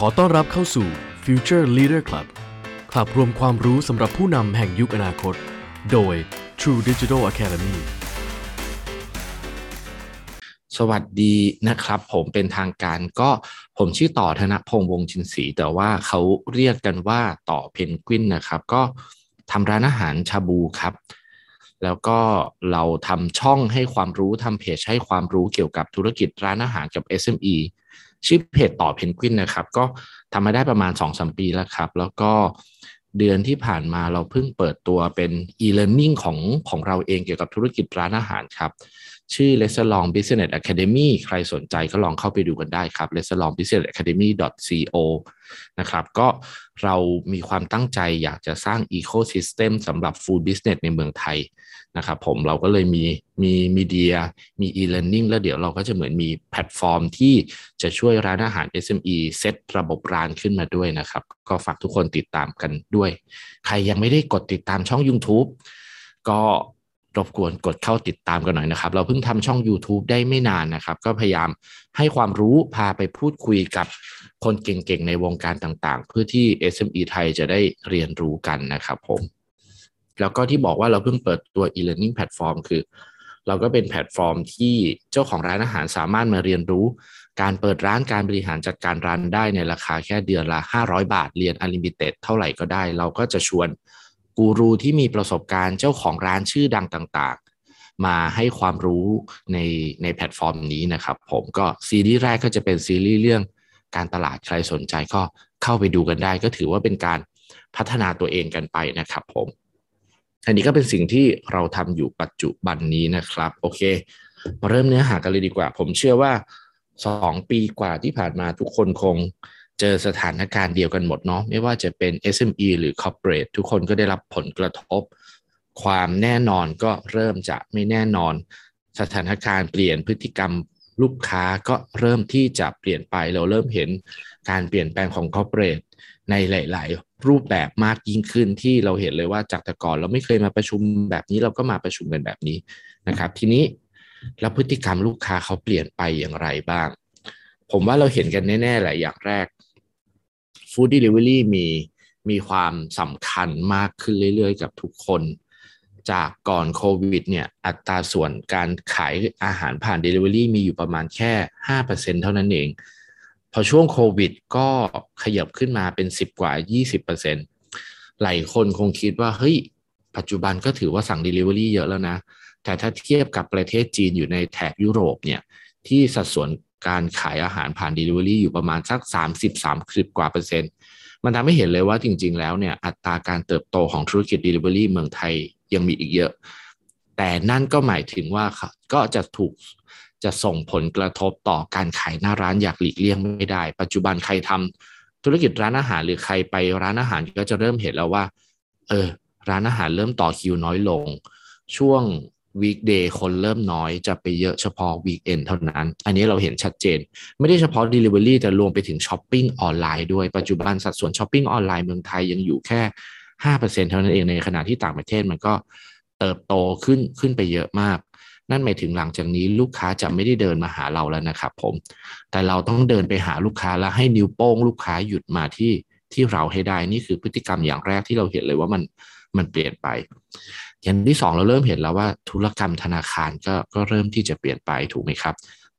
ขอต้อนรับเข้าสู่ Future Leader Club คลับรวมความรู้สำหรับผู้นำแห่งยุคอนาคต โดย True Digital Academy สวัสดีนะครับ ผมเป็นทางการก็ผมชื่อต่อธนพงษ์วงศ์ชินศรีแต่ว่าเขาเรียกกันว่าต่อเพนกวินนะครับ ก็ทำร้านอาหารชาบูครับ แล้วก็เราทำช่องให้ความรู้ทำเพจให้ความรู้เกี่ยวกับธุรกิจร้านอาหารกับ SME ชื่อเพจต่อเพนกวินนะครับ ก็ทำมาได้ประมาณ2อสปีแล้วครับ แล้วก็เดือนที่ผ่านมาเราเพิ่งเปิดตัวเป็น e-learning ของของเราเองเกี่ยวกับธุรกิจร้านอาหารครับ ชื่อ l e s s o n Long Business Academy ใครสนใจก็ลองเข้าไปดูกันได้ครับ l e s s l o n g Business Academy co นะครับ ก็เรามีความตั้งใจอยากจะสร้าง Ecosystem สำหรับ Food Business ในเมืองไทย นะครับผมเราก็เลยมีมีมีเดียมี e-learning แล้วเดี๋ยวเราก็จะเหมือนมีแพลตฟอร์มที่จะช่วยร้านอาหาร SME เซตระบบร้านขึ้นมาด้วยนะครับ ก็ฝากทุกคนติดตามกันด้วย ใครยังไม่ได้กดติดตามช่อง YouTube ก็รบกวนกดเข้าติดตามกันหน่อยนะครับ เราเพิ่งทำช่อง YouTube ได้ไม่นานนะครับ ก็พยายามให้ความรู้พาไปพูดคุยกับคนเก่งๆ ในวงการต่างๆ เพื่อที่ SME ไทยจะได้เรียนรู้กันนะครับผม แล้วก็ที่บอกว่าเราเพิ่งเปิดตัว e-learning platform คือ เราก็เป็นแพลตฟอร์มที่เจ้าของร้านอาหารสามารถมาเรียนรู้ การเปิดร้านการบริหารจัดการร้านได้ในราคาแค่เดือนละ 500 บาท เรียน unlimited เท่าไหร่ก็ได้ เราก็จะชวนกูรูที่มีประสบการณ์เจ้าของร้านชื่อดังต่างๆ มาให้ความรู้ในในแพลตฟอร์มนี้นะครับผมก็ซีรีส์แรกก็จะเป็นซีรีส์เรื่องการตลาดใครสนใจก็เข้าไปดูกันได้ ก็ถือว่าเป็นการพัฒนาตัวเองกันไปนะครับผม อันนี้ก็เป็นสิ่งที่เราทำอยู่ปัจจุบันนี้นะครับ โอเค มาเริ่มเนื้อหากันเลยดีกว่า ผมเชื่อว่า 2 ปีกว่าที่ผ่านมาทุกคนคงเจอสถานการณ์เดียวกันหมดเนาะไม่ว่าจะเป็น SME หรือ Corporate ทุกคนก็ได้รับผลกระทบ ความแน่นอนก็เริ่มจะไม่แน่นอน สถานการณ์เปลี่ยนพฤติกรรมลูกค้าก็เริ่มที่จะเปลี่ยนไปเราเริ่มเห็นการเปลี่ยนแปลงของ Corporate ในหลาย รูปแบบมากยิ่งขึ้นที่เราเห็นเลยว่าจากแต่ก่อนเราไม่เคยมาประชุมแบบนี้เราก็มาประชุมกันแบบนี้นะครับ ทีนี้แล้วพฤติกรรมลูกค้าเขาเปลี่ยนไปอย่างไรบ้าง ผมว่าเราเห็นกันแน่ๆแหละอย่างแรกฟู้ดเดลิเวอรี่มีมีความสำคัญมากขึ้นเรื่อยๆ กับทุกคน จากก่อนโควิดเนี่ยอัตราส่วนการขายอาหารผ่าน Delivery มีอยู่ประมาณแค่ 5%เท่านั้นเอง อช่วงโควิดก็ขยับขึ้นมาเป็น 10 กว่า 20%หลายคนคงคิดว่า เฮ้ย ปัจจุบันก็ถือว่าสั่ง Delivery เยอะแล้วนะ แต่ถ้าเทียบกับประเทศจีนอยู่ในแถบยุโรปเนี่ย ที่สัดส่วนการขายอาหารผ่าน Delivery อยู่ประมาณสัก 30-30 กว่าเปอร์เซ็นต์ มันทำให้เห็นเลยว่าจริง ๆ แล้วเนี่ย อัตราการเติบโตของธุรกิจ Delivery เมืองไทยยังมีอีกเยอะ แต่นั่นก็หมายถึงว่าก็จะถูก จะส่งผลกระทบต่อการขายหน้าร้านอยากหลีกเลี่ยงไม่ได้ ปัจจุบันใครทำธุรกิจร้านอาหารหรือใครไปร้านอาหารก็จะเริ่มเห็นแล้วว่า เออ ร้านอาหารเริ่มต่อคิวน้อยลง ช่วงวีคเดย์คนเริ่มน้อยจะไปเยอะเฉพาะวีคเอนเท่านั้น อันนี้เราเห็นชัดเจน ไม่ได้เฉพาะ delivery แต่รวมไปถึงช้อปปิ้งออนไลน์ด้วย ปัจจุบันสัดส่วนช้อปปิ้งออนไลน์เมืองไทยยังอยู่แค่ 5%เท่านั้นเองในขณะที่ต่างประเทศมันก็เติบโตขึ้นขึ้นไปเยอะมาก นั่นหมายถึงหลังจากนี้ลูกค้าจะไม่ได้เดินมาหาเราแล้วนะครับผม แต่เราต้องเดินไปหาลูกค้าแล้วให้นิ้วโป้งลูกค้าหยุดมาที่ที่เราให้ได้นี่คือพฤติกรรมอย่างแรกที่เราเห็นเลยว่ามันมันเปลี่ยนไป อย่างที่สองเราเริ่มเห็นแล้วว่าธุรกรรมธนาคารก็ก็เริ่มที่จะเปลี่ยนไปถูกไหมครับ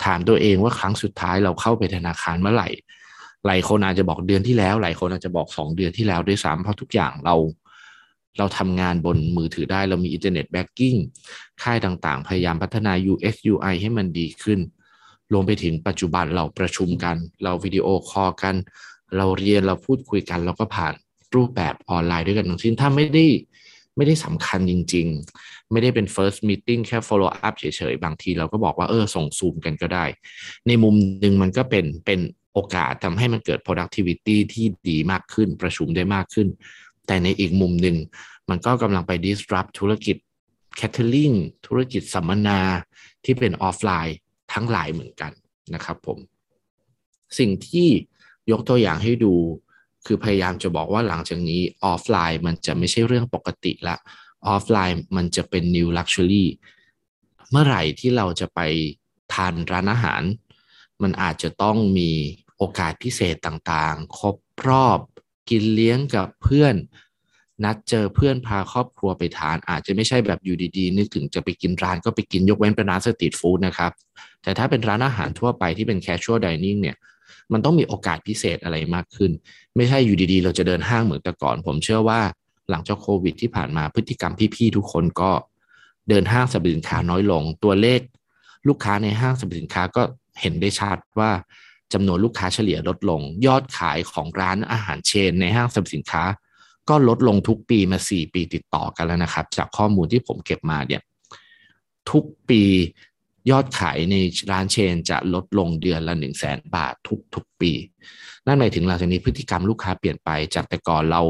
ถามตัวเองว่าครั้งสุดท้ายเราเข้าไปธนาคารเมื่อไหร่หลายคนอาจจะบอกเดือนที่แล้ว หลายคนอาจจะบอกสองเดือนที่แล้วด้วยซ้ำเพราะทุกอย่างเรา เราทำงานบนมือถือได้เรามี internet banking ค่ายต่างๆ พยายามพัฒนา UX UI ให้มันดีขึ้น รวมไปถึงปัจจุบันเราประชุมกัน เราวิดีโอคอลกัน เราเรียนเราพูดคุยกัน เราก็ผ่านรูปแบบออนไลน์ด้วยกันทั้งสิ้นถ้าไม่ได้ไม่ได้สำคัญจริง ๆ ไม่ได้เป็น first meeting แค่ follow up เฉยๆ บางทีเราก็บอกว่าเออส่งซูมกันก็ได้ ในมุมหนึ่งมันก็เป็นเป็นโอกาสทำให้มันเกิด productivity ที่ดีมากขึ้น ประชุมได้มากขึ้น แต่ในอีกมุมหนึ่ง มันก็กำลังไป disrupt ธุรกิจ catering ธุรกิจสัมมนาที่เป็นออฟไลน์ทั้งหลายเหมือนกันนะครับผม สิ่งที่ยกตัวอย่างให้ดูคือพยายามจะบอกว่าหลังจากนี้ออฟไลน์มันจะไม่ใช่เรื่องปกติละออฟไลน์มันจะเป็น new luxury เมื่อไหร่ที่เราจะไปทานร้านอาหาร มันอาจจะต้องมีโอกาสพิเศษต่างๆ ครบรอบ กินเลี้ยงกับเพื่อน นัดเจอเพื่อนพาครอบครัวไปทาน อาจจะไม่ใช่แบบอยู่ดีๆนึกถึงจะไปกินร้านก็ไปกินยกเว้นเป็นร้านสตรีทฟู้ดนะครับ แต่ถ้าเป็นร้านอาหารทั่วไปที่เป็น casual dining เนี่ยมันต้องมีโอกาสพิเศษอะไรมากขึ้น ไม่ใช่อยู่ดีๆ เราจะเดินห้างเหมือนแต่ก่อน ผมเชื่อว่าหลังจากโควิดที่ผ่านมาพฤติกรรมพี่ๆทุกคนก็เดินห้างสรรพสินค้าน้อยลง ตัวเลข ลูกค้าในห้างสรรพสินค้าก็เห็นได้ชัดว่า จำนวนลูกค้าเฉลี่ยลดลง ยอดขายของร้านอาหารเชน ในห้างสรรพสินค้า ก็ลดลงทุกปีมา 4 ปีติดต่อกันแล้วนะครับ จากข้อมูลที่ผมเก็บมาเนี่ยทุกปียอดขายในร้านเชนจะลดลงเดือนละ 1 0 0 0 0แสนบาททุกทุกปี นั่นหมายถึงหลังจากนี้พฤติกรรมลูกค้าเปลี่ยนไปจากแต่ก่อนเรา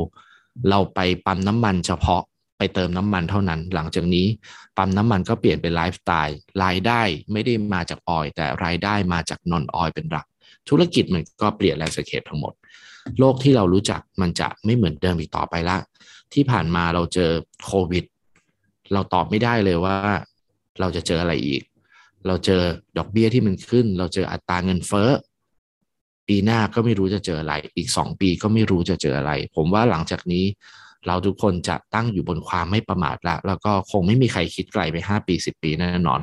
เราไปปั๊มน้ำมันเฉพาะไปเติมน้ำมันเท่านั้น หลังจากนี้ปั๊มน้ำมันก็เปลี่ยนเป็นไลฟ์สไตล์รายได้ไม่ได้มาจากออยแต่รายได้มาจากนอนออยเป็นหลัก ธุรกิจมันก็เปลี่ยนแลนด์สเคปทั้งหมด โลกที่เรารู้จักมันจะไม่เหมือนเดิมอีกต่อไปละ ที่ผ่านมาเราเจอโควิด เราตอบไม่ได้เลยว่าเราจะเจออะไรอีก เราเจอดอกเบี้ยที่มันขึ้น เราเจออัตราเงินเฟ้อปีหน้าก็ไม่รู้จะเจออะไร อีกสองปีก็ไม่รู้จะเจออะไร ผมว่าหลังจากนี้ เราทุกคนจะตั้งอยู่บนความไม่ประมาทละ แล้วก็คงไม่มีใครคิดไกลไปห้าปีสิบปีแน่นอน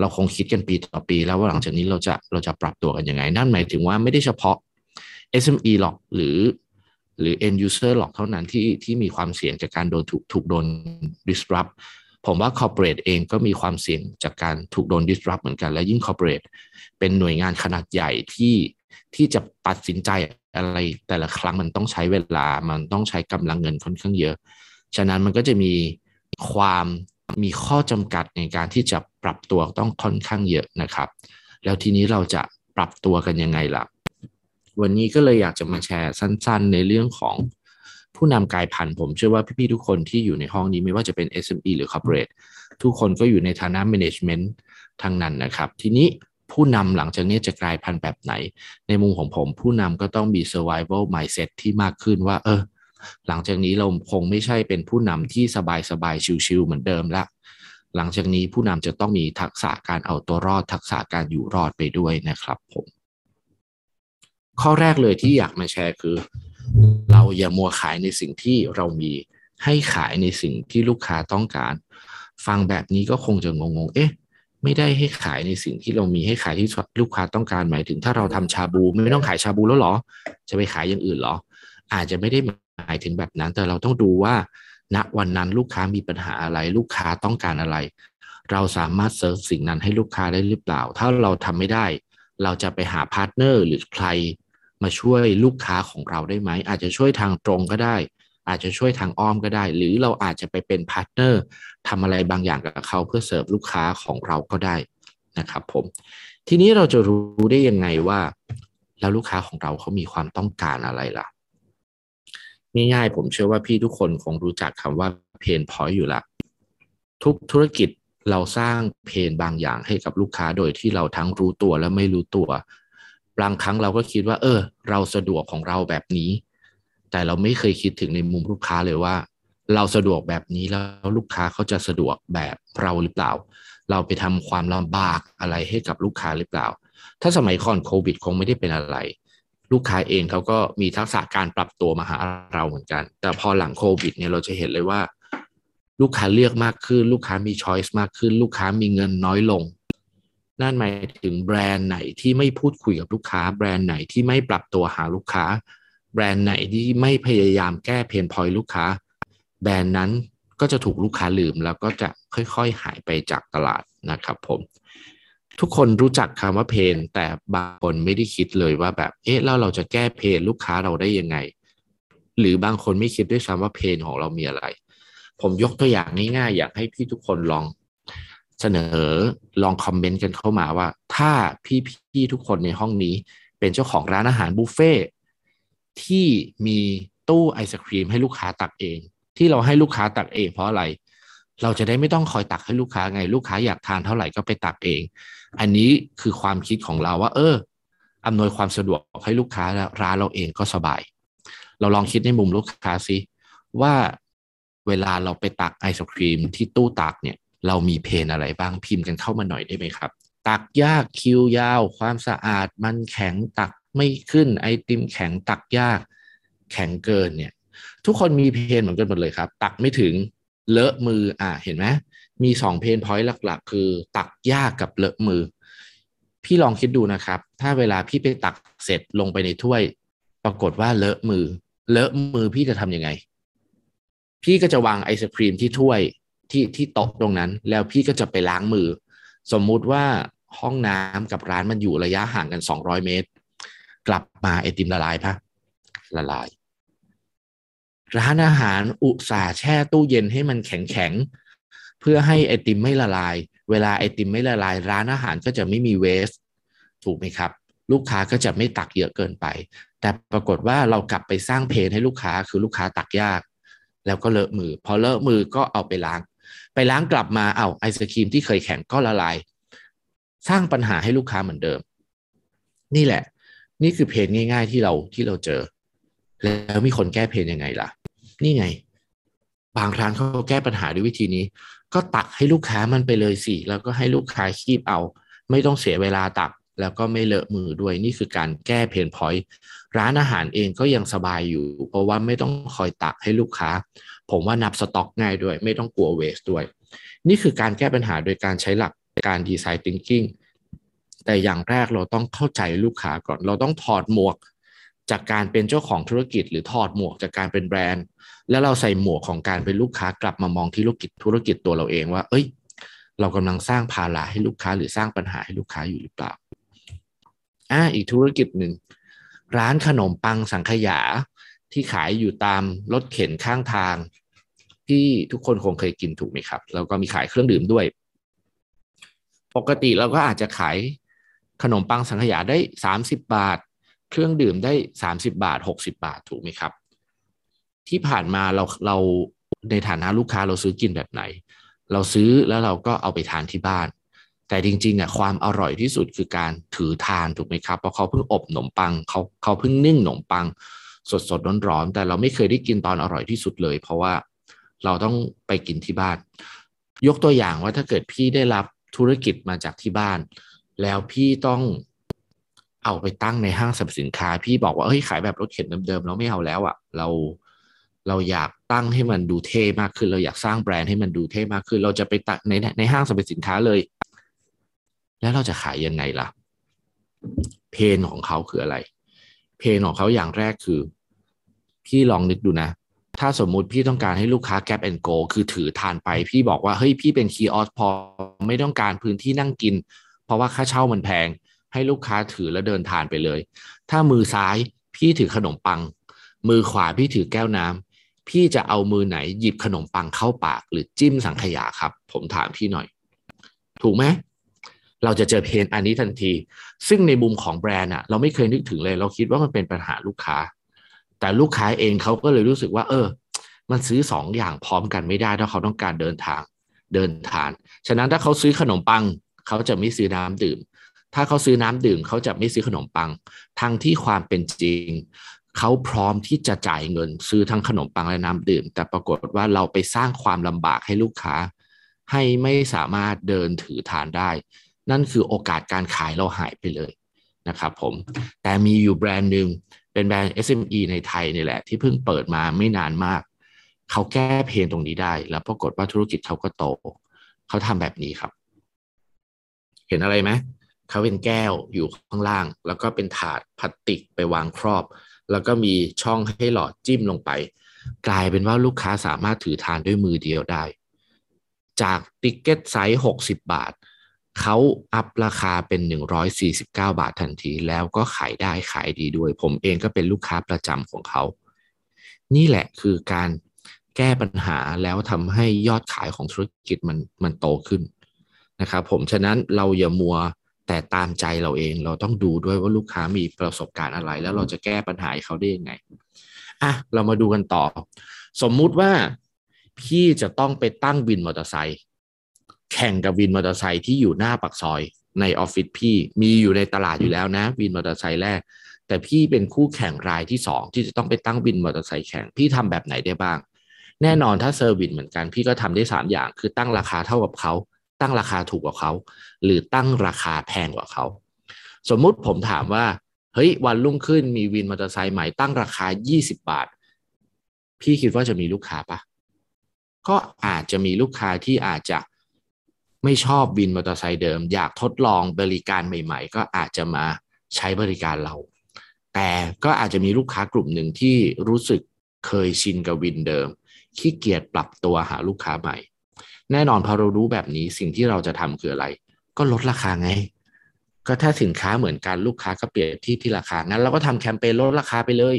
เราคงคิดกันปีต่อปี แล้วว่าหลังจากนี้เราจะเราจะปรับตัวกันยังไง นั่นหมายถึงว่าไม่ได้เฉพาะ SME หรอกหรือหรือ end user หรอกเท่านั้นที่ที่มีความเสี่ยงจากการโดนถูกถูกโดน disrupt ผมว่า corporate เองก็มีความเสี่ยงจากการถูกโดน disrupt เหมือนกัน และยิ่ง corporate เป็นหน่วยงานขนาดใหญ่ที่ที่จะตัดสินใจอะไรแต่ละครั้งมันต้องใช้เวลา มันต้องใช้กำลังเงินค่อนข้างเยอะ ฉะนั้นมันก็จะมีความ มีข้อจำกัดในการที่จะปรับตัวต้องค่อนข้างเยอะนะครับ แล้วทีนี้เราจะปรับตัวกันยังไงล่ะ วันนี้ก็เลยอยากจะมาแชร์สั้นๆ ในเรื่องของผู้นำกายพันธุ์ผมเชื่อว่าพี่ๆทุกคนที่อยู่ในห้องนี้ไม่ว่าจะเป็น SME หรือ Corporate ทุกคนก็อยู่ในฐานะ Management ทั้งนั้นนะครับ ทีนี้ผู้นำหลังจากนี้จะกลายพันธุ์แบบไหน ในมุมของผม ผู้นำก็ต้องมี survival mindset ที่มากขึ้นว่า เออ หลังจากนี้เราคงไม่ใช่เป็นผู้นำที่สบายสบายชิวๆเหมือนเดิมละ หลังจากนี้ผู้นำจะต้องมีทักษะการเอาตัวรอด ทักษะการอยู่รอดไปด้วยนะครับผมข้อแรกเลยที่อยากมาแชร์คือ เราอย่ามัวขายในสิ่งที่เรามีให้ขายในสิ่งที่ลูกค้าต้องการ ฟังแบบนี้ก็คงจะงงๆ เอ๊ะ ไม่ได้ให้ขายในสิ่งที่เรามีให้ขายที่ลูกค้าต้องการหมายถึง ถ้าเราทำชาบู ไม่ต้องขายชาบูแล้วหรอ จะไปขายอย่างอื่นหรอ อาจจะไม่ได้ มายถึงแบบนั้น แต่เราต้องดูว่า ณวันนั้นลูกค้ามีปัญหาอะไร ลูกค้าต้องการอะไร เราสามารถเซิร์ฟสิ่งนั้นให้ลูกค้าได้หรือเปล่า ถ้าเราทำไม่ได้ เราจะไปหา partner หรือใครมาช่วยลูกค้าของเราได้ไหม อาจจะช่วยทางตรงก็ได้ อาจจะช่วยทางอ้อมก็ได้ หรือเราอาจจะไปเป็น partner ทำอะไรบางอย่างกับเขาเพื่อเสิร์ฟลูกค้าของเราก็ได้นะครับผมทีนี้เราจะรู้ได้ยังไงว่า แล้วลูกค้าของเราเขามีความต้องการอะไรล่ะ ง่ายๆ ผมเชื่อว่าพี่ทุกคนคงรู้จักคำว่า pain point อยู่ละ ทุกธุรกิจเราสร้างเพนบางอย่างให้กับลูกค้าโดยที่เราทั้งรู้ตัวและไม่รู้ตัว บางครั้งเราก็คิดว่า เออ เราสะดวกของเราแบบนี้ แต่เราไม่เคยคิดถึงในมุมลูกค้าเลยว่า เราสะดวกแบบนี้แล้วลูกค้าเขาจะสะดวกแบบเราหรือเปล่า เราไปทำความลำบากอะไรให้กับลูกค้าหรือเปล่า ถ้าสมัยก่อนโควิด คงไม่ได้เป็นอะไร ลูกค้าเองเขาก็มีทักษะการปรับตัวมาหาเราเหมือนกัน แต่พอหลังโควิดเนี่ยเราจะเห็นเลยว่า ลูกค้าเลือกมากขึ้น ลูกค้ามีช้อยส์มากขึ้น ลูกค้ามีเงินน้อยลง นั่นหมายถึงแบรนด์ไหนที่ไม่พูดคุยกับลูกค้า แบรนด์ไหนที่ไม่ปรับตัวหาลูกค้า แบรนด์ไหนที่ไม่พยายามแก้เพนพอยลูกค้า แบรนด์นั้นก็จะถูกลูกค้าลืมแล้วก็จะค่อยๆ หายไปจากตลาดนะครับผม ทุกคนรู้จักคำว่าเพนแต่บางคนไม่ได้คิดเลยว่าแบบเอ๊ะแล้วเราจะแก้เพนลูกค้าเราได้ยังไง หรือบางคนไม่คิดด้วยซ้ำว่าเพนของเรามีอะไร ผมยกตัวอย่างง่ายๆอยากให้พี่ทุกคนลองเสนอลองคอมเมนต์กันเข้ามาว่า ถ้าพี่ๆทุกคนในห้องนี้เป็นเจ้าของร้านอาหารบุฟเฟ่ที่มีตู้ไอศครีมให้ลูกค้าตักเอง ที่เราให้ลูกค้าตักเองเพราะอะไร เราจะได้ไม่ต้องคอยตักให้ลูกค้าไงลูกค้าอยากทานเท่าไหร่ก็ไปตักเอง อันนี้คือความคิดของเราว่า เอออำนวยความสะดวกให้ลูกค้าแล้วร้านเราเองก็สบาย เราลองคิดในมุมลูกค้าสิว่าเวลาเราไปตักไอศครีมที่ตู้ตักเนี่ยเรามีเพนอะไรบ้างพิมพ์กันเข้ามาหน่อยได้ไหมครับ ตักยากคิวยาว ความสะอาด มันแข็งตักไม่ขึ้นไอติมแข็งตักยาก แข็งเกินเนี่ย ทุกคนมีเพนเหมือนกันหมดเลยครับ ตักไม่ถึงเลอะมืออ่าเห็นไหม มีสองเพนพอยต์หลัก ๆ คือ ตักยากกับเลอะมือ พี่ลองคิดดูนะครับ ถ้าเวลาพี่ไปตักเสร็จลงไปในถ้วย ปรากฏว่าเลอะมือ เลอะมือพี่จะทำยังไง พี่ก็จะวางไอศครีมที่ถ้วยที่ที่โต๊ะตรงนั้น แล้วพี่ก็จะไปล้างมือ สมมุติว่าห้องน้ำกับร้านมันอยู่ระยะห่างกัน200เมตร กลับมาไอติมละลายปะละลาย ร้านอาหารอุตส่าห์แช่ตู้เย็นให้มันแข็งแข็ง พื่อให้ไอติมไม่ละลาย เวลาไอติมไม่ละลาย ร้านอาหารก็จะไม่มีเวสถูกไหมครับ ลูกค้าก็จะไม่ตักเยอะเกินไป แต่ปรากฏว่าเรากลับไปสร้างเพนให้ลูกค้าคือลูกค้าตักยาก แล้วก็เลอะมือ พอเลอะมือก็เอาไปล้าง ไปล้างกลับมาเอาไอศครีมที่เคยแข็งก็ละลาย สร้างปัญหาให้ลูกค้าเหมือนเดิม นี่แหละ นี่คือเพนง่าย ๆที่เราที่เราเจอ แล้วมีคนแก้เพนยังไงล่ะ นี่ไง บางร้านเขาแก้ปัญหาด้วยวิธีนี้ ก็ตักให้ลูกค้ามันไปเลยสิแล้วก็ให้ลูกค้าคีบเอา ไม่ต้องเสียเวลาตักแล้วก็ไม่เลอะมือด้วยนี่คือการแก้เพนพอยต์ร้านอาหารเองก็ยังสบายอยู่ เพราะว่าไม่ต้องคอยตักให้ลูกค้า ผมว่านับสต็อกง่ายด้วย ไม่ต้องกลัวเวสด้วย นี่คือการแก้ปัญหาโดยการใช้หลักการดีไซน์ thinking แต่อย่างแรกเราต้องเข้าใจลูกค้าก่อน เราต้องถอดหมวก จากการเป็นเจ้าของธุรกิจ หรือถอดหมวกจากการเป็นแบรนด์ แล้วเราใส่หมวกของการเป็นลูกค้ากลับมามองที่ธุรกิจธุรกิจตัวเราเองว่า เอ้ย เรากำลังสร้างภาระให้ลูกค้าหรือสร้างปัญหาให้ลูกค้าอยู่หรือเปล่าอ่าอีกธุรกิจหนึ่งร้านขนมปังสังขยาที่ขายอยู่ตามรถเข็นข้างทาง ที่ทุกคนคงเคยกินถูกไหมครับ แล้วก็มีขายเครื่องดื่มด้วย ปกติเราก็อาจจะขายขนมปังสังขยาได้สามสิบบาท เครื่องดื่มได้สามสิบาทหกสิบาทถูกไหมครับ ที่ผ่านมาเราเราในฐานะลูกค้าเราซื้อกินแบบไหน เราซื้อแล้วเราก็เอาไปทานที่บ้าน แต่จริงๆอะความอร่อยที่สุดคือการถือทานถูกไหมครับเพราะเขาเพิ่งอบขนมปังเขาเขาเพิ่งนึ่งขนมปัง สดสดร้อนๆแต่เราไม่เคยได้กินตอนอร่อยที่สุดเลย เพราะว่าเราต้องไปกินที่บ้าน ยกตัวอย่างว่าถ้าเกิดพี่ได้รับธุรกิจมาจากที่บ้าน แล้วพี่ต้องเอาไปตั้งในห้างสรรพสินค้า พี่บอกว่าเฮ้ยขายแบบรถเข็นเดิมๆเราไม่เอาแล้วอะ่ะ เรา เราอยากตั้งให้มันดูเท่มากขึ้น เราอยากสร้างแบรนด์ให้มันดูเท่มากขึ้น เราจะไปตั้งในในห้างสรรพสินค้าเลย แล้วเราจะขายยังไงล่ะ เพนของเขาคืออะไร เพนของเขาอย่างแรกคือ พี่ลองนึกดูนะ ถ้าสมมุติพี่ต้องการให้ลูกค้าแก p แอนโกคือถือทานไป พี่บอกว่าเฮ้ยพี่เป็นคีออสพอ ไม่ต้องการพื้นที่นั่งกิน เพราะว่าค่าเช่ามันแพง ให้ลูกค้าถือแล้วเดินทานไปเลย ถ้ามือซ้ายพี่ถือขนมปัง มือขวาพี่ถือแก้วน้ำ พี่จะเอามือไหนหยิบขนมปังเข้าปาก หรือจิ้มสังขยาครับ ผมถามพี่หน่อย ถูกไหมเราจะเจอเพนอันนี้ทันที ซึ่งในมุมของแบรนด์อะเราไม่เคยนึกถึงเลย เราคิดว่ามันเป็นปัญหาลูกค้า แต่ลูกค้าเองเขาก็เลยรู้สึกว่า เออ มันซื้อสองอย่างพร้อมกันไม่ได้ถ้าเขาต้องการเดินทางเดินทานฉะนั้นถ้าเขาซื้อขนมปัง เขาจะไม่ซื้อน้ำดื่ม ถ้าเขาซื้อน้ำดื่ม เขาจะไม่ซื้อขนมปังทั้งที่ความเป็นจริง เขาพร้อมที่จะจ่ายเงินซื้อทั้งขนมปังและน้ำดื่ม แต่ปรากฏว่าเราไปสร้างความลำบากให้ลูกค้า ให้ไม่สามารถเดินถือทานได้ นั่นคือโอกาสการขายเราหายไปเลยนะครับผม แต่มีอยู่แบรนด์หนึ่งเป็นแบรนด์ SME ในไทยนี่แหละ ที่เพิ่งเปิดมาไม่นานมาก เขาแก้ pain ตรงนี้ได้ แล้วปรากฏว่าธุรกิจเขาก็โต เขาทำแบบนี้ครับ เห็นอะไรไหมเขาเป็นแก้วอยู่ข้างล่าง แล้วก็เป็นถาดพลาสติกไปวางครอบ แล้วก็มีช่องให้หลอดจิ้มลงไป กลายเป็นว่าลูกค้าสามารถถือทานด้วยมือเดียวได้ จาก ticket size 60 บาท เขาอัพราคาเป็น 149 บาททันที แล้วก็ขายได้ขายดีด้วย ผมเองก็เป็นลูกค้าประจำของเขา นี่แหละคือการแก้ปัญหาแล้วทำให้ยอดขายของธุรกิจมันมันโตขึ้นนะครับผมฉะนั้นเราอย่ามัว แต่ตามใจเราเองเราต้องดูด้วยว่าลูกค้ามีประสบการณ์อะไร แล้วเราจะแก้ปัญหาเขาได้ยังไงอะเรามาดูกันต่อ สมมุติว่าพี่จะต้องไปตั้งวินมอเตอร์ไซค์แข่งกับวินมอเตอร์ไซค์ที่อยู่หน้าปากซอยในออฟฟิศพี่มีอยู่ในตลาดอยู่แล้วนะ วินมอเตอร์ไซค์แรก แต่พี่เป็นคู่แข่งรายที่สองที่จะต้องไปตั้งวินมอเตอร์ไซค์แข่งพี่ทำแบบไหนได้บ้าง แน่นอนถ้า service เหมือนกันพี่ก็ทำได้สามอย่าง คือตั้งราคาเท่ากับเขา ตั้งราคาถูกกว่าเขา หรือตั้งราคาแพงกว่าเขา สมมุติผมถามว่า เฮ้ย วันรุ่งขึ้นมีวินมอเตอร์ไซค์ใหม่ตั้งราคา 20 บาท พี่คิดว่าจะมีลูกค้าปะก็อาจจะมีลูกค้าที่อาจจะไม่ชอบวินมอเตอร์ไซค์เดิม อยากทดลองบริการใหม่ ๆ ก็อาจจะมาใช้บริการเรา แต่ก็อาจจะมีลูกค้ากลุ่มหนึ่งที่รู้สึกเคยชินกับวินเดิมขี้เกียจปรับตัวหาลูกค้าใหม่ แน่นอนพอเรารู้แบบนี้สิ่งที่เราจะทำคืออะไร ก็ลดราคาไง ก็ถ้าสินค้าเหมือนกันลูกค้าก็เปลี่ยนที่ที่ราคางั้นเราก็ทำแคมเปญลดราคาไปเลย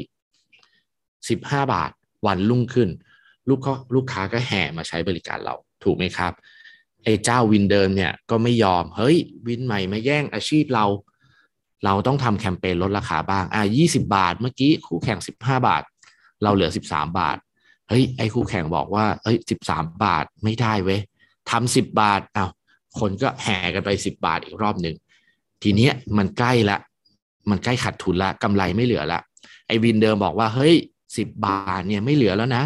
สิบห้าบาทวันรุ่งขึ้น ลูกก็ลูกค้าก็แห่มาใช้บริการเราถูกไหมครับไอ้เจ้าวินเดิมเนี่ยก็ไม่ยอมเฮ้ยวินใหม่มาแย่งอาชีพเรา เราต้องทำแคมเปญลดราคาบ้างอะยี่สิบาทเมื่อกี้คู่แข่งสิบห้าบาท เราเหลือสิบสามบาท เฮ้ยไอ้คู่แข่งบอกว่าเฮ้ยสิบสามบาทไม่ได้เว้ยทำสิบบาทอ้าวคนก็แห่กันไปสิบบาทอีกรอบหนึ่งทีเนี้ยมันใกล้ละ มันใกล้ขาดทุนละกำไรไม่เหลือละไอ้วินเดิมบอกว่าเฮ้ยสิบบาทเนี่ยไม่เหลือแล้วนะ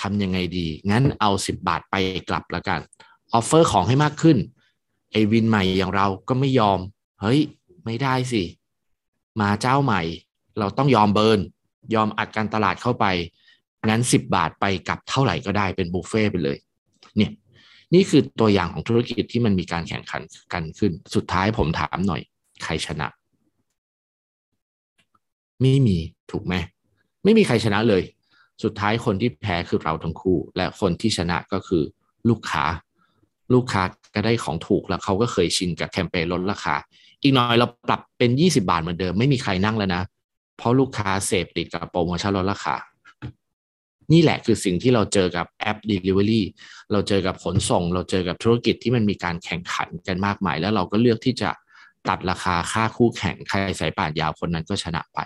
ทำยังไงดี งั้นเอาสิบบาทไปกลับแล้วกัน offer ของให้มากขึ้นไอ้วินใหม่อย่างเราก็ไม่ยอม เฮ้ย ไม่ได้สิ มาเจ้าใหม่ เราต้องยอม burn ยอมอัดการตลาดเข้าไป งั้นสิบบาทไปกลับเท่าไหร่ก็ได้เป็นบุฟเฟ่ต์ไปเลย เนี่ย นี่คือตัวอย่างของธุรกิจที่มันมีการแข่งขันกันขึ้น สุดท้ายผมถามหน่อย ใครชนะ ไม่มีถูกไหมไม่มีใครชนะเลย สุดท้ายคนที่แพ้คือเราทั้งคู่ และคนที่ชนะก็คือลูกค้า ลูกค้าก็ได้ของถูกแล้วเขาก็เคยชินกับแคมเปญลดราคา อีกหน่อยเราปรับเป็น 20 บาทเหมือนเดิม ไม่มีใครนั่งแล้วนะ เพราะลูกค้าเสพติดกับโปรโมชั่นลดราคา นี่แหละคือสิ่งที่เราเจอกับแอป Delivery เราเจอกับขนส่ง เราเจอกับธุรกิจที่มันมีการแข่งขันกันมากมาย แล้วเราก็เลือกที่จะตัดราคาค่าคู่แข่งใครสายป่านยาวคนนั้นก็ชนะไป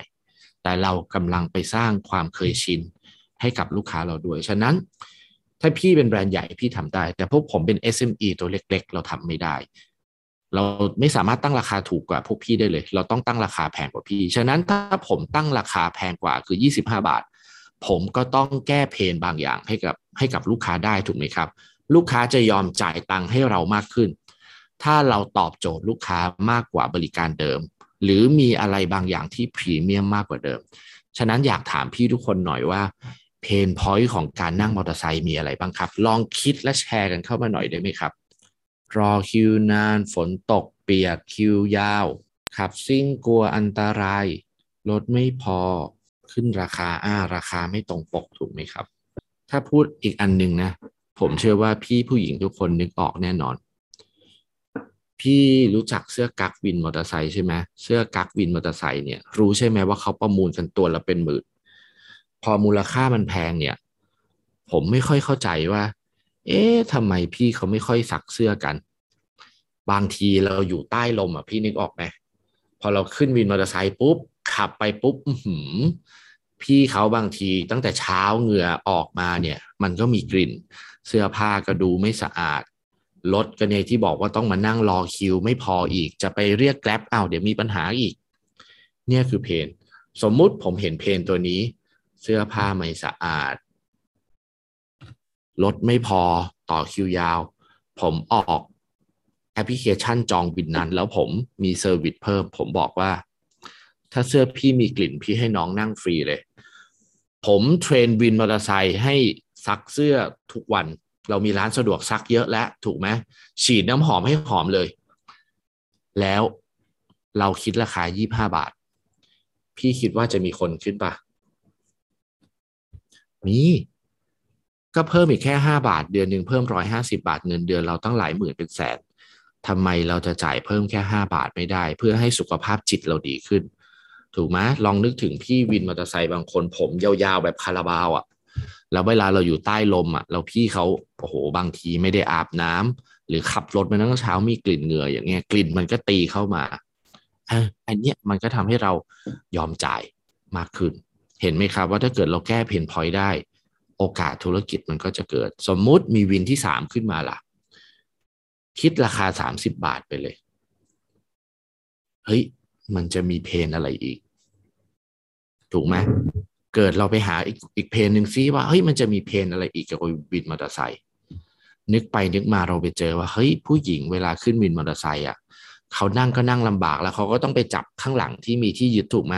แต่เรากำลังไปสร้างความเคยชินให้กับลูกค้าเราด้วย ฉะนั้น ถ้าพี่เป็นแบรนด์ใหญ่พี่ทำได้ แต่พวกผมเป็น SME ตัวเล็ก ๆ เราทำไม่ได้ เราไม่สามารถตั้งราคาถูกกว่าพวกพี่ได้เลย เราต้องตั้งราคาแพงกว่าพี่ ฉะนั้นถ้าผมตั้งราคาแพงกว่าคือ 25 บาท ผมก็ต้องแก้ pain บางอย่างให้กับให้กับลูกค้าได้ถูกไหมครับ ลูกค้าจะยอมจ่ายตังค์ให้เรามากขึ้น ถ้าเราตอบโจทย์ลูกค้ามากกว่าบริการเดิม หรือมีอะไรบางอย่างที่พรีเมียมมากกว่าเดิม ฉะนั้นอยากถามพี่ทุกคนหน่อยว่า pain point ของการนั่งมอเตอร์ไซค์มีอะไรบ้างครับ ลองคิดและแชร์กันเข้ามาหน่อยได้ไหมครับ รอคิวนาน ฝนตก เปียกคิวยาว ขับซิ่งกลัวอันตราย รถไม่พอ ขึ้นราคาอ่าราคาไม่ตรงปกถูกไหมครับ ถ้าพูดอีกอันหนึ่งนะ ผมเชื่อว่าพี่ผู้หญิงทุกคนนึกออกแน่นอน พี่รู้จักเสื้อกั๊กวินมอเตอร์ไซค์ใช่ไหมเสื้อกั๊กวินมอเตอร์ไซค์เนี่ยรู้ใช่ไหมว่าเขาประมูลกันตัวละเป็นหมื่นพอมูลค่ามันแพงเนี่ย ผมไม่ค่อยเข้าใจว่า เอ๊ะทำไมพี่เขาไม่ค่อยสักเสื้อกัน บางทีเราอยู่ใต้ลมอะพี่นึกออกไหมพอเราขึ้นวินมอเตอร์ไซค์ปุ๊บ ขับไปปุ๊บหืมพี่เขาบางทีตั้งแต่เช้าเหงื่อออกมาเนี่ย มันก็มีกลิ่น เสื้อผ้าก็ดูไม่สะอาดรถก็เนี่ยที่บอกว่าต้องมานั่งรอคิว ไม่พออีกจะไปเรียกแกร็บอ้าวเดี๋ยวมีปัญหาอีก เนี่ยคือเพนสมมุติผมเห็นเพนตัวนี้ เสื้อผ้าไม่สะอาดรถไม่พอต่อคิวยาว ผมออกแอปพลิเคชันจองวินนั้น แล้วผมมี service เพิ่ม ผมบอกว่า ถ้าเสื้อพี่มีกลิ่นพี่ให้น้องนั่งฟรีเลย ผม train วินมอเตอร์ไซค์ให้ซักเสื้อทุกวัน เรามีร้านสะดวกซักเยอะแล้วถูกไหมฉีดน้ำหอมให้หอมเลย แล้วเราคิดราคา 25 บาท พี่คิดว่าจะมีคนขึ้นปะมีก็เพิ่มอีกแค่ห้าบาท เดือนหนึ่งเพิ่มร้อยห้าสิบาทเงินเดือนเราตั้งหลายหมื่นเป็นแสนทำไมเราจะจ่ายเพิ่มแค่ห้าบาทไม่ได้ เพื่อให้สุขภาพจิตเราดีขึ้น ถูกไหมลองนึกถึงพี่วินมอเตอร์ไซค์บางคน ผมยาวๆแบบคาราบาวอะ่ะแล้วเวลาเราอยู่ใต้ลมอะ่ะเราพี่เขาโอ้โหบางทีไม่ได้อาบน้ำหรือขับรถมาตั้งเช้ามีกลิ่นเหงื่ออย่างเงี้ยกลิ่นมันก็ตีเข้ามาอันเนี้ยมันก็ทำให้เรายอมจ่ายมากขึ้น เห็นไหมครับว่าถ้าเกิดเราแก้ pain point ได้ โอกาสธุรกิจมันก็จะเกิด สมมุติมีวินที่สามขึ้นมาล่ะ คิดราคาสามสิบบาทไปเลย เฮ้ย มันจะมี pain อะไรอีก ถูกไหมเกิดเราไปหาอีกอีก pain หนึ่งซิว่าเฮ้ยมันจะมี pain อะไรอีกกับวินมอเตอร์ไซค์นึกไปนึกมาเราไปเจอว่าเฮ้ยผู้หญิงเวลาขึ้นวินมอเตอร์ไซค์อะเขานั่งก็นั่งลำบากแล้วเขาก็ต้องไปจับข้างหลังที่มีที่ยึดถูกไหม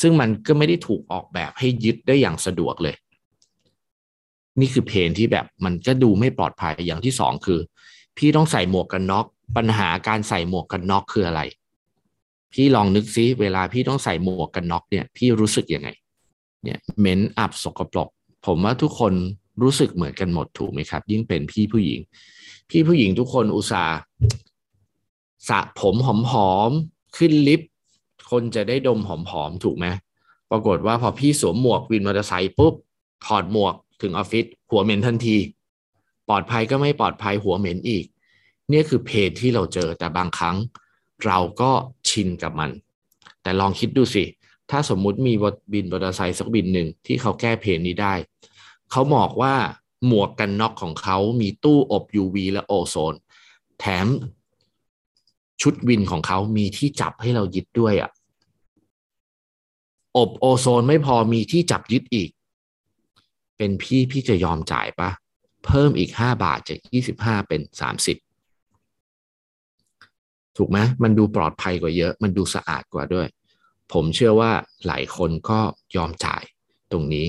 ซึ่งมันก็ไม่ได้ถูกออกแบบให้ยึดได้อย่างสะดวกเลย นี่คือเพนที่แบบมันก็ดูไม่ปลอดภัยอย่างที่สองคือ พี่ต้องใส่หมวกกันน็อกปัญหาการใส่หมวกกันน็อกคืออะไร พี่ลองนึกซิเวลาพี่ต้องใส่หมวกกันน็อกเนี่ยพี่รู้สึกยังไง เนี่ยเหม็นอับสกปรกผมว่าทุกคนรู้สึกเหมือนกันหมดถูกไหมครับ ยิ่งเป็นพี่ผู้หญิง พี่ผู้หญิงทุกคนอุตส่าห์สระผมหอมๆขึ้นลิฟต์คนจะได้ดมหอมๆถูกไหมปรากฏว่าพอพี่สวมหมวกวินมอเตอร์ไซค์ปุ๊บถอดหมวกถึงออฟฟิศหัวเหม็นทันที ปลอดภัยก็ไม่ปลอดภัยหัวเหม็นอีก เนี่ยคือเพจที่เราเจอแต่บางครั้ง เราก็ ชินกับมัน แต่ลองคิดดูสิ ถ้าสมมุติมีวินมอเตอร์ไซค์สักวินหนึ่งที่เขาแก้ pain นี้ได้ เขาบอกว่าหมวกกันน็อกของเขามีตู้อบ UV และโอโซน แถมชุดวินของเขามีที่จับให้เรายึดด้วยอะ่ะ อบโอโซนไม่พอมีที่จับยึดอีก เป็นพี่พี่จะยอมจ่ายปะเพิ่มอีกห้าบาทจากยี่สิบห้าเป็นสามสิบ ถูกไหมมันดูปลอดภัยกว่าเยอะ มันดูสะอาดกว่าด้วย ผมเชื่อว่าหลายคนก็ยอมจ่ายตรงนี้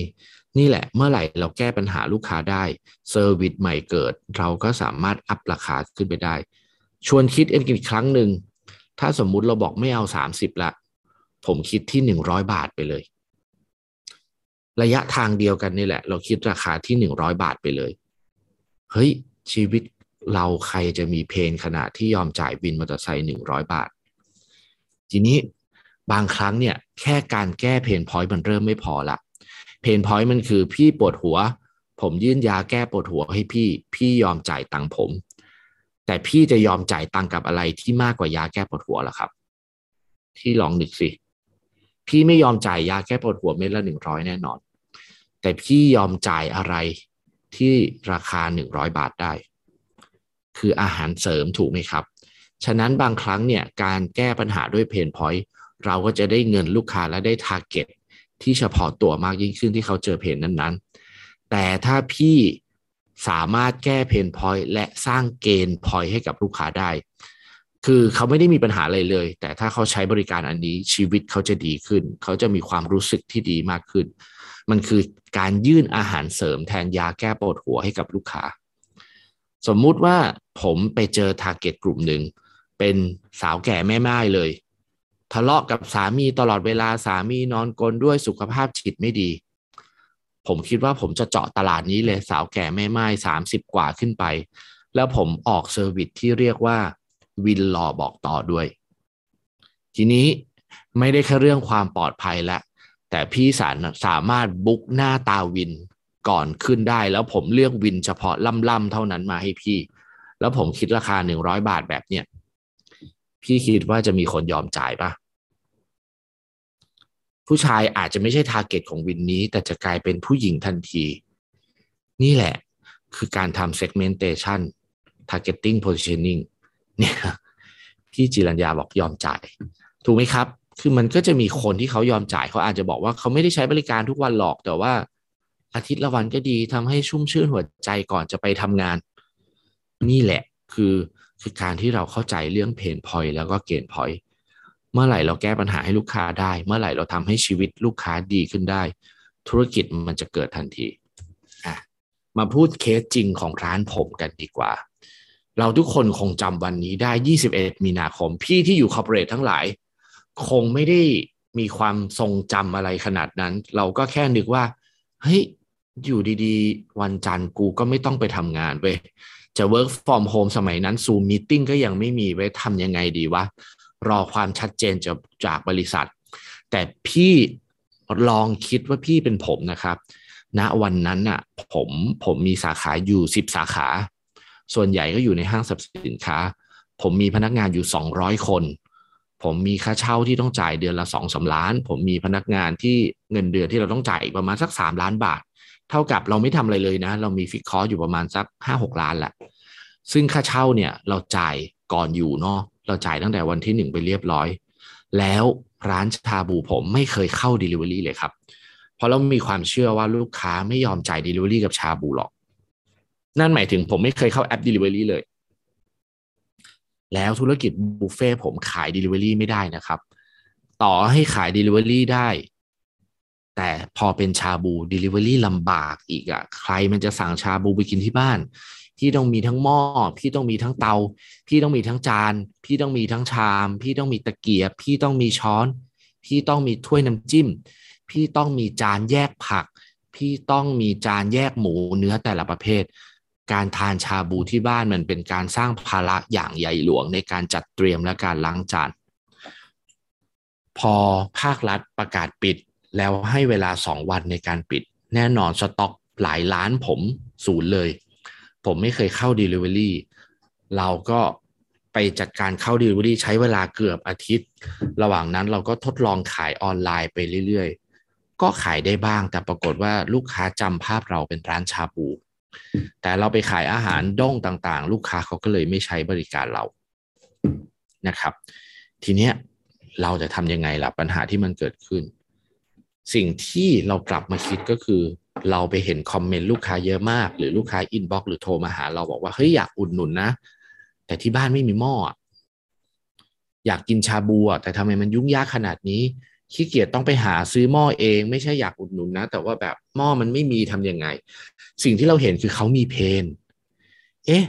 นี่แหละเมื่อไหร่เราแก้ปัญหาลูกค้าได้ service ใหม่เกิด เราก็สามารถ up ราคาขึ้นไปได้ ชวนคิดอีกครั้งหนึ่งถ้าสมมุติเราบอกไม่เอาสามสิบละ ผมคิดที่หนึ่งร้อยบาทไปเลย ระยะทางเดียวกันนี่แหละ เราคิดราคาที่หนึ่งร้อยบาทไปเลย เฮ้ย ชีวิต เราใครจะมี pain ขนาดที่ยอมจ่ายวินมอเตอร์ไซค์หนึ่งร้อยบาท ทีนี้บางครั้งเนี่ยแค่การแก้เพนพอยต์มันเริ่มไม่พอละเพนพอยต์มันคือพี่ปวดหัว ผมยื่นยาแก้ปวดหัวให้พี่ พี่ยอมจ่ายตังค์ผม แต่พี่จะยอมจ่ายตังค์กับอะไรที่มากกว่ายาแก้ปวดหัวล่ะครับ ที่ลองนึกสิพี่ไม่ยอมจ่ายยาแก้ปวดหัวเม็ดละหนึ่งร้อยแน่นอน แต่พี่ยอมจ่ายอะไรที่ราคาหนึ่งร้อยบาทได้ คืออาหารเสริมถูกไหมครับ ฉะนั้นบางครั้งเนี่ยการแก้ปัญหาด้วย pain point เราก็จะได้เงินลูกค้าและได้ target ที่เฉพาะตัวมากยิ่งขึ้นที่เขาเจอ pain นั้นๆ แต่ถ้าพี่สามารถแก้ pain point และสร้าง gain point ให้กับลูกค้าได้ คือเขาไม่ได้มีปัญหาอะไรเลย แต่ถ้าเขาใช้บริการอันนี้ชีวิตเขาจะดีขึ้น เขาจะมีความรู้สึกที่ดีมากขึ้น มันคือการยื่นอาหารเสริมแทนยาแก้ปวดหัวให้กับลูกค้า สมมุติว่าผมไปเจอ target กลุ่มหนึ่ง เป็นสาวแก่แม่ไม้เลย ทะเลาะกับสามีตลอดเวลาสามีนอนกลนด้วยสุขภาพจิตไม่ดี ผมคิดว่าผมจะเจาะตลาดนี้เลยสาวแก่แม่ไม้สามสิบกว่าขึ้นไป แล้วผมออก service ที่เรียกว่าวินหล่อบอกต่อด้วย ทีนี้ไม่ได้แค่เรื่องความปลอดภัยแล้วแต่พี่สา สามารถ book หน้าตาวิน ก่อนขึ้นได้ แล้วผมเลือกวินเฉพาะล่ำๆเท่านั้นมาให้พี่ แล้วผมคิดราคาหนึ่งร้อยบาทแบบเนี้ยพี่คิดว่าจะมีคนยอมจ่ายปะผู้ชายอาจจะไม่ใช่ทาร์เก็ตของวินนี้ แต่จะกลายเป็นผู้หญิงทันที นี่แหละคือการทำ segmentation targeting positioning เนี่ยพี่จิรัญญาบอกยอมจ่าย ถูกไหมครับ คือมันก็จะมีคนที่เขายอมจ่ายเขาอาจจะบอกว่าเขาไม่ได้ใช้บริการทุกวันหรอก แต่ว่า อาทิตย์ละวันก็ดีทำให้ชุ่มชื่นหัวใจก่อนจะไปทำงาน นี่แหละคือคือการที่เราเข้าใจเรื่องเพนพอยแล้วก็เกณฑ์พอยเมื่อไหร่เราแก้ปัญหาให้ลูกค้าได้ เมื่อไหร่เราทำให้ชีวิตลูกค้าดีขึ้นได้ ธุรกิจมันจะเกิดทันทีอะมาพูดเคสจริงของร้านผมกันดีกว่า เราทุกคนคงจำวันนี้ได้ 21 มีนาคม พี่ที่อยู่คอร์ปอเรททั้งหลาย คงไม่ได้มีความทรงจำอะไรขนาดนั้น เราก็แค่นึกว่า เฮ้ย อยู่ดีๆ วันจันทร์กูก็ไม่ต้องไปทำงานเว้ยจะ work from home สมัยนั้น Zoom meeting ก็ยังไม่มีไว้ทำยังไงดีวะ รอความชัดเจนจากจากบริษัท แต่พี่ลองคิดว่าพี่เป็นผมนะครับณวันนั้นน่ะ ผมผมมีสาขาอยู่10สาขา ส่วนใหญ่ก็อยู่ในห้างสรรพสินค้า ผมมีพนักงานอยู่200คน ผมมีค่าเช่าที่ต้องจ่ายเดือนละสองสาล้าน ผมมีพนักงานที่เงินเดือนที่เราต้องจ่ายประมาณสัก3ล้านบาท เท่ากับเราไม่ทำอะไรเลยนะ เรามีฟิกคอร์อยู่ประมาณสัก5-6ล้านแหละซึ่งค่าเช่าเนี่ยเราจ่ายก่อนอยู่เนาะเราจ่ายตั้งแต่วันที่หนึ่งไปเรียบร้อย แล้วร้านชาบูผมไม่เคยเข้า Delivery เลยครับ เพราะเรามีความเชื่อว่าลูกค้าไม่ยอมจ่าย Delivery กับชาบูหรอก นั่นหมายถึงผมไม่เคยเข้าแอป Delivery เลย แล้วธุรกิจบุฟเฟ่ผมขาย Delivery ไม่ได้นะครับ ต่อให้ขาย Delivery ได้ แต่พอเป็นชาบู Delivery ลำบากอีกอะ่ะ ใครมันจะสั่งชาบูไปกินที่บ้าน พี่ต้องมีทั้งหม้อ พี่ต้องมีทั้งเตา พี่ต้องมีทั้งจาน พี่ต้องมีทั้งชาม พี่ต้องมีตะเกียบ พี่ต้องมีช้อน พี่ต้องมีถ้วยน้ำจิ้ม พี่ต้องมีจานแยกผัก พี่ต้องมีจานแยกหมูเนื้อแต่ละประเภท การทานชาบูที่บ้านมันเป็นการสร้างภาระอย่างใหญ่หลวงในการจัดเตรียมและการล้างจาน พอภาครัฐประกาศปิด แล้วให้เวลาสองวันในการปิด แน่นอนสต็อกหลายล้านผมศูนย์เลย ผมไม่เคยเข้า Delivery เราก็ไปจัดการเข้า Delivery ใช้เวลาเกือบอาทิตย์ ระหว่างนั้นเราก็ทดลองขายออนไลน์ไปเรื่อยๆ ก็ขายได้บ้างแต่ปรากฏว่าลูกค้าจำภาพเราเป็นร้านชาบู แต่เราไปขายอาหารด้งต่างๆ ลูกค้าเขาก็เลยไม่ใช้บริการเรานะครับ ทีเนี้ยเราจะทำยังไงล่ะปัญหาที่มันเกิดขึ้น สิ่งที่เรากลับมาคิดก็คือ เราไปเห็น comment ลูกค้าเยอะมาก หรือลูกค้า inbox หรือโทรมาหา เราบอกว่าเฮ้ยอยากอุดหนุนนะ แต่ที่บ้านไม่มีหม้ออยากกินชาบูแต่ทำไมมันยุ่งยากขนาดนี้ขี้เกียจต้องไปหาซื้อหม้อเอง ไม่ใช่อยากอุดหนุนนะ แต่ว่าแบบหม้อมันไม่มีทำยังไง สิ่งที่เราเห็นคือเขามีเพนเอ๊ะ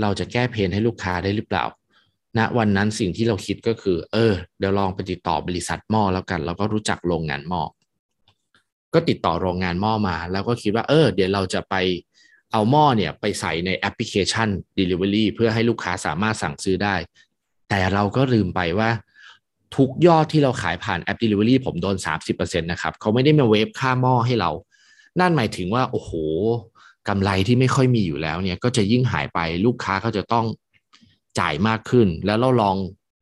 เราจะแก้เพนให้ลูกค้าได้หรือเปล่าณนะวันนั้นสิ่งที่เราคิดก็คือ เออ เดี๋ยวลองไปติดต่อบริษัทหม้อแล้วกัน แล้วก็รู้จักโรงงานหม้อ ก็ติดต่อโรงงานหม้อมา แล้วก็คิดว่าเออเดี๋ยวเราจะไปเอาหม้อเนี่ยไปใส่ในแอปพลิเคชัน Delivery เพื่อให้ลูกค้าสามารถสั่งซื้อได้ แต่เราก็ลืมไปว่าทุกยอดที่เราขายผ่านแอป Delivery ผมโดน 30%นะครับเขาไม่ได้มาเวฟค่าหม้อให้เรา นั่นหมายถึงว่า โอ้โหกำไรที่ไม่ค่อยมีอยู่แล้วเนี่ยก็จะยิ่งหายไปลูกค้าก็จะต้องจ่ายมากขึ้น แล้วเราลอง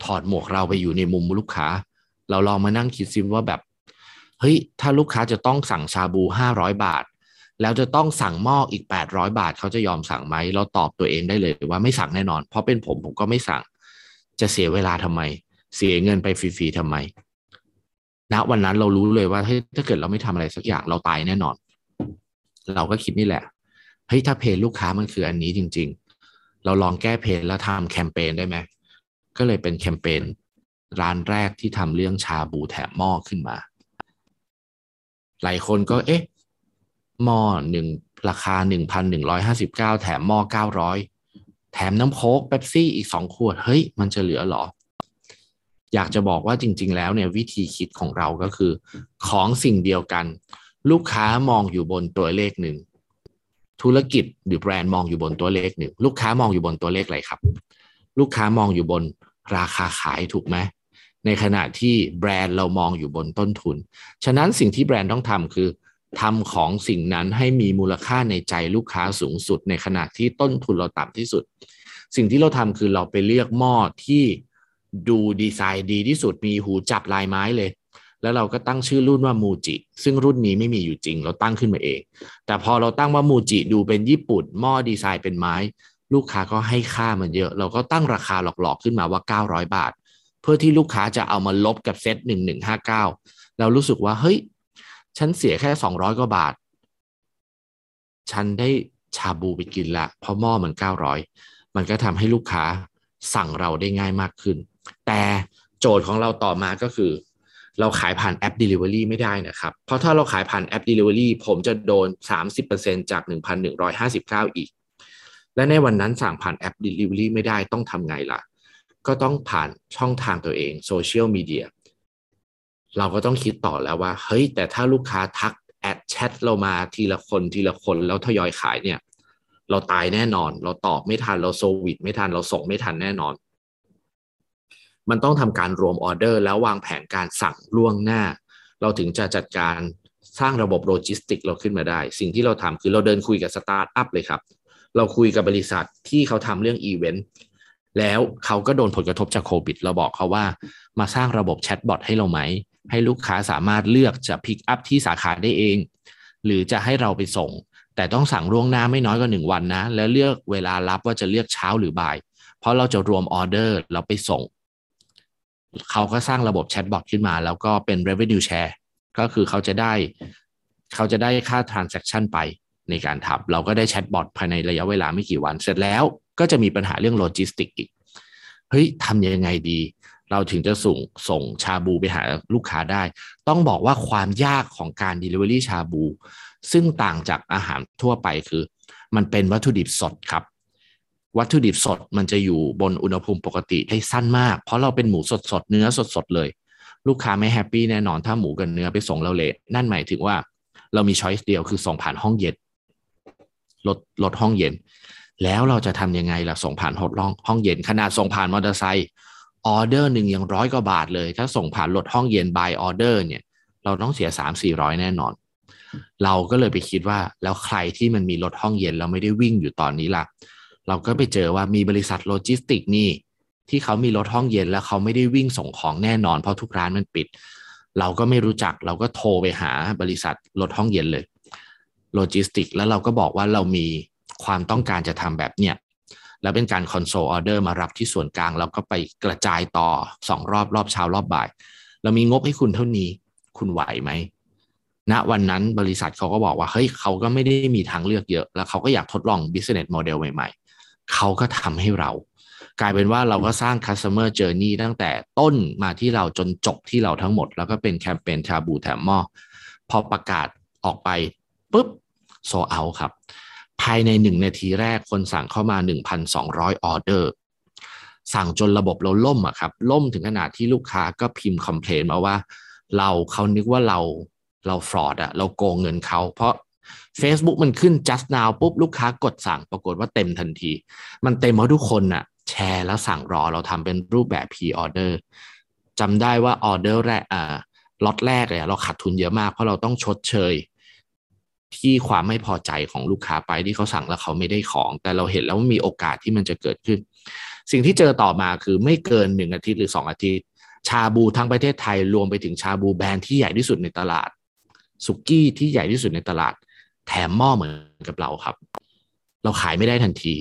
ถอดหมวกเราไปอยู่ในมุมลูกค้า เราลองมานั่งคิดซิว่าแบบ เฮ้ยถ้าลูกค้าจะต้องสั่งชาบู500บาท แล้วจะต้องสั่งหม้ออีก800บาท เขาจะยอมสั่งไหมเราตอบตัวเองได้เลยว่าไม่สั่งแน่นอน เพราะเป็นผมผมก็ไม่สั่ง จะเสียเวลาทำไม เสียเงินไปฟรีๆทำไมณวันนั้นเรารู้เลยว่าถ้าเกิดเราไม่ทำอะไรสักอย่างเราตายแน่นอน เราก็คิดนี่แหละเฮ้ยถ้าเพจลูกค้ามันคืออันนี้จริง ๆ เราลองแก้เพจแล้วทำแคมเปญได้ไหมก็เลยเป็นแคมเปญร้านแรกที่ทำเรื่องชาบูแถมหม้อขึ้นมา หลายคนก็เอ๊ะหม้อหนึ่งราคาหนึ่งพันหนึ่งร้อยห้าสิบเก้าแถมหม้อเก้าร้อยแถมน้ำโค้กเป๊ปซี่อีกสองขวด เฮ้ย มันจะเหลือหรอ อยากจะบอกว่าจริง ๆ แล้วเนี่ยวิธีคิดของเราก็คือ ของสิ่งเดียวกัน ลูกค้ามองอยู่บนตัวเลขหนึ่งธุรกิจหรือแบรนด์มองอยู่บนตัวเลขหนึ่งลูกค้ามองอยู่บนตัวเลขอะไรครับ ลูกค้ามองอยู่บนราคาขายถูกไหม ในขณะที่แบรนด์เรามองอยู่บนต้นทุน ฉะนั้นสิ่งที่แบรนด์ต้องทำคือทำของสิ่งนั้นให้มีมูลค่าในใจลูกค้าสูงสุด ในขณะที่ต้นทุนเราต่ำที่สุด สิ่งที่เราทำคือเราไปเลือกหม้อที่ดูดีไซน์ดีที่สุดมีหูจับลายไม้เลย แล้วเราก็ตั้งชื่อรุ่นว่ามูจิ ซึ่งรุ่นนี้ไม่มีอยู่จริง เราตั้งขึ้นมาเอง แต่พอเราตั้งว่ามูจิดูเป็นญี่ปุ่นหม้อดีไซน์เป็นไม้ ลูกค้าก็ให้ค่ามันเยอะ เราก็ตั้งราคาหลอกๆขึ้นมาว่า 900 บาท พื่อที่ลูกค้าจะเอามาลบกับเซต1159 เรารู้สึกว่า เฮ้ย ฉันเสียแค่สองร้อยกว่าบาท ฉันได้ชาบูไปกินละ เพราะหม้อมันเก้าร้อยมันก็ทำให้ลูกค้าสั่งเราได้ง่ายมากขึ้น แต่โจทย์ของเราต่อมาก็คือ เราขายผ่านแอป Delivery ไม่ได้นะครับ เพราะถ้าเราขายผ่านแอป Delivery ผมจะโดน 30%จาก 1,159 อีก และในวันนั้นสั่งผ่านแอป Delivery ไม่ได้ต้องทำไงล่ะ ก็ต้องผ่านช่องทางตัวเองโซเชียลมีเดียเราก็ต้องคิดต่อแล้วว่า เฮ้ย แต่ถ้าลูกค้าทักแอดแชทเรามาทีละคนทีละคนแล้วทยอยขายเนี่ย เราตายแน่นอน เราตอบไม่ทันเราโซวิดไม่ทันเราส่งไม่ทันแน่นอน มันต้องทำการรวมออเดอร์ แล้ววางแผนการสั่งล่วงหน้า เราถึงจะจัดการสร้างระบบโลจิสติกเราขึ้นมาได้ สิ่งที่เราทำคือเราเดินคุยกับสตาร์ทอัพเลยครับ เราคุยกับบริษัทที่เขาทำเรื่องอีเวนต์ แล้วเขาก็โดนผลกระทบจากโควิด เราบอกเขาว่ามาสร้างระบบแชทบอทให้เราไหม ให้ลูกค้าสามารถเลือกจะ pick up ที่สาขาได้เอง หรือจะให้เราไปส่ง แต่ต้องสั่งล่วงหน้าไม่น้อยกว่าหนึ่งวันนะ แล้วเลือกเวลารับว่าจะเลือกเช้าหรือบ่าย เพราะเราจะรวมออเดอร์เราไปส่ง เขาก็สร้างระบบแชทบอทขึ้นมา แล้วก็เป็น revenue share ก็คือเขาจะได้ เขาจะได้ค่า transaction ไปในการทำเราก็ได้แชทบอทภายในระยะเวลาไม่กี่วันเสร็จแล้ว ก็จะมีปัญหาเรื่องโลจิสติกอีกเฮ้ยทำยังไงดี เราถึงจะส่งส่งชาบูไปหาลูกค้าได้ ต้องบอกว่าความยากของการ Delivery ชาบู ซึ่งต่างจากอาหารทั่วไปคือ มันเป็นวัตถุดิบสดครับ วัตถุดิบสดมันจะอยู่บนอุณหภูมิปกติได้สั้นมาก เพราะเราเป็นหมูสดสดเนื้อสดสดเลย ลูกค้าไม่แฮปปี้แน่นอนถ้าหมูกับเนื้อไปส่งเราเละนั่นหมายถึงว่า เรามี choice เดียวคือส่งผ่านห้องเย็นรถรถห้องเย็น แล้วเราจะทำยังไงล่ะส่งผ่านห้องห้องเย็นขนาดส่งผ่านมอเตอร์ไซค์ออเดอร์หนึ่งยังร้อยกว่าบาทเลย ถ้าส่งผ่านรถห้องเย็น by order เนี่ย เราต้องเสียสามสี่ร้อยแน่นอน เราก็เลยไปคิดว่าแล้วใครที่มันมีรถห้องเย็นเราไม่ได้วิ่งอยู่ตอนนี้ล่ะ เราก็ไปเจอว่ามีบริษัทโลจิสติกนี่ที่เขามีรถห้องเย็นแล้วเขาไม่ได้วิ่งส่งของแน่นอน เพราะทุกร้านมันปิด เราก็ไม่รู้จักเราก็โทรไปหาบริษัทรถห้องเย็นเลยโลจิสติกแล้วเราก็บอกว่าเรามี ความต้องการจะทำแบบเนี้ยแล้วเป็นการคอนโซลออเดอร์มารับที่ส่วนกลางเราก็ไปกระจายต่อสองรอบรอบเช้ารอบบ่าย เรามีงบให้คุณเท่านี้คุณไหวไหมณนะวันนั้นบริษัทเขาก็บอกว่าเฮ้ยเขาก็ไม่ได้มีทางเลือกเยอะ แล้วเขาก็อยากทดลอง business model ใหม่ๆ เขาก็ทำให้เรา กลายเป็นว่าเราก็สร้าง customer journey ตั้งแต่ต้นมาที่เราจนจบที่เราทั้งหมด แล้วก็เป็นแคมเปญชาบูแถมหม้อพอประกาศออกไปปุ๊บโซเอาครับายในหนึ่งนาทีแรกคนสั่งเข้ามา 1,200 ออเดอร์ สั่งจนระบบเราล่มอะครับ ล่มถึงขนาดที่ลูกค้าก็พิมพ์คอมเพลนมาว่า เราเขานึกว่าเราเราฟรอดอะเราโกงเงินเขา เพราะ Facebook มันขึ้น just now ปุ๊บ ลูกค้ากดสั่งปรากฏว่าเต็มทันที มันเต็มเพราะทุกคนน่ะแชร์แล้วสั่งรอเราทำเป็นรูปแบบ pre order จำได้ว่าออเดอร์แรกอ่าล็อตแรกเลยเราขาดทุนเยอะมากเพราะเราต้องชดเชย ที่ความไม่พอใจของลูกค้าไปที่เขาสั่งแล้วเขาไม่ได้ของ แต่เราเห็นแล้วว่ามีโอกาสที่มันจะเกิดขึ้น สิ่งที่เจอต่อมาคือไม่เกินหนึ่งอาทิตย์หรือสองอาทิตย์ ชาบูทั้งประเทศไทยรวมไปถึงชาบูแบรนด์ที่ใหญ่ที่สุดในตลาดสุกี้ที่ใหญ่ที่สุดในตลาด แถมหม้อเหมือนกับเราครับ เราขายไม่ได้ทันที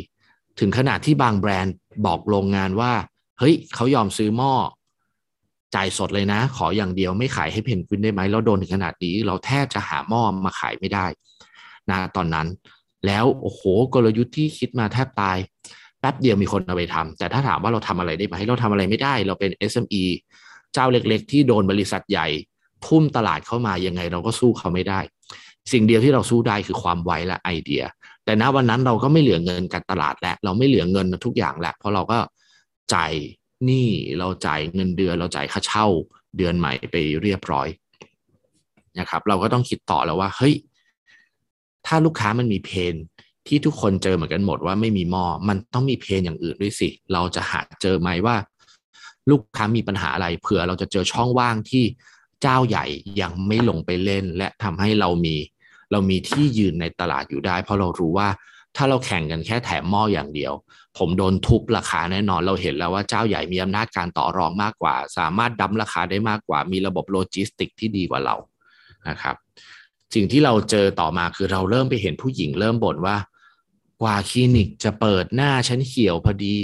ถึงขนาดที่บางแบรนด์บอกโรงงานว่า เฮ้ยเขายอมซื้อหม้อ จ่ายสดเลยนะ ขออย่างเดียวไม่ขายให้เพนกวินได้ไหมเราโดนถึงขนาดนี้ เราแทบจะหาหม้อมาขายไม่ได้นะตอนนั้น แล้วโอ้โหกลยุทธ์ที่คิดมาแทบตายแป๊บเดียวมีคนเอาไปทำแต่ถ้าถามว่าเราทำอะไรได้ไหมเราทำอะไรไม่ได้ เราเป็น SME เจ้าเล็กๆ ที่โดนบริษัทใหญ่ทุ่มตลาดเข้ามายังไงเราก็สู้เขาไม่ได้ สิ่งเดียวที่เราสู้ได้คือความไวและไอเดีย แต่ณวันนั้นเราก็ไม่เหลือเงินการตลาดแล้วเราไม่เหลือเงินทุกอย่างแล้วเพราะเราก็จ่าย หนี้เราจ่ายเงินเดือนเราจ่ายค่าเช่าเดือนใหม่ไปเรียบร้อยนะครับ เราก็ต้องคิดต่อแล้วว่าเฮ้ยถ้าลูกค้ามันมีเพนที่ทุกคนเจอเหมือนกันหมดว่าไม่มีหม้อมันต้องมีเพนอย่างอื่นด้วยสิ เราจะหาเจอไหมว่า ลูกค้ามีปัญหาอะไรเผื่อเราจะเจอช่องว่างที่เจ้าใหญ่ยังไม่ลงไปเล่น และทำให้เรามี เรามีที่ยืนในตลาดอยู่ได้ เพราะเรารู้ว่าถ้าเราแข่งกันแค่แถมหม้ออย่างเดียว ผมโดนทุบราคาแน่นอนเราเห็นแล้วว่าเจ้าใหญ่มีอำนาจการต่อรองมากกว่า สามารถ dump ราคาได้มากกว่า มีระบบโลจิสติกที่ดีกว่าเรานะครับสิ่งที่เราเจอต่อมาคือเราเริ่มไปเห็นผู้หญิงเริ่มบ่นว่ากว่าคลินิกจะเปิดหน้าฉันเหี่ยวพอดี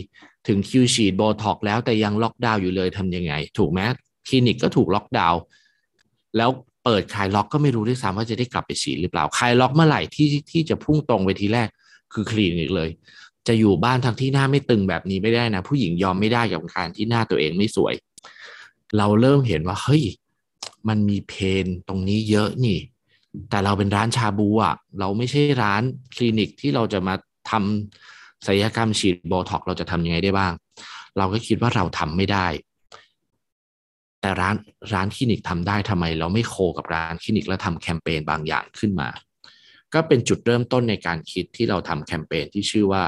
ถึงคิวฉีดโบท็อกแล้วแต่ยังล็อกดาวน์อยู่เลยทำยังไง ถูกไหมคลินิกก็ถูกล็อกดาวน์แล้วเปิดคลายล็อกก็ไม่รู้ด้วยซ้ำว่าจะได้กลับไปฉีดหรือเปล่าคลายล็อกเมื่อไหร่ที่ที่จะพุ่งตรงไปทีแรกคือคลินิกเลย จะอยู่บ้านทั้งที่หน้าไม่ตึงแบบนี้ไม่ได้นะ ผู้หญิงยอมไม่ได้กับการที่หน้าตัวเองไม่สวย เราเริ่มเห็นว่าเฮ้ยมันมี pain ตรงนี้เยอะนี่ แต่เราเป็นร้านชาบูอะเราไม่ใช่ร้านคลินิกที่เราจะมาทำศัลยกรรมฉีดโบท็อกเราจะทำยังไงได้บ้าง เราก็คิดว่าเราทำไม่ได้ แต่ร้านร้านคลินิกทำได้ทำไม เราไม่ co กับร้านคลินิกแล้วทำแคมเปญบางอย่างขึ้นมา ก็เป็นจุดเริ่มต้นในการคิดที่เราทำแคมเปญที่ชื่อว่า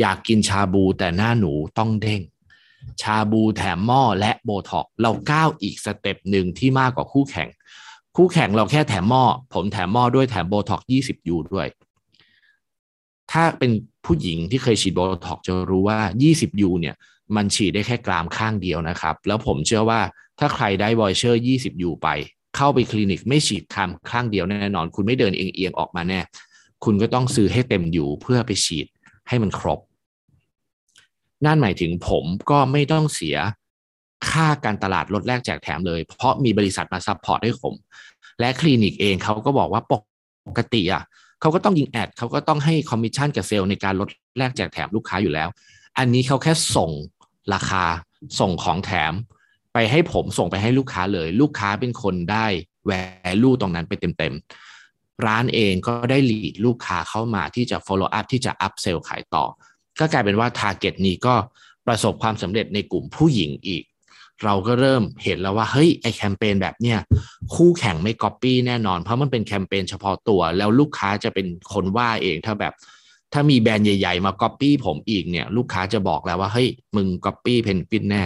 อยากกินชาบูแต่หน้าหนูต้องเด้ง ชาบูแถมหม้อและโบท็อกเราก้าวอีกสเต็ปหนึ่งที่มากกว่าคู่แข่ง คู่แข่งเราแค่แถมหม้อผมแถมหม้อด้วยแถมโบท็อกยี่สิบ U ด้วย ถ้าเป็นผู้หญิงที่เคยฉีดโบท็อกจะรู้ว่า 20 U เนี่ย มันฉีดได้แค่กรามข้างเดียวนะครับ แล้วผมเชื่อว่าถ้าใครได้ voucher 20 U ไป เข้าไปคลินิกไม่ฉีดกรามข้างเดียวแน่นอน คุณไม่เดินเอียงๆออกมาแน่ คุณก็ต้องซื้อให้เต็ม U เพื่อไปฉีดให้มันครบ นั่นหมายถึงผมก็ไม่ต้องเสียค่าการตลาดลดแลกแจกแถมเลย เพราะมีบริษัทมา support ให้ผม และคลินิกเองเขาก็บอกว่าปกติอะเขาก็ต้องยิง ad เขาก็ต้องให้คอมมิชชั่นกับเซลล์ในการลดแลกแจกแถมลูกค้าอยู่แล้ว อันนี้เขาแค่ส่งราคาส่งของแถม ไปให้ผมส่งไปให้ลูกค้าเลย ลูกค้าเป็นคนได้ value ตรงนั้นไปเต็มๆ ร้านเองก็ได้ lead ลูกค้าเข้ามาที่จะ follow up ที่จะ up sell ขายต่อ ก็กลายเป็นว่า target นี้ก็ประสบความสำเร็จในกลุ่มผู้หญิงอีก เราก็เริ่มเห็นแล้วว่าเฮ้ยไอแคมเปญแบบเนี้ยคู่แข่งไม่ก๊อปปี้แน่นอน เพราะมันเป็นแคมเปญเฉพาะตัว แล้วลูกค้าจะเป็นคนว่าเองถ้าแบบถ้ามีแบรนด์ใหญ่ ๆ มาก๊อปปี้ผมอีกเนี่ยลูกค้าจะบอกแล้วว่าเฮ้ยมึงก๊อปปี้เพนกวินแน่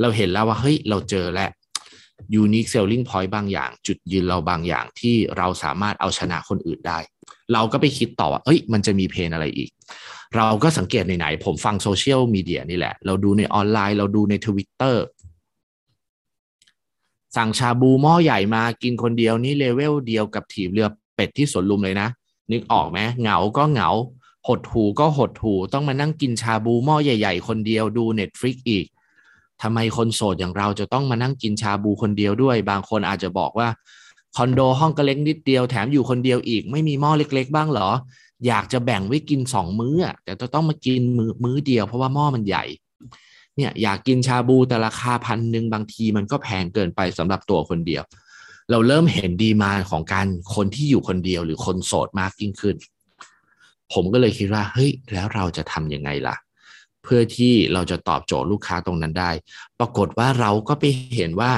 เราเห็นแล้วว่าเฮ้ยเราเจอแล้ว unique selling point บางอย่าง จุดยืนเราบางอย่างที่เราสามารถเอาชนะคนอื่นได้ เราก็ไปคิดต่อว่าเอ้ย มันจะมีเพนอะไรอีก เราก็สังเกตในไหนผมฟังโซเชียลมีเดียนี่แหละ เราดูในออนไลน์ เราดูในทวิตเตอร์สั่งชาบูหม้อใหญ่มากินคนเดียวนี่เลเวลเดียวกับถีบเรือเป็ดที่สวนลุมเลยนะ นึกออกไหมเหงาก็เหงา หดหูก็หดหูต้องมานั่งกินชาบูหม้อใหญ่ ๆ คนเดียวดู Netflix อีกทำไมคนโสดอย่างเราจะต้องมานั่งกินชาบูคนเดียวด้วย บางคนอาจจะบอกว่าคอนโดห้องก็เล็กนิดเดียวแถมอยู่คนเดียวอีก ไม่มีหม้อเล็ก ๆ บ้างเหรอ อยากจะแบ่งไว้กินสองมื้อแต่จะต้องมากินมือมื้อเดียวเพราะว่าหม้อมันใหญ่ เนี่ยอยากกินชาบูแต่ราคาพันหนึ่งบางทีมันก็แพงเกินไปสำหรับตัวคนเดียว เราเริ่มเห็นดีมาของการคนที่อยู่คนเดียวหรือคนโสดมากยิ่งขึ้น ผมก็เลยคิดว่าเฮ้ยแล้วเราจะทำยังไงล่ะ เพื่อที่เราจะตอบโจทย์ลูกค้าตรงนั้นได้ ปรากฏว่าเราก็ไปเห็นว่า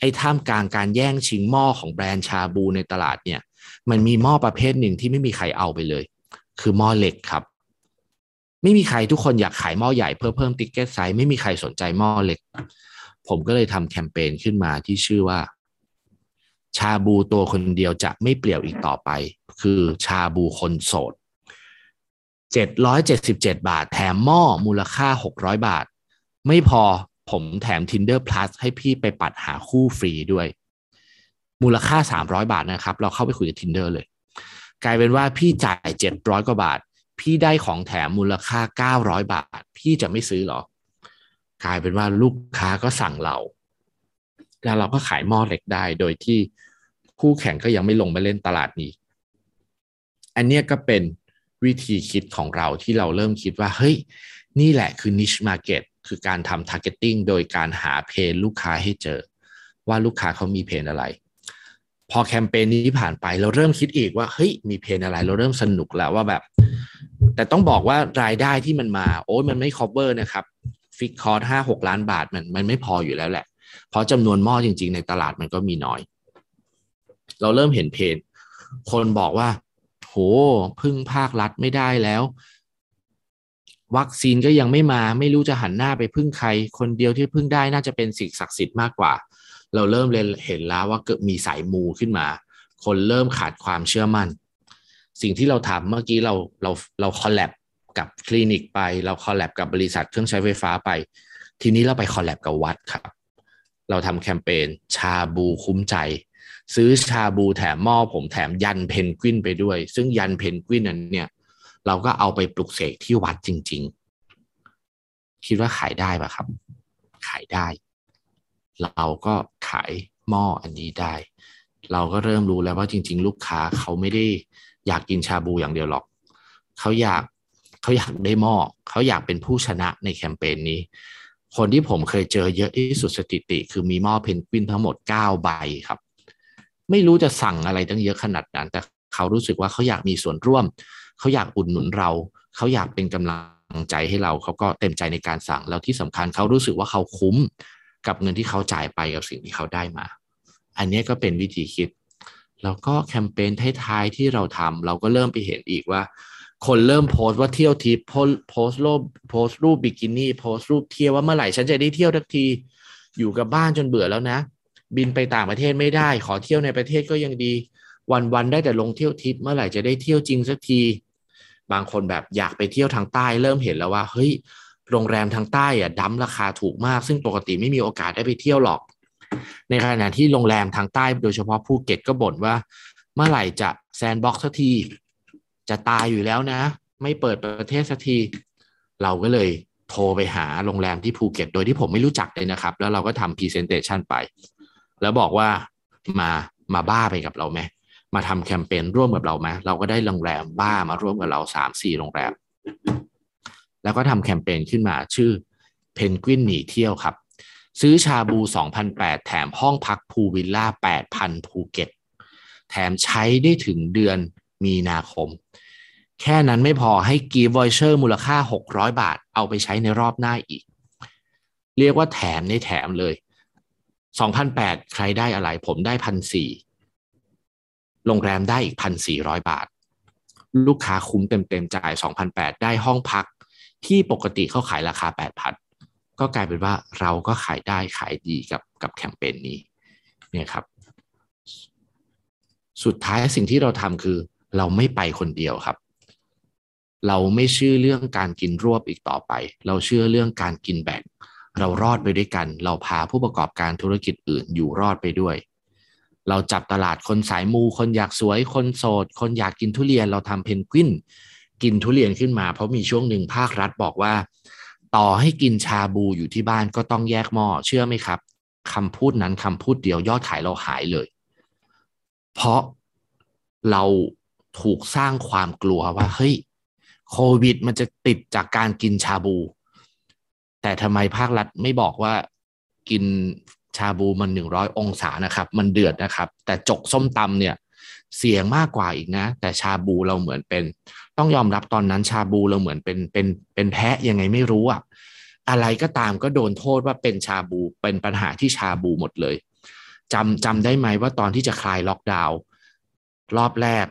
ไอ้ท่ามกลางการแย่งชิงหม้อของแบรนด์ชาบูในตลาดเนี่ย มันมีหม้อประเภทหนึ่งที่ไม่มีใครเอาไปเลย คือหม้อเหล็กครับ ไม่มีใครทุกคนอยากขายหม้อใหญ่เพื่อเพิ่มติ๊กเก็ตไซส์ไม่มีใครสนใจหม้อเหล็ก ผมก็เลยทำแคมเปญขึ้นมาที่ชื่อว่า ชาบูตัวคนเดียวจะไม่เปลี่ยวอีกต่อไป คือชาบูคนโสด777 บาท แถมหม้อมูลค่า 600 บาท ไม่พอผมแถม Tinder Plus ให้พี่ไปปัดหาคู่ฟรีด้วย มูลค่า 300 บาทนะครับ เราเข้าไปคุยกับ Tinder เลย กลายเป็นว่าพี่จ่าย 700 กว่าบาท พี่ได้ของแถมมูลค่า 900 บาท พี่จะไม่ซื้อหรอ กลายเป็นว่าลูกค้าก็สั่งเรา แล้วเราก็ขายหม้อเหล็กได้ โดยที่คู่แข่งก็ยังไม่ลงมาเล่นตลาดนี้ อันเนี้ยก็เป็นวิธีคิดของเราที่เราเริ่มคิดว่า เฮ้ย นี่แหละคือ niche market คือการทำ targeting โดยการหา pain ลูกค้าให้เจอ ว่าลูกค้าเขามี pain อะไร พอแคมเปญนี้ผ่านไปเราเริ่มคิดอีกว่าเฮ้ยมี pain อะไรเราเริ่มสนุกแล้วว่าแบบ แต่ต้องบอกว่ารายได้ที่มันมา โอ้ยมันไม่ cover นะครับฟิกคอร์สห้าหกล้านบาทมันมันไม่พออยู่แล้วแหละ เพราะจำนวนหม้อจริง ๆ ในตลาดมันก็มีน้อย เราเริ่มเห็นเพนคนบอกว่า โหพึ่งภาครัฐไม่ได้แล้ว วัคซีนก็ยังไม่มา ไม่รู้จะหันหน้าไปพึ่งใคร คนเดียวที่พึ่งได้น่าจะเป็นสิ่งศักดิ์สิทธิ์มากกว่า เราเริ่มเห็นแล้วว่าเกิดมีสายมูขึ้นมา คนเริ่มขาดความเชื่อมั่น สิ่งที่เราทำเมื่อกี้เราเราเราคอลแลบกับคลินิกไป เราคอลแลบกับบริษัทเครื่องใช้ไฟฟ้าไป ทีนี้เราไปคอลแลบกับวัดครับ เราทำแคมเปญชาบูคุ้มใจ ซื้อชาบูแถมหม้อผมแถมยันเพนกวินไปด้วย ซึ่งยันเพนกวินนั้นเนี่ย เราก็เอาไปปลุกเสกที่วัดจริง ๆ คิดว่าขายได้ปะครับ ขายได้ เราก็ขายหม้ออันนี้ได้ เราก็เริ่มรู้แล้วว่าจริง ๆ ลูกค้าเขาไม่ได้อยากกินชาบูอย่างเดียวหรอก เขาอยากเขาอยากได้หม้อเขาอยากเป็นผู้ชนะในแคมเปญนี้ คนที่ผมเคยเจอเยอะที่สุดสถิติ คือมีหม้อเพนกวินทั้งหมด 9 ใบครับ ไม่รู้จะสั่งอะไรตั้งเยอะขนาดนั้น แต่เขารู้สึกว่าเขาอยากมีส่วนร่วม เขาอยากอุดหนุนเรา เขาอยากเป็นกำลังใจให้เราเขาก็เต็มใจในการสั่งแล้วที่สำคัญเขารู้สึกว่าเขาคุ้ม กับเงินที่เขาจ่ายไปกับสิ่งที่เขาได้มา อันนี้ก็เป็นวิธีคิด แล้วก็แคมเปญท้ายๆที่เราทำเราก็เริ่มไปเห็นอีกว่า คนเริ่มโพสต์ว่าเที่ยวทิพย์โพสต์รูปโพสต์รูปบิกินี่โพสต์รูปเที่ยวว่าเมื่อไหร่ฉันจะได้เที่ยวสักทีอยู่กับบ้านจนเบื่อแล้วนะ บินไปต่างประเทศไม่ได้ ขอเที่ยวในประเทศก็ยังดี วันๆได้แต่ลงเที่ยวทิพย์เมื่อไหร่จะได้เที่ยวจริงสักที บางคนแบบอยากไปเที่ยวทางใต้เริ่มเห็นแล้วว่าเฮ้ย โรงแรมทางใต้อะ dump ราคาถูกมาก ซึ่งปกติไม่มีโอกาสได้ไปเที่ยวหรอก ในขณะที่โรงแรมทางใต้โดยเฉพาะภูเก็ตก็บ่นว่า เมื่อไหร่จะ sandbox สักที จะตายอยู่แล้วนะ ไม่เปิดประเทศสักที เราก็เลยโทรไปหาโรงแรมที่ภูเก็ต โดยที่ผมไม่รู้จักเลยนะครับ แล้วเราก็ทำ presentation ไป แล้วบอกว่ามามาบ้าไปกับเราไหมมาทำแคมเปญร่วมกับเราไหมเราก็ได้โรงแรมบ้ามาร่วมกับเราสามสี่โรงแรม แล้วก็ทำแคมเปญขึ้นมาชื่อเพนกวินหนีเที่ยวครับ ซื้อชาบู 2,008 แถมห้องพัก pool villa 8,000 ภูเก็ต แถมใช้ได้ถึงเดือนมีนาคม แค่นั้นไม่พอให้ gift voucher มูลค่า 600 บาท เอาไปใช้ในรอบหน้าอีก เรียกว่าแถมในแถมเลย 2,008 ใครได้อะไรผมได้1,400โรงแรมได้อีก 1,400 บาท ลูกค้าคุ้มเต็มๆจ่าย 2,008 ได้ห้องพัก ที่ปกติเขาขายราคา 8,000 ก็กลายเป็นว่าเราก็ขายได้ขายดีกับกับแคมเปญนนี้เนี่ยครับ สุดท้ายสิ่งที่เราทำคือเราไม่ไปคนเดียวครับ เราไม่เชื่อเรื่องการกินรวบอีกต่อไป เราเชื่อเรื่องการกินแบ่ง เรารอดไปด้วยกัน เราพาผู้ประกอบการธุรกิจอื่นอยู่รอดไปด้วยเราจับตลาดคนสายมู คนอยากสวย คนโสด คนอยากกินทุเรียน เราทำเพนกวิน กินทุเรียนขึ้นมา เพราะมีช่วงหนึ่งภาครัฐบอกว่า ต่อให้กินชาบูอยู่ที่บ้านก็ต้องแยกหม้อเชื่อไหมครับคำพูดนั้นคำพูดเดียวยอดขายเราหายเลย เพราะเราถูกสร้างความกลัวว่าเฮ้ยโควิดมันจะติดจากการกินชาบู แต่ทำไมภาครัฐไม่บอกว่ากินชาบูมันหนึ่งร้อยองศานะครับ มันเดือดนะครับ แต่จกส้มตำเนี่ยเสียงมากกว่าอีกนะ แต่ชาบูเราเหมือนเป็น ต้องยอมรับตอนนั้นชาบูเราเหมือนเป็นเป็นเป็นแพะยังไงไม่รู้อะอะไรก็ตามก็โดนโทษว่าเป็นชาบูเป็นปัญหาที่ชาบูหมดเลยจำจำได้ไหมว่าตอนที่จะคลายล็อกดาวน์รอบแรก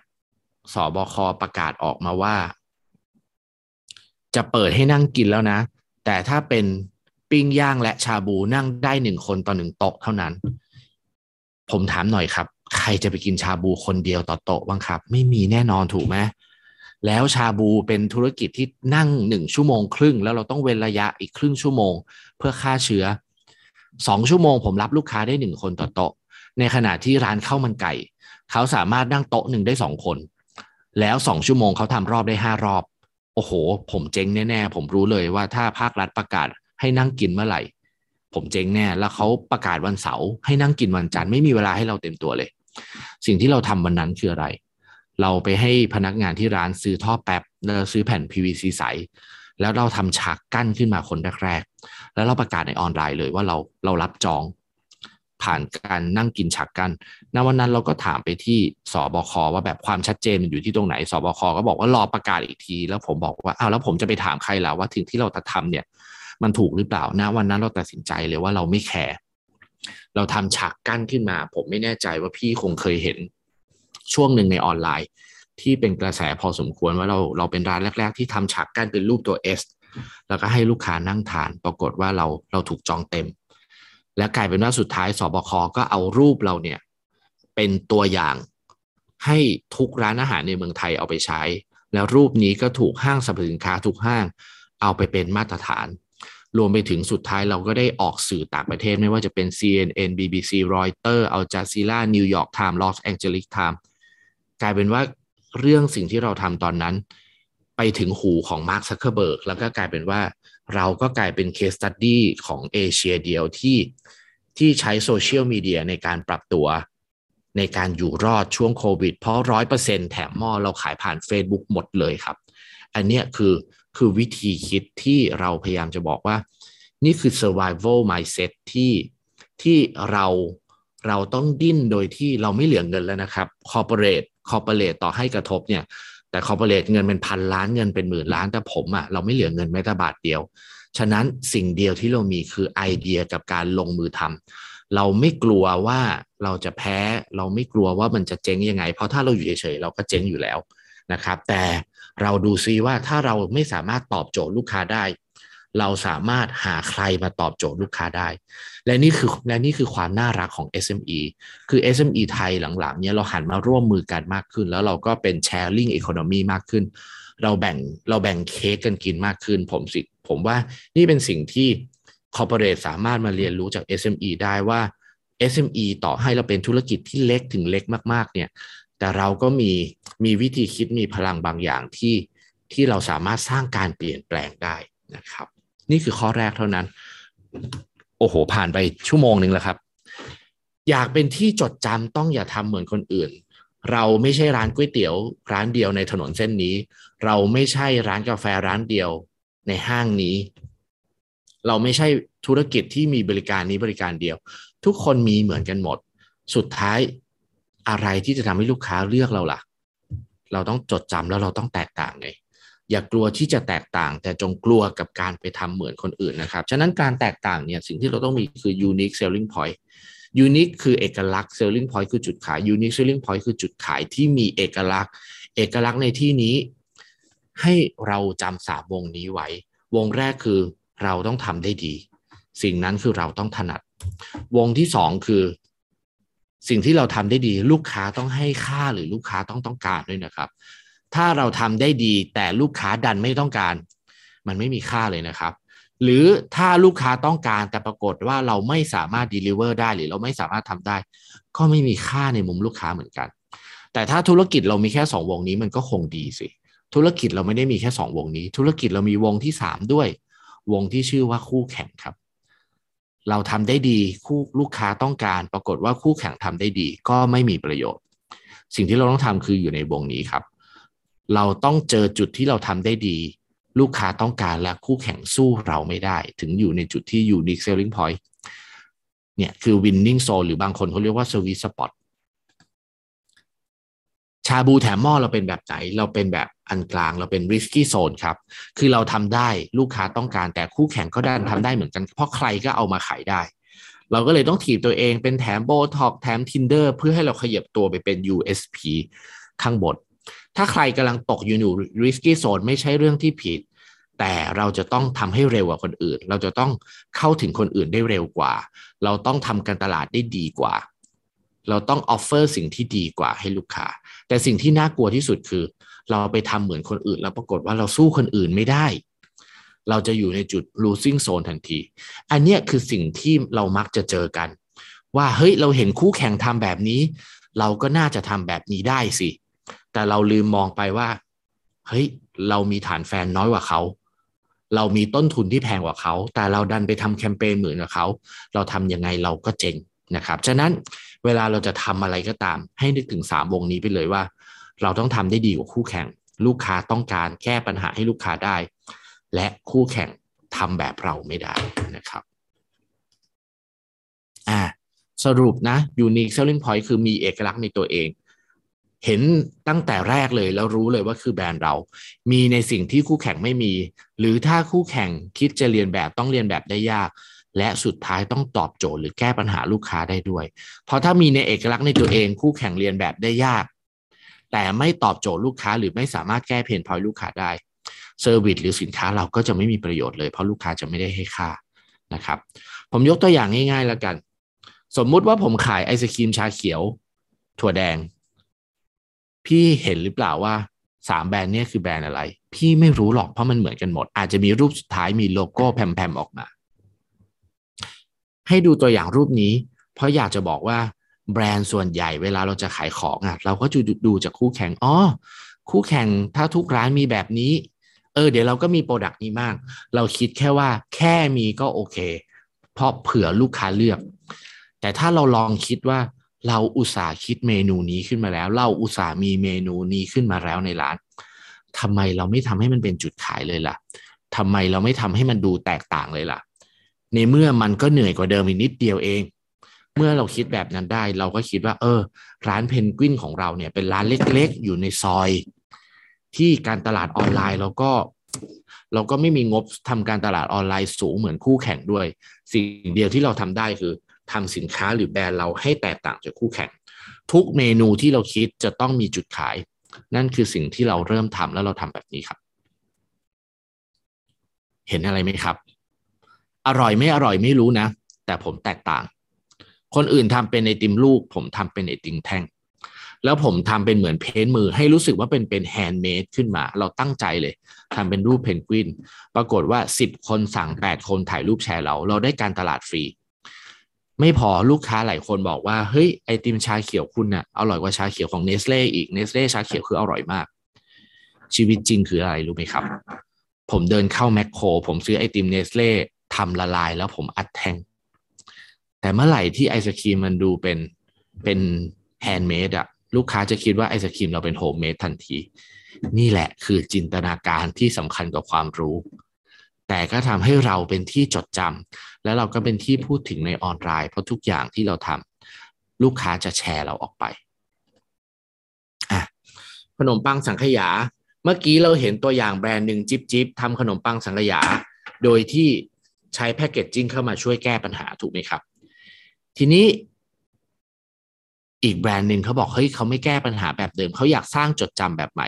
สบคประกาศออกมาว่า จะเปิดให้นั่งกินแล้วนะ แต่ถ้าเป็นปิ้งย่างและชาบูนั่งได้หนึ่งคนต่อหนึ่งโต๊ะเท่านั้น ผมถามหน่อยครับ ใครจะไปกินชาบูคนเดียวต่อโต๊ะบ้างครับ ไม่มีแน่นอนถูกไหม แล้วชาบูเป็นธุรกิจที่นั่งหนึ่งชั่วโมงครึ่ง แล้วเราต้องเว้นระยะอีกครึ่งชั่วโมง เพื่อฆ่าเชื้อสองชั่วโมง ผมรับลูกค้าได้หนึ่งคนต่อโต๊ะ ในขณะที่ร้านข้าวมันไก่ เขาสามารถนั่งโต๊ะหนึ่งได้สองคน แล้วสองชั่วโมงเขาทำรอบได้ห้ารอบ โอ้โห ผมเจ๊งแน่ๆ ผมรู้เลยว่าถ้าภาครัฐประกาศให้นั่งกินเมื่อไหร่ ผมเจ๊งแน่ แล้วเขาประกาศวันเสาร์ให้นั่งกินวันจันทร์ไม่มีเวลาให้เราเต็มตัวเลย สิ่งที่เราทำวันนั้นคืออะไร เราไปให้พนักงานที่ร้านซื้อท่อแป๊บแล้วซื้อแผ่น PVC ใส แล้วเราทำฉากกั้นขึ้นมาคนแรกๆแล้วเราประกาศในออนไลน์เลยว่าเราเรารับจองผ่านการนั่งกินฉากกั้นณวันนั้นเราก็ถามไปที่สบคว่าแบบความชัดเจนอยู่ที่ตรงไหน สบคก็บอกว่ารอประกาศอีกที แล้วผมบอกว่าอ้าวแล้วผมจะไปถามใครล่ะว่าถึงที่เราจะทำเนี่ย มันถูกหรือเปล่าณวันนั้นเราตัดสินใจเลยว่าเราไม่แคร์เราทำฉากกั้นขึ้นมา ผมไม่แน่ใจว่าพี่คงเคยเห็น ช่วงหนึ่งในออนไลน์ ที่เป็นกระแสพอสมควรว่าเราเราเป็นร้านแรก ๆ ที่ทำฉากกั้นเป็นรูปตัว S แล้วก็ให้ลูกค้านั่งทาน ปรากฏว่าเราเราถูกจองเต็ม และกลายเป็นว่าสุดท้ายสบคก็เอารูปเราเนี่ยเป็นตัวอย่างให้ทุกร้านอาหารในเมืองไทยเอาไปใช้ แล้วรูปนี้ก็ถูกห้างสรรพสินค้าทุกห้างเอาไปเป็นมาตรฐาน รวมไปถึงสุดท้ายเราก็ได้ออกสื่อต่างประเทศไม่ว่าจะเป็น CNN BBC Reuters Al Jazeera New York Times Los Angeles Times กลายเป็นว่าเรื่องสิ่งที่เราทำตอนนั้น ไปถึงหูของมาร์คซักเคอร์เบิร์กแล้วก็กลายเป็นว่าเราก็กลายเป็น case study ของเอเชียเดียวที่ที่ใช้โซเชียลมีเดียในการปรับตัวในการอยู่รอดช่วงโควิด เพราะร้อยเปอร์เซ็นแถมหม้อเราขายผ่าน Facebook หมดเลยครับ อันเนี้ยคือคือวิธีคิดที่เราพยายามจะบอกว่า นี่คือ survival mindset ที่ที่เราเราต้องดิ้นโดยที่เราไม่เหลือเงินแล้วนะครับ corporate corporate ต่อให้กระทบเนี่ยแต่ corporate เงินเป็นพันล้านเงินเป็นหมื่นล้านแต่ผมอะ่ะเราไม่เหลือเงินแม้แต่บาทเดียว ฉะนั้นสิ่งเดียวที่เรามีคือไอเดียกับการลงมือทำเราไม่กลัวว่าเราจะแพ้ เราไม่กลัวว่ามันจะเจ๊งยังไง เพราะถ้าเราอยู่เฉยๆเราก็เจ๊งอยู่แล้วนะครับ แต่เราดูซิว่าถ้าเราไม่สามารถตอบโจทย์ลูกค้าได้ เราสามารถหาใครมาตอบโจทย์ลูกค้าได้ และนี่คือและนี่คือความน่ารักของ SME คือ SME ไทยหลังๆเนี่ยเราหันมาร่วมมือกันมากขึ้น แล้วเราก็เป็น sharing economy มากขึ้น เราแบ่งเราแบ่งเค้กกันกินมากขึ้น ผมสิผมว่านี่เป็นสิ่งที่ corporate สามารถมาเรียนรู้จาก SME ได้ว่า SME ต่อให้เราเป็นธุรกิจที่เล็กถึงเล็กมากๆเนี่ยแต่เราก็มีมีวิธีคิดมีพลังบางอย่างที่ที่เราสามารถสร้างการเปลี่ยนแปลงได้นะครับ นี่คือข้อแรกเท่านั้น โอ้โห ผ่านไปชั่วโมงหนึ่งแล้วครับ อยากเป็นที่จดจำต้องอย่าทำเหมือนคนอื่น เราไม่ใช่ร้านก๋วยเตี๋ยวร้านเดียวในถนนเส้นนี้ เราไม่ใช่ร้านกาแฟร้านเดียวในห้างนี้ เราไม่ใช่ธุรกิจที่มีบริการนี้บริการเดียว ทุกคนมีเหมือนกันหมด สุดท้ายอะไรที่จะทำให้ลูกค้าเลือกเราล่ะ เราต้องจดจำแล้วเราต้องแตกต่างไง อย่ากลัวที่จะแตกต่าง แต่จงกลัวกับการไปทำเหมือนคนอื่นนะครับ ฉะนั้นการแตกต่างเนี่ยสิ่งที่เราต้องมีคือ unique selling point unique คือเอกลักษณ์ selling point คือจุดขาย unique selling point คือจุดขายที่มีเอกลักษณ์ เอกลักษณ์ในที่นี้ ให้เราจำสามวงนี้ไว้ วงแรกคือเราต้องทำได้ดี สิ่งนั้นคือเราต้องถนัด วงที่สองคือสิ่งที่เราทำได้ดีลูกค้าต้องให้ค่าหรือลูกค้าต้องต้องการด้วยนะครับ ถ้าเราทำได้ดีแต่ลูกค้าดันไม่ต้องการ มันไม่มีค่าเลยนะครับ หรือถ้าลูกค้าต้องการแต่ปรากฏว่าเราไม่สามารถ deliver ได้หรือเราไม่สามารถทำได้ ก็ไม่มีค่าในมุมลูกค้าเหมือนกัน แต่ถ้าธุรกิจเรามีแค่สองวงนี้มันก็คงดีสิธุรกิจเราไม่ได้มีแค่สองวงนี้ ธุรกิจเรามีวงที่สามด้วย วงที่ชื่อว่าคู่แข่งครับ เราทำได้ดีคู่ลูกค้าต้องการ ปรากฏว่าคู่แข่งทำได้ดี ก็ไม่มีประโยชน์ สิ่งที่เราต้องทำคืออยู่ในวงนี้ครับ เราต้องเจอจุดที่เราทำได้ดี ลูกค้าต้องการและคู่แข่งสู้เราไม่ได้ ถึงอยู่ในจุดที่ unique selling point เนี่ยคือ winning zone หรือบางคนเขาเรียกว่า service spot ชาบูแถมหม้อเราเป็นแบบไหน เราเป็นแบบอันกลางเราเป็น risky zone ครับ คือเราทำได้ลูกค้าต้องการแต่คู่แข่งก็ดันทำได้เหมือนกัน เพราะใครก็เอามาขายได้ เราก็เลยต้องถีบตัวเองเป็นแถมโบท็อกแถม Tinder เพื่อให้เราขยับตัวไปเป็น USP ข้างบน ถ้าใครกำลังตกอยู่ใน risky zone ไม่ใช่เรื่องที่ผิด แต่เราจะต้องทำให้เร็วกว่าคนอื่น เราจะต้องเข้าถึงคนอื่นได้เร็วกว่า เราต้องทำการตลาดได้ดีกว่า เราต้อง offer สิ่งที่ดีกว่าให้ลูกค้า แต่สิ่งที่น่ากลัวที่สุดคือ เราไปทำเหมือนคนอื่น แล้วปรากฏว่าเราสู้คนอื่นไม่ได้ เราจะอยู่ในจุด losing zone ทันที อันนี้คือสิ่งที่เรามักจะเจอกัน ว่าเฮ้ยเราเห็นคู่แข่งทำแบบนี้ เราก็น่าจะทำแบบนี้ได้สิ แต่เราลืมมองไปว่า เฮ้ย เรามีฐานแฟนน้อยกว่าเขา เรามีต้นทุนที่แพงกว่าเขา แต่เราดันไปทำแคมเปญเหมือนกับเขา เราทำยังไงเราก็เจ๋งนะครับ ฉะนั้นเวลาเราจะทำอะไรก็ตาม ให้นึกถึงสามวงนี้ไปเลยว่า เราต้องทำได้ดีกว่าคู่แข่ง ลูกค้าต้องการแก้ปัญหาให้ลูกค้าได้ และคู่แข่งทำแบบเราไม่ได้นะครับอ่าสรุปนะ unique selling point คือมีเอกลักษณ์ในตัวเอง เห็นตั้งแต่แรกเลยแล้วรู้เลยว่าคือแบรนด์เรา มีในสิ่งที่คู่แข่งไม่มี หรือถ้าคู่แข่งคิดจะเรียนแบบต้องเรียนแบบได้ยาก และสุดท้ายต้องตอบโจทย์หรือแก้ปัญหาลูกค้าได้ด้วย เพราะถ้ามีในเอกลักษณ์ในตัวเองคู่แข่งเรียนแบบได้ยาก แต่ไม่ตอบโจทย์ลูกค้าหรือไม่สามารถแก้เพนพอยลูกค้าได้เซอร์วิสหรือสินค้าเราก็จะไม่มีประโยชน์เลยเพราะลูกค้าจะไม่ได้ให้ค่านะครับ ผมยกตัวอย่างง่ายๆแล้วกัน สมมุติว่าผมขายไอศครีมชาเขียว ถั่วแดง พี่เห็นหรือเปล่าว่าสามแบรนด์เนี่ยคือแบรนด์อะไร พี่ไม่รู้หรอกเพราะมันเหมือนกันหมด อาจจะมีรูปสุดท้ายมีโลโก้แพลมๆออกมา ให้ดูตัวอย่างรูปนี้ เพราะอยากจะบอกว่าแบรนด์ส่วนใหญ่เวลาเราจะขายของอะ เราก็จะดูจากคู่แข่งอ๋อคู่แข่งถ้าทุกร้านมีแบบนี้ เออ เดี๋ยวเราก็มี product นี้บ้าง เราคิดแค่ว่าแค่มีก็โอเค เพราะเผื่อลูกค้าเลือก แต่ถ้าเราลองคิดว่า เราอุตส่าห์คิดเมนูนี้ขึ้นมาแล้ว เราอุตส่าห์มีเมนูนี้ขึ้นมาแล้วในร้านทำไมเราไม่ทำให้มันเป็นจุดขายเลยล่ะทำไมเราไม่ทำให้มันดูแตกต่างเลยล่ะ ในเมื่อมันก็เหนื่อยกว่าเดิมอีกนิดเดียวเอง เมื่อเราคิดแบบนั้นได้ เราก็คิดว่า เออ ร้านเพนกวินของเราเนี่ยเป็นร้านเล็ก ๆ อยู่ในซอย ที่การตลาดออนไลน์เราก็เราก็ไม่มีงบทำการตลาดออนไลน์สูงเหมือนคู่แข่งด้วย สิ่งเดียวที่เราทำได้คือ ทำสินค้าหรือแบรนด์เราให้แตกต่างจากคู่แข่ง ทุกเมนูที่เราคิดจะต้องมีจุดขาย นั่นคือสิ่งที่เราเริ่มทำแล้วเราทำแบบนี้ครับ เห็นอะไรไหมครับ อร่อยไม่อร่อยไม่รู้นะ แต่ผมแตกต่าง คนอื่นทำเป็นไอติมลูก ผมทำเป็นไอติมแท่งแล้วผมทำเป็นเหมือน paint มือให้รู้สึกว่าเป็นเป็น handmade ขึ้นมา เราตั้งใจเลยทำเป็นรูปเพนกวิน ปรากฏว่าสิบคนสั่งแปดคนถ่ายรูปแชร์เรา เราได้การตลาดฟรี ไม่พอลูกค้าหลายคนบอกว่าเฮ้ยไอติมชาเขียวคุณน่ะอร่อยกว่าชาเขียวของเนสเล่อีกเนสเล่ชาเขียวคืออร่อยมาก ชีวิตจริงคืออะไรรู้ไหมครับ ผมเดินเข้าแมคโคร ผมซื้อไอติมเนสเล่ทำละลายแล้วผมอัดแท่งแต่เมื่อไหร่ที่ไอศครีมมันดูเป็นเป็น handmade อะลูกค้าจะคิดว่าไอศครีมเราเป็น homemade ทันที นี่แหละคือจินตนาการที่สำคัญกว่าความรู้ แต่ก็ทำให้เราเป็นที่จดจำและเราก็เป็นที่พูดถึงในออนไลน์ เพราะทุกอย่างที่เราทำลูกค้าจะแชร์เราออกไปอะขนมปังสังขยา เมื่อกี้เราเห็นตัวอย่างแบรนด์หนึ่งจิ๊บจิ๊บทำขนมปังสังขยา โดยที่ใช้แพคเกจจิ้งเข้ามาช่วยแก้ปัญหาถูกไหมครับ ทีนี้อีกแบรนด์หนึ่งเขาบอกเฮ้ยเขาไม่แก้ปัญหาแบบเดิมเขาอยากสร้างจดจำแบบใหม่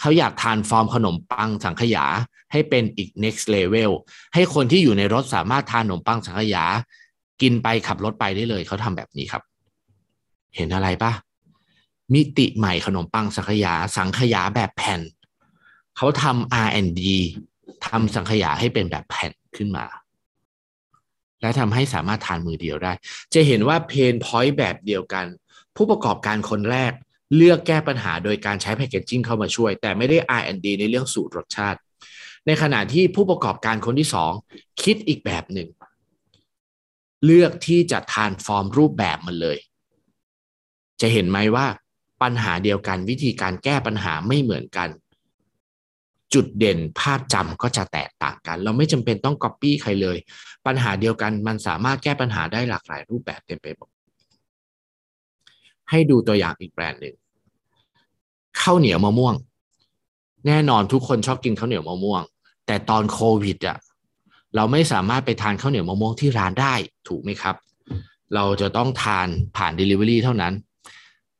เขาอยากทานฟอร์มขนมปังสังขยาให้เป็นอีก next level ให้คนที่อยู่ในรถสามารถทานขนมปังสังขยา กินไปขับรถไปได้เลยเขาทำแบบนี้ครับ เห็นอะไรปะมิติใหม่ขนมปังสังขยา สังขยาแบบแผ่น เขาทำ R&D ทำสังขยาให้เป็นแบบแผ่นขึ้นมา และทำให้สามารถทานมือเดียวได้ จะเห็นว่าเพนพอยต์แบบเดียวกัน ผู้ประกอบการคนแรก เลือกแก้ปัญหาโดยการใช้แพคเกจจิ้งเข้ามาช่วย แต่ไม่ได้ R&D ในเรื่องสูตรรสชาติ ในขณะที่ผู้ประกอบการคนที่สองคิดอีกแบบหนึ่ง เลือกที่จะทานฟอร์มรูปแบบมันเลย จะเห็นไหมว่าปัญหาเดียวกันวิธีการแก้ปัญหาไม่เหมือนกัน จุดเด่นภาพจำก็จะแตกต่างกัน เราไม่จำเป็นต้องก๊อปปี้ใครเลย ปัญหาเดียวกันมันสามารถแก้ปัญหาได้หลากหลายรูปแบบเต็มไปหมด ให้ดูตัวอย่างอีกแบรนด์หนึ่งข้าวเหนียวมะม่วง แน่นอนทุกคนชอบกินข้าวเหนียวมะม่วง แต่ตอนโควิดอะเราไม่สามารถไปทานข้าวเหนียวมะม่วงที่ร้านได้ถูกไหมครับ เราจะต้องทานผ่าน Delivery เท่านั้น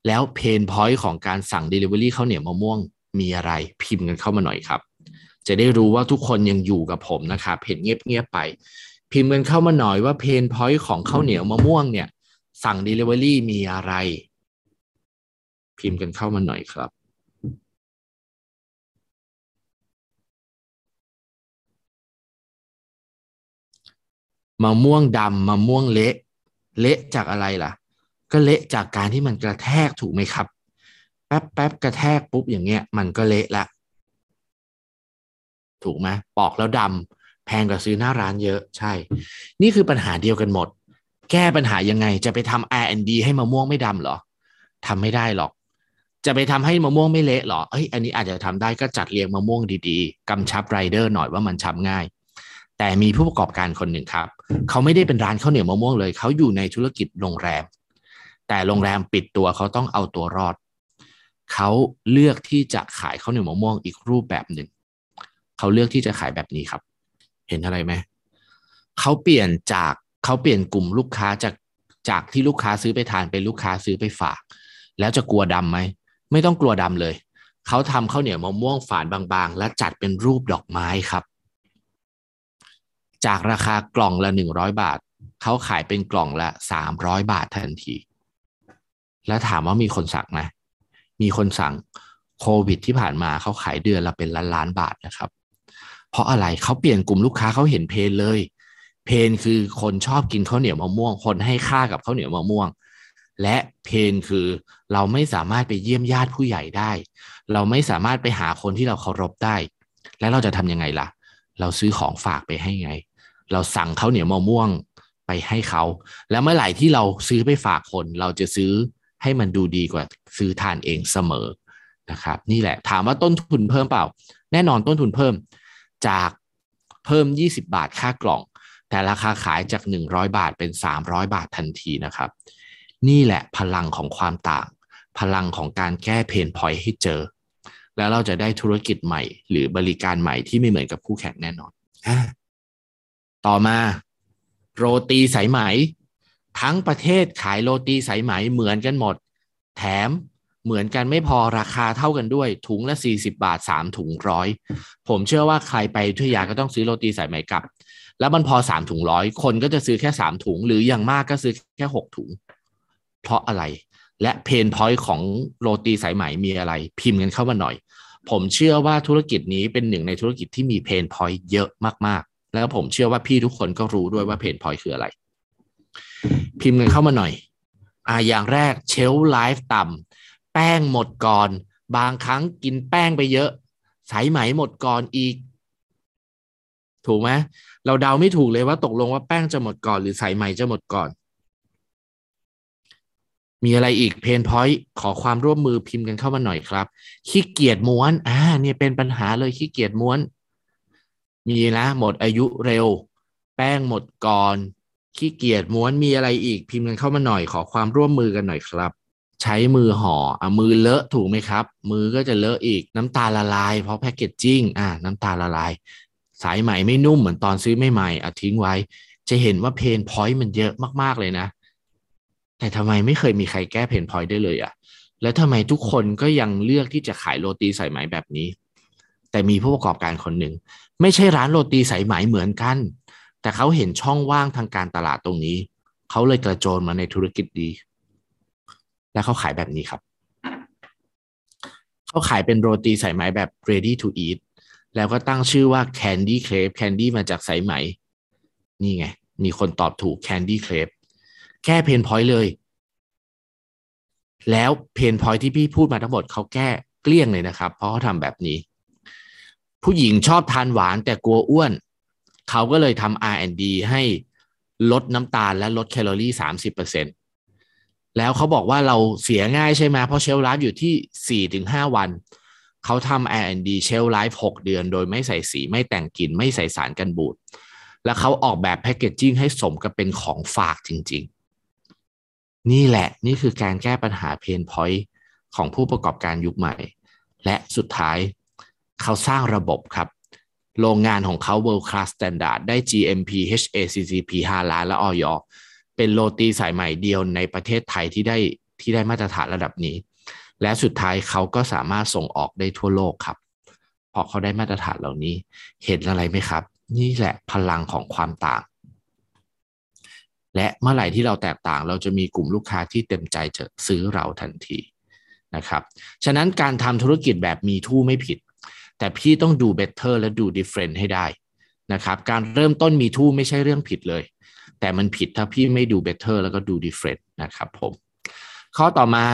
แล้ว pain point ของการสั่ง Delivery ข้าวเหนียวมะม่วงมีอะไรพิมพ์กันเข้ามาหน่อยครับ จะได้รู้ว่าทุกคนยังอยู่กับผมนะครับเห็นเงียบๆไป พิมพ์กันเข้ามาหน่อยว่า pain point ของข้าวเหนียวมะม่วงเนี่ยสั่ง Delivery มีอะไร พิมพ์กันเข้ามาหน่อยครับมะม่วงดำมะม่วงเละ เละจากอะไรล่ะ ก็เละจากการที่มันกระแทกถูกไหมครับ แป๊บแป๊บกระแทกปุ๊บอย่างเงี้ย มันก็เละละ ถูกไหมปอกแล้วดำแพงกว่าซื้อหน้าร้านเยอะใช่ นี่คือปัญหาเดียวกันหมด แก้ปัญหายังไงจะไปทำ R&D ให้มะม่วงไม่ดำเหรอทำไม่ได้หรอก จะไปทำให้มะม่วงไม่เละหรอเอ้ยอันนี้อาจจะทำได้ก็จัดเรียงมะม่วงดีๆกำชับไรเดอร์หน่อยว่ามันช้ำง่าย แต่มีผู้ประกอบการคนหนึ่งครับ เขาไม่ได้เป็นร้านข้าวเหนียวมะม่วงเลย เขาอยู่ในธุรกิจโรงแรม แต่โรงแรมปิดตัวเขาต้องเอาตัวรอด เขาเลือกที่จะขายข้าวเหนียวมะม่วงอีกรูปแบบหนึ่ง เขาเลือกที่จะขายแบบนี้ครับ เห็นอะไรไหมเขาเปลี่ยนจากเขาเปลี่ยนกลุ่มลูกค้าจากจากที่ลูกค้าซื้อไปทานเป็นลูกค้าซื้อไปฝาก แล้วจะกลัวดำไหม ไม่ต้องกลัวดำเลย เขาทำข้าวเหนียวมะม่วงฝานบางๆ และจัดเป็นรูปดอกไม้ครับ จากราคากล่องละหนึ่งร้อยบาท เขาขายเป็นกล่องละสามร้อยบาททันที แล้วถามว่ามีคนสั่งไหมมีคนสั่งโควิดที่ผ่านมาเขาขายเดือนละเป็นล้านล้านบาทนะครับ เพราะอะไรเขาเปลี่ยนกลุ่มลูกค้าเขาเห็นเพนเลย เพนคือคนชอบกินข้าวเหนียวมะม่วง คนให้ค่ากับข้าวเหนียวมะม่วง และเพนคือเราไม่สามารถไปเยี่ยมญาติผู้ใหญ่ได้ เราไม่สามารถไปหาคนที่เราเคารพได้ และเราจะทำยังไงล่ะ เราซื้อของฝากไปให้ไง เราสั่งข้าวเหนียวมะม่วงไปให้เขา แล้วเมื่อไหร่ที่เราซื้อไปฝากคน เราจะซื้อให้มันดูดีกว่าซื้อทานเองเสมอนะครับนี่แหละถามว่าต้นทุนเพิ่มเปล่า แน่นอนต้นทุนเพิ่มจากเพิ่ม 20 บาทค่ากล่อง แต่ราคาขายจาก 100 บาทเป็น 300 บาททันทีนะครับ นี่แหละพลังของความต่าง พลังของการแก้เพนพอยต์ให้เจอ แล้วเราจะได้ธุรกิจใหม่ หรือบริการใหม่ที่ไม่เหมือนกับคู่แข่งแน่นอนต่อมาโรตีสายไหม ทั้งประเทศขายโรตีสายไหมเหมือนกันหมด แถมเหมือนกันไม่พอราคาเท่ากันด้วย ถุงละ 40 บาท 3 ถุงร้อยผมเชื่อว่าใครไปอยุธยาก็ต้องซื้อโรตีสายไหมกลับ แล้วมันพอ 3 ถุงร้อยคนก็จะซื้อแค่ 3 ถุง หรืออย่างมากก็ซื้อแค่ 6 ถุง เพราะอะไร และ pain point ของโรตีสายไหมมีอะไร พิมพ์กันเข้ามาหน่อย ผมเชื่อว่าธุรกิจนี้เป็นหนึ่งในธุรกิจที่มี pain point เยอะมากๆ แล้วผมเชื่อว่าพี่ทุกคนก็รู้ด้วยว่า pain point คืออะไร พิมพ์กันเข้ามาหน่อยอ่าอย่างแรก shelf life ต่ำแป้งหมดก่อน บางครั้งกินแป้งไปเยอะ สายไหมหมดก่อนอีก ถูกไหมเราเดาไม่ถูกเลยว่าตกลงว่าแป้งจะหมดก่อน หรือสายไหมจะหมดก่อน มีอะไรอีกเพนพอยต์ขอความร่วมมือพิมพ์กันเข้ามาหน่อยครับ ขี้เกียจม้วน อ่า เนี่ยเป็นปัญหาเลยขี้เกียจม้วน มีนะหมดอายุเร็ว แป้งหมดก่อนขี้เกียจม้วนมีอะไรอีกพิมพ์กันเข้ามาหน่อย ขอความร่วมมือกันหน่อยครับ ใช้มือห่ออะมือเลอะถูกไหมครับ มือก็จะเลอะอีกน้ำตาลละลาย เพราะ packaging อะน้ำตาลละลาย สายไหมไม่นุ่มเหมือนตอนซื้อไม่ใหม่อะทิ้งไว้ จะเห็นว่า pain point มันเยอะมากๆเลยนะ แต่ทำไมไม่เคยมีใครแก้ pain point ได้เลยอะแล้วทำไมทุกคนก็ยังเลือกที่จะขายโรตีสายไหมแบบนี้ แต่มีผู้ประกอบการคนหนึ่ง ไม่ใช่ร้านโรตีสายไหมเหมือนกัน แต่เขาเห็นช่องว่างทางการตลาดตรงนี้ เขาเลยกระโจนมาในธุรกิจนี้ และเขาขายแบบนี้ครับ เขาขายเป็นโรตีสายไหมแบบ ready to eat แล้วก็ตั้งชื่อว่า Candy Crepe Candy มาจากสายไหม นี่ไง มีคนตอบถูก Candy Crepe แก้ pain point เลย แล้ว pain point ที่พี่พูดมาทั้งหมดเขาแก้เกลี้ยงเลยนะครับ เพราะเขาทำแบบนี้ ผู้หญิงชอบทานหวานแต่กลัวอ้วน เขาก็เลยทำ R&D ให้ลดน้ำตาลและลดแคลอรี่สามสิบเปอร์เซ็นแล้วเขาบอกว่าเราเสียง่ายใช่ไหมเพราะ shelf life อยู่ที่สี่ถึงห้าวัน เขาทำ R&D shelf life หกเดือน โดยไม่ใส่สีไม่แต่งกลิ่นไม่ใส่สารกันบูด แล้วเขาออกแบบ packaging ให้สมกับเป็นของฝากจริง ๆ นี่แหละนี่คือการแก้ปัญหา pain point ของผู้ประกอบการยุคใหม่ และสุดท้ายเขาสร้างระบบครับ โรงงานของเขา world class standard ได้ GMP HACCP 5ล้านและออยเป็นโรตีสายใหม่เดียวในประเทศไทยที่ได้ที่ได้มาตรฐานระดับนี้ และสุดท้ายเขาก็สามารถส่งออกได้ทั่วโลกครับพราะเขาได้มาตรฐานเหล่านี้ เห็นอะไรไหมครับ นี่แหละพลังของความต่าง และเมื่อไหร่ที่เราแตกต่าง เราจะมีกลุ่มลูกค้าที่เต็มใจจะซื้อเราทันทีนะครับ ฉะนั้นการทำธุรกิจแบบมีทู่ไม่ผิด แต่พี่ต้องดู better และดู different ให้ได้นะครับ การเริ่มต้นมีทู่ไม่ใช่เรื่องผิดเลย แต่มันผิดถ้าพี่ไม่ดู better แล้วก็ดู different นะครับผม ข้อต่อมา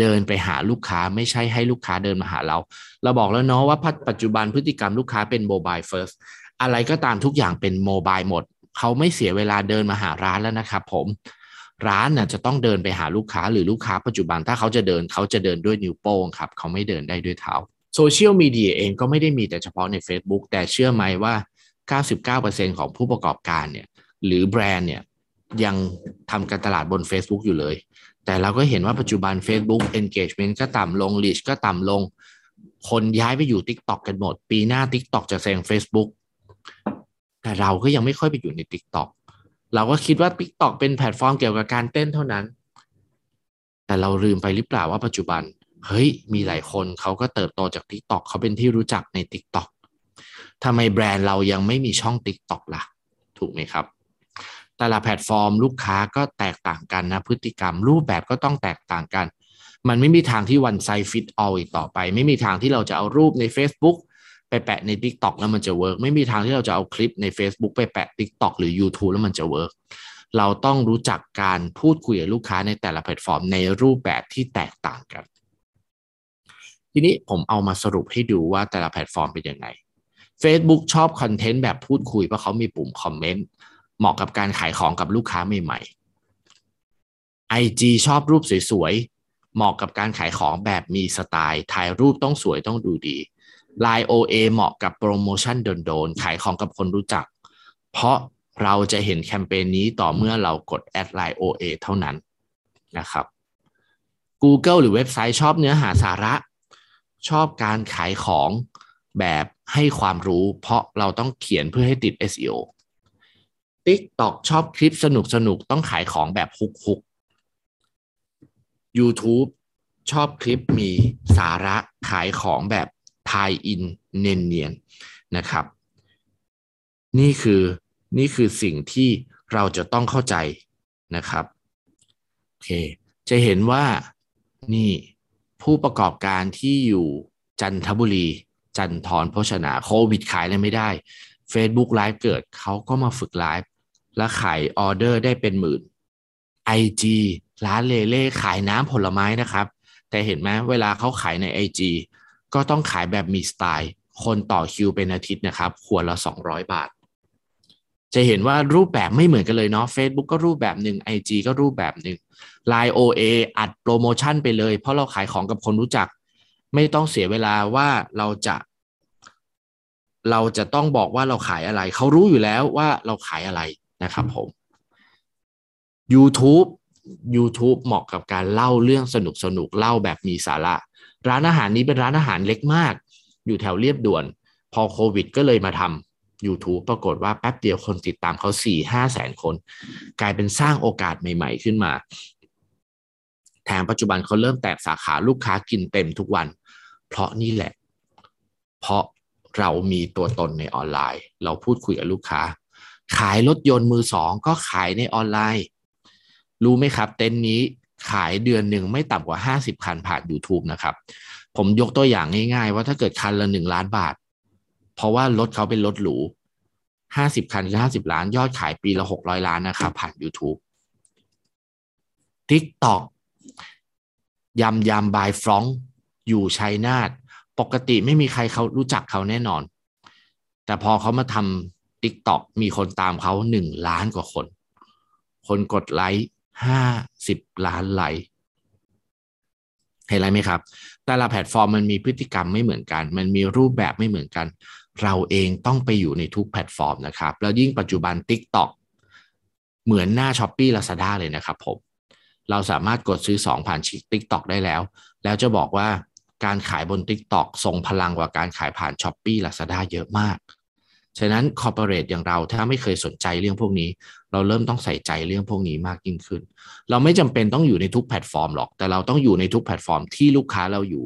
เดินไปหาลูกค้าไม่ใช่ให้ลูกค้าเดินมาหาเรา เราบอกแล้วเนาะว่าปัจจุบันพฤติกรรมลูกค้าเป็น mobile first อะไรก็ตามทุกอย่างเป็นโมบายหมด เขาไม่เสียเวลาเดินมาหาร้านแล้วนะครับผมร้านน่ะจะต้องเดินไปหาลูกค้าหรือลูกค้าปัจจุบันถ้าเขาจะเดินเขาจะเดินด้วยนิ้วโป้งครับเขาไม่เดินได้ด้วยเท้าโซเชียลมีเดียเองก็ไม่ได้มีแต่เฉพาะใน Facebook แต่เชื่อไหมว่า 99%ของผู้ประกอบการเนี่ยหรือแบรนด์เนี่ยยังทำการตลาดบน Facebook อยู่เลย แต่เราก็เห็นว่าปัจจุบัน Facebook engagement ก็ต่ำลง reach ก็ต่ำลง คนย้ายไปอยู่ TikTok กันหมด ปีหน้า TikTok จะแซง Facebook แต่เราก็ยังไม่ค่อยไปอยู่ใน TikTok เราก็คิดว่า TikTok เป็นแพลตฟอร์มเกี่ยวกับการเต้นเท่านั้น แต่เราลืมไปหรือเปล่าว่าปัจจุบัน เฮ้ย มีหลายคนเขาก็เติบโตจาก TikTok เขาเป็นที่รู้จักใน TikTok ทำไมแบรนด์เรายังไม่มีช่อง TikTok ล่ะ ถูกไหมครับ แต่ละแพลตฟอร์มลูกค้าก็แตกต่างกันนะ พฤติกรรมรูปแบบก็ต้องแตกต่างกัน มันไม่มีทางที่ one size fit all อีกต่อไป ไม่มีทางที่เราจะเอารูปใน Facebook ไปแปะใน TikTok แล้วมันจะ work ไม่มีทางที่เราจะเอาคลิปใน Facebook ไปแปะ TikTok หรือ YouTube แล้วมันจะ work เราต้องรู้จักการพูดคุยกับลูกค้าในแต่ละแพลตฟอร์มในรูปแบบที่แตกต่างกัน ทีนี้ผมเอามาสรุปให้ดูว่าแต่ละแพลตฟอร์มเป็นยังไง Facebook ชอบคอนเทนต์แบบพูดคุยเพราะเขามีปุ่มคอมเมนต์เหมาะกับการขายของกับลูกค้าใหม่ๆ IG ชอบรูปสวยๆเหมาะกับการขายของแบบมีสไตล์ ถ่ายรูปต้องสวยต้องดูดี Line OA เหมาะกับโปรโมชั่นโดนๆ ขายของกับคนรู้จัก เพราะเราจะเห็นแคมเปญนี้ต่อเมื่อเรากดแอดไลน์ OA เท่านั้นนะครับ Google หรือเว็บไซต์ชอบเนื้อหาสาระ ชอบการขายของแบบให้ความรู้ เพราะเราต้องเขียนเพื่อให้ติด SEO TikTok ชอบคลิปสนุกสนุกต้องขายของแบบฮุกฮุก YouTube ชอบคลิปมีสาระขายของแบบ ทายอินเนียนๆนะครับ นี่คือนี่คือสิ่งที่เราจะต้องเข้าใจนะครับโอเคจะเห็นว่านี่ผู้ประกอบการที่อยู่จันทบุรี จันทรโภชนาโควิดขายเลยไม่ได้ Facebook ไลฟ์เกิดเขาก็มาฝึกไลฟ์และขายออเดอร์ได้เป็นหมื่น IG ร้านเลเล่ขายน้ำผลไม้นะครับ แต่เห็นไหมเวลาเขาขายใน IG ก็ต้องขายแบบมีสไตล์ คนต่อคิวเป็นอาทิตย์นะครับขวดละ200 บาท จะเห็นว่ารูปแบบไม่เหมือนกันเลยเนาะ Facebook ก็รูปแบบหนึ่ง IG ก็รูปแบบหนึ่ง Line OA อัดโปรโมชั่นไปเลย เพราะเราขายของกับคนรู้จัก ไม่ต้องเสียเวลาว่าเราจะ เราจะต้องบอกว่าเราขายอะไร เขารู้อยู่แล้วว่าเราขายอะไรนะครับผม YouTube YouTube เหมาะกับการเล่าเรื่องสนุกสนุกเล่าแบบมีสาระ ร้านอาหารนี้เป็นร้านอาหารเล็กมาก อยู่แถวเรียบด่วน พอโควิด ก็เลยมาทำ YouTube ปรากฏว่าแป๊บเดียวคนติดตามเขาสี่ห้าแสนคน กลายเป็นสร้างโอกาสใหม่ ๆ ขึ้นมา แถมปัจจุบันเขาเริ่มแตกสาขาลูกค้ากินเต็มทุกวัน เพราะนี่แหละ เพราะเรามีตัวตนในออนไลน์ เราพูดคุยกับลูกค้า ขายรถยนต์มือสองก็ขายในออนไลน์ รู้ไหมครับ เต็นท์นี้ ขายเดือนหนึ่งไม่ต่ำกว่า 50 คันผ่าน YouTube นะครับ ผมยกตัวอย่างง่ายๆ ว่าถ้าเกิดคันละหนึ่งล้านบาท เพราะว่ารถเขาเป็นรถหรู 50 คันคือ50 ล้าน ยอดขายปีละ 600 ล้านนะครับ ผ่าน YouTube TikTok ยำยำบายฟรองอยู่ชัยนาทปกติไม่มีใครเขารู้จักเขาแน่นอน แต่พอเขามาทำ TikTok มีคนตามเขาหนึ่งล้านกว่าคน คนกดไลค์ ห้าสิบล้านไลค์เห็นไรไหมครับ แต่ละแพลตฟอร์มมันมีพฤติกรรมไม่เหมือนกัน มันมีรูปแบบไม่เหมือนกัน เราเองต้องไปอยู่ในทุกแพลตฟอร์มนะครับ แล้วยิ่งปัจจุบัน TikTok เหมือนหน้า Shopee Lazada เลยนะครับผม เราสามารถกดซื้อ 2 ผ่านชิก TikTok ได้แล้ว แล้วจะบอกว่าการขายบน TikTok ทรงพลังกว่าการขายผ่าน Shopee Lazada เยอะมาก ฉะนั้น corporate อย่างเราถ้าไม่เคยสนใจเรื่องพวกนี้ เราเริ่มต้องใส่ใจเรื่องพวกนี้มากยิ่งขึ้น เราไม่จำเป็นต้องอยู่ในทุกแพลตฟอร์มหรอก แต่เราต้องอยู่ในทุกแพลตฟอร์มที่ลูกค้าเราอยู่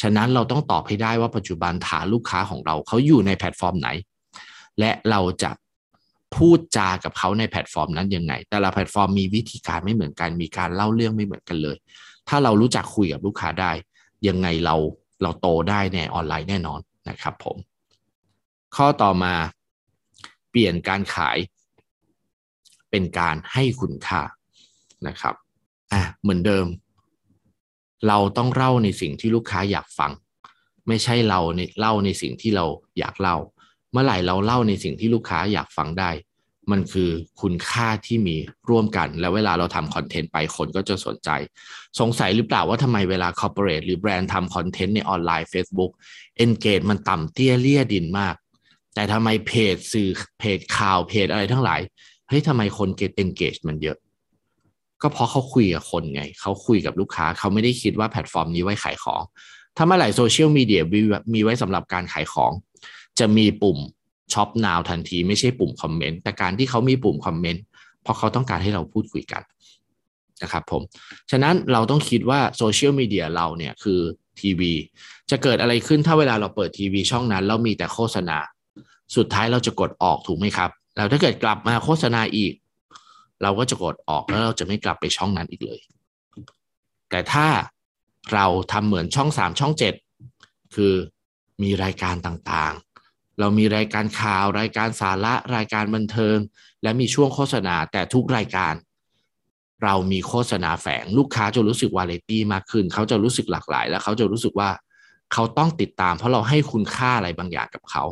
ฉะนั้นเราต้องตอบให้ได้ว่าปัจจุบันฐานลูกค้าของเราเขาอยู่ในแพลตฟอร์มไหน และเราจะพูดจากับเขาในแพลตฟอร์มนั้นยังไง แต่ละแพลตฟอร์มมีวิธีการไม่เหมือนกัน มีการเล่าเรื่องไม่เหมือนกันเลย ถ้าเรารู้จักคุยกับลูกค้าได้ ยังไงเราเราโตได้ในออนไลน์แน่นอนนะครับผม ข้อต่อมาเปลี่ยนการขายเป็นการให้คุณค่านะครับอะเหมือนเดิม เราต้องเล่าในสิ่งที่ลูกค้าอยากฟัง ไม่ใช่เราในเล่าในสิ่งที่เราอยากเล่า เมื่อไหร่เราเล่าในสิ่งที่ลูกค้าอยากฟังได้ มันคือคุณค่าที่มีร่วมกัน แล้วเวลาเราทำคอนเทนต์ไปคนก็จะสนใจ สงสัยหรือเปล่าว่าทำไมเวลา corporate หรือแบรนด์ทำคอนเทนต์ในออนไลน์ Facebook Engage มันต่ำเตี้ยเรี่ยดินมาก แต่ทำไมเพจสื่อเพจข่าวเพจอะไรทั้งหลายเฮ้ยทำไมคนเก็ต engage มันเยอะ ก็เพราะเขาคุยกับคนไง เขาคุยกับลูกค้า เขาไม่ได้คิดว่าแพลตฟอร์มนี้ไว้ขายของ ถ้าเมื่อไหร่โซเชียลมีเดียมีไว้สำหรับการขายของ จะมีปุ่มช็อปนาวทันที ไม่ใช่ปุ่มคอมเมนต์แต่การที่เขามีปุ่มคอมเมนต์เพราะเขาต้องการให้เราพูดคุยกันนะครับผม ฉะนั้นเราต้องคิดว่าโซเชียลมีเดียเราเนี่ยคือทีวี จะเกิดอะไรขึ้นถ้าเวลาเราเปิดทีวีช่องนั้นแล้วมีแต่โฆษณา สุดท้ายเราจะกดออกถูกไหมครับ แล้วถ้าเกิดกลับมาโฆษณาอีก เราก็จะกดออกแล้วเราจะไม่กลับไปช่องนั้นอีกเลย แต่ถ้าเราทำเหมือนช่องสามช่องเจ็ดคือมีรายการต่างๆ เรามีรายการข่าวรายการสาระรายการบันเทิง และมีช่วงโฆษณาแต่ทุกรายการ เรามีโฆษณาแฝงลูกค้าจะรู้สึกวาเลตี้มากขึ้น เขาจะรู้สึกหลากหลาย แล้วเขาจะรู้สึกว่าเขาต้องติดตาม เพราะเราให้คุณค่าอะไรบางอย่างกับเขา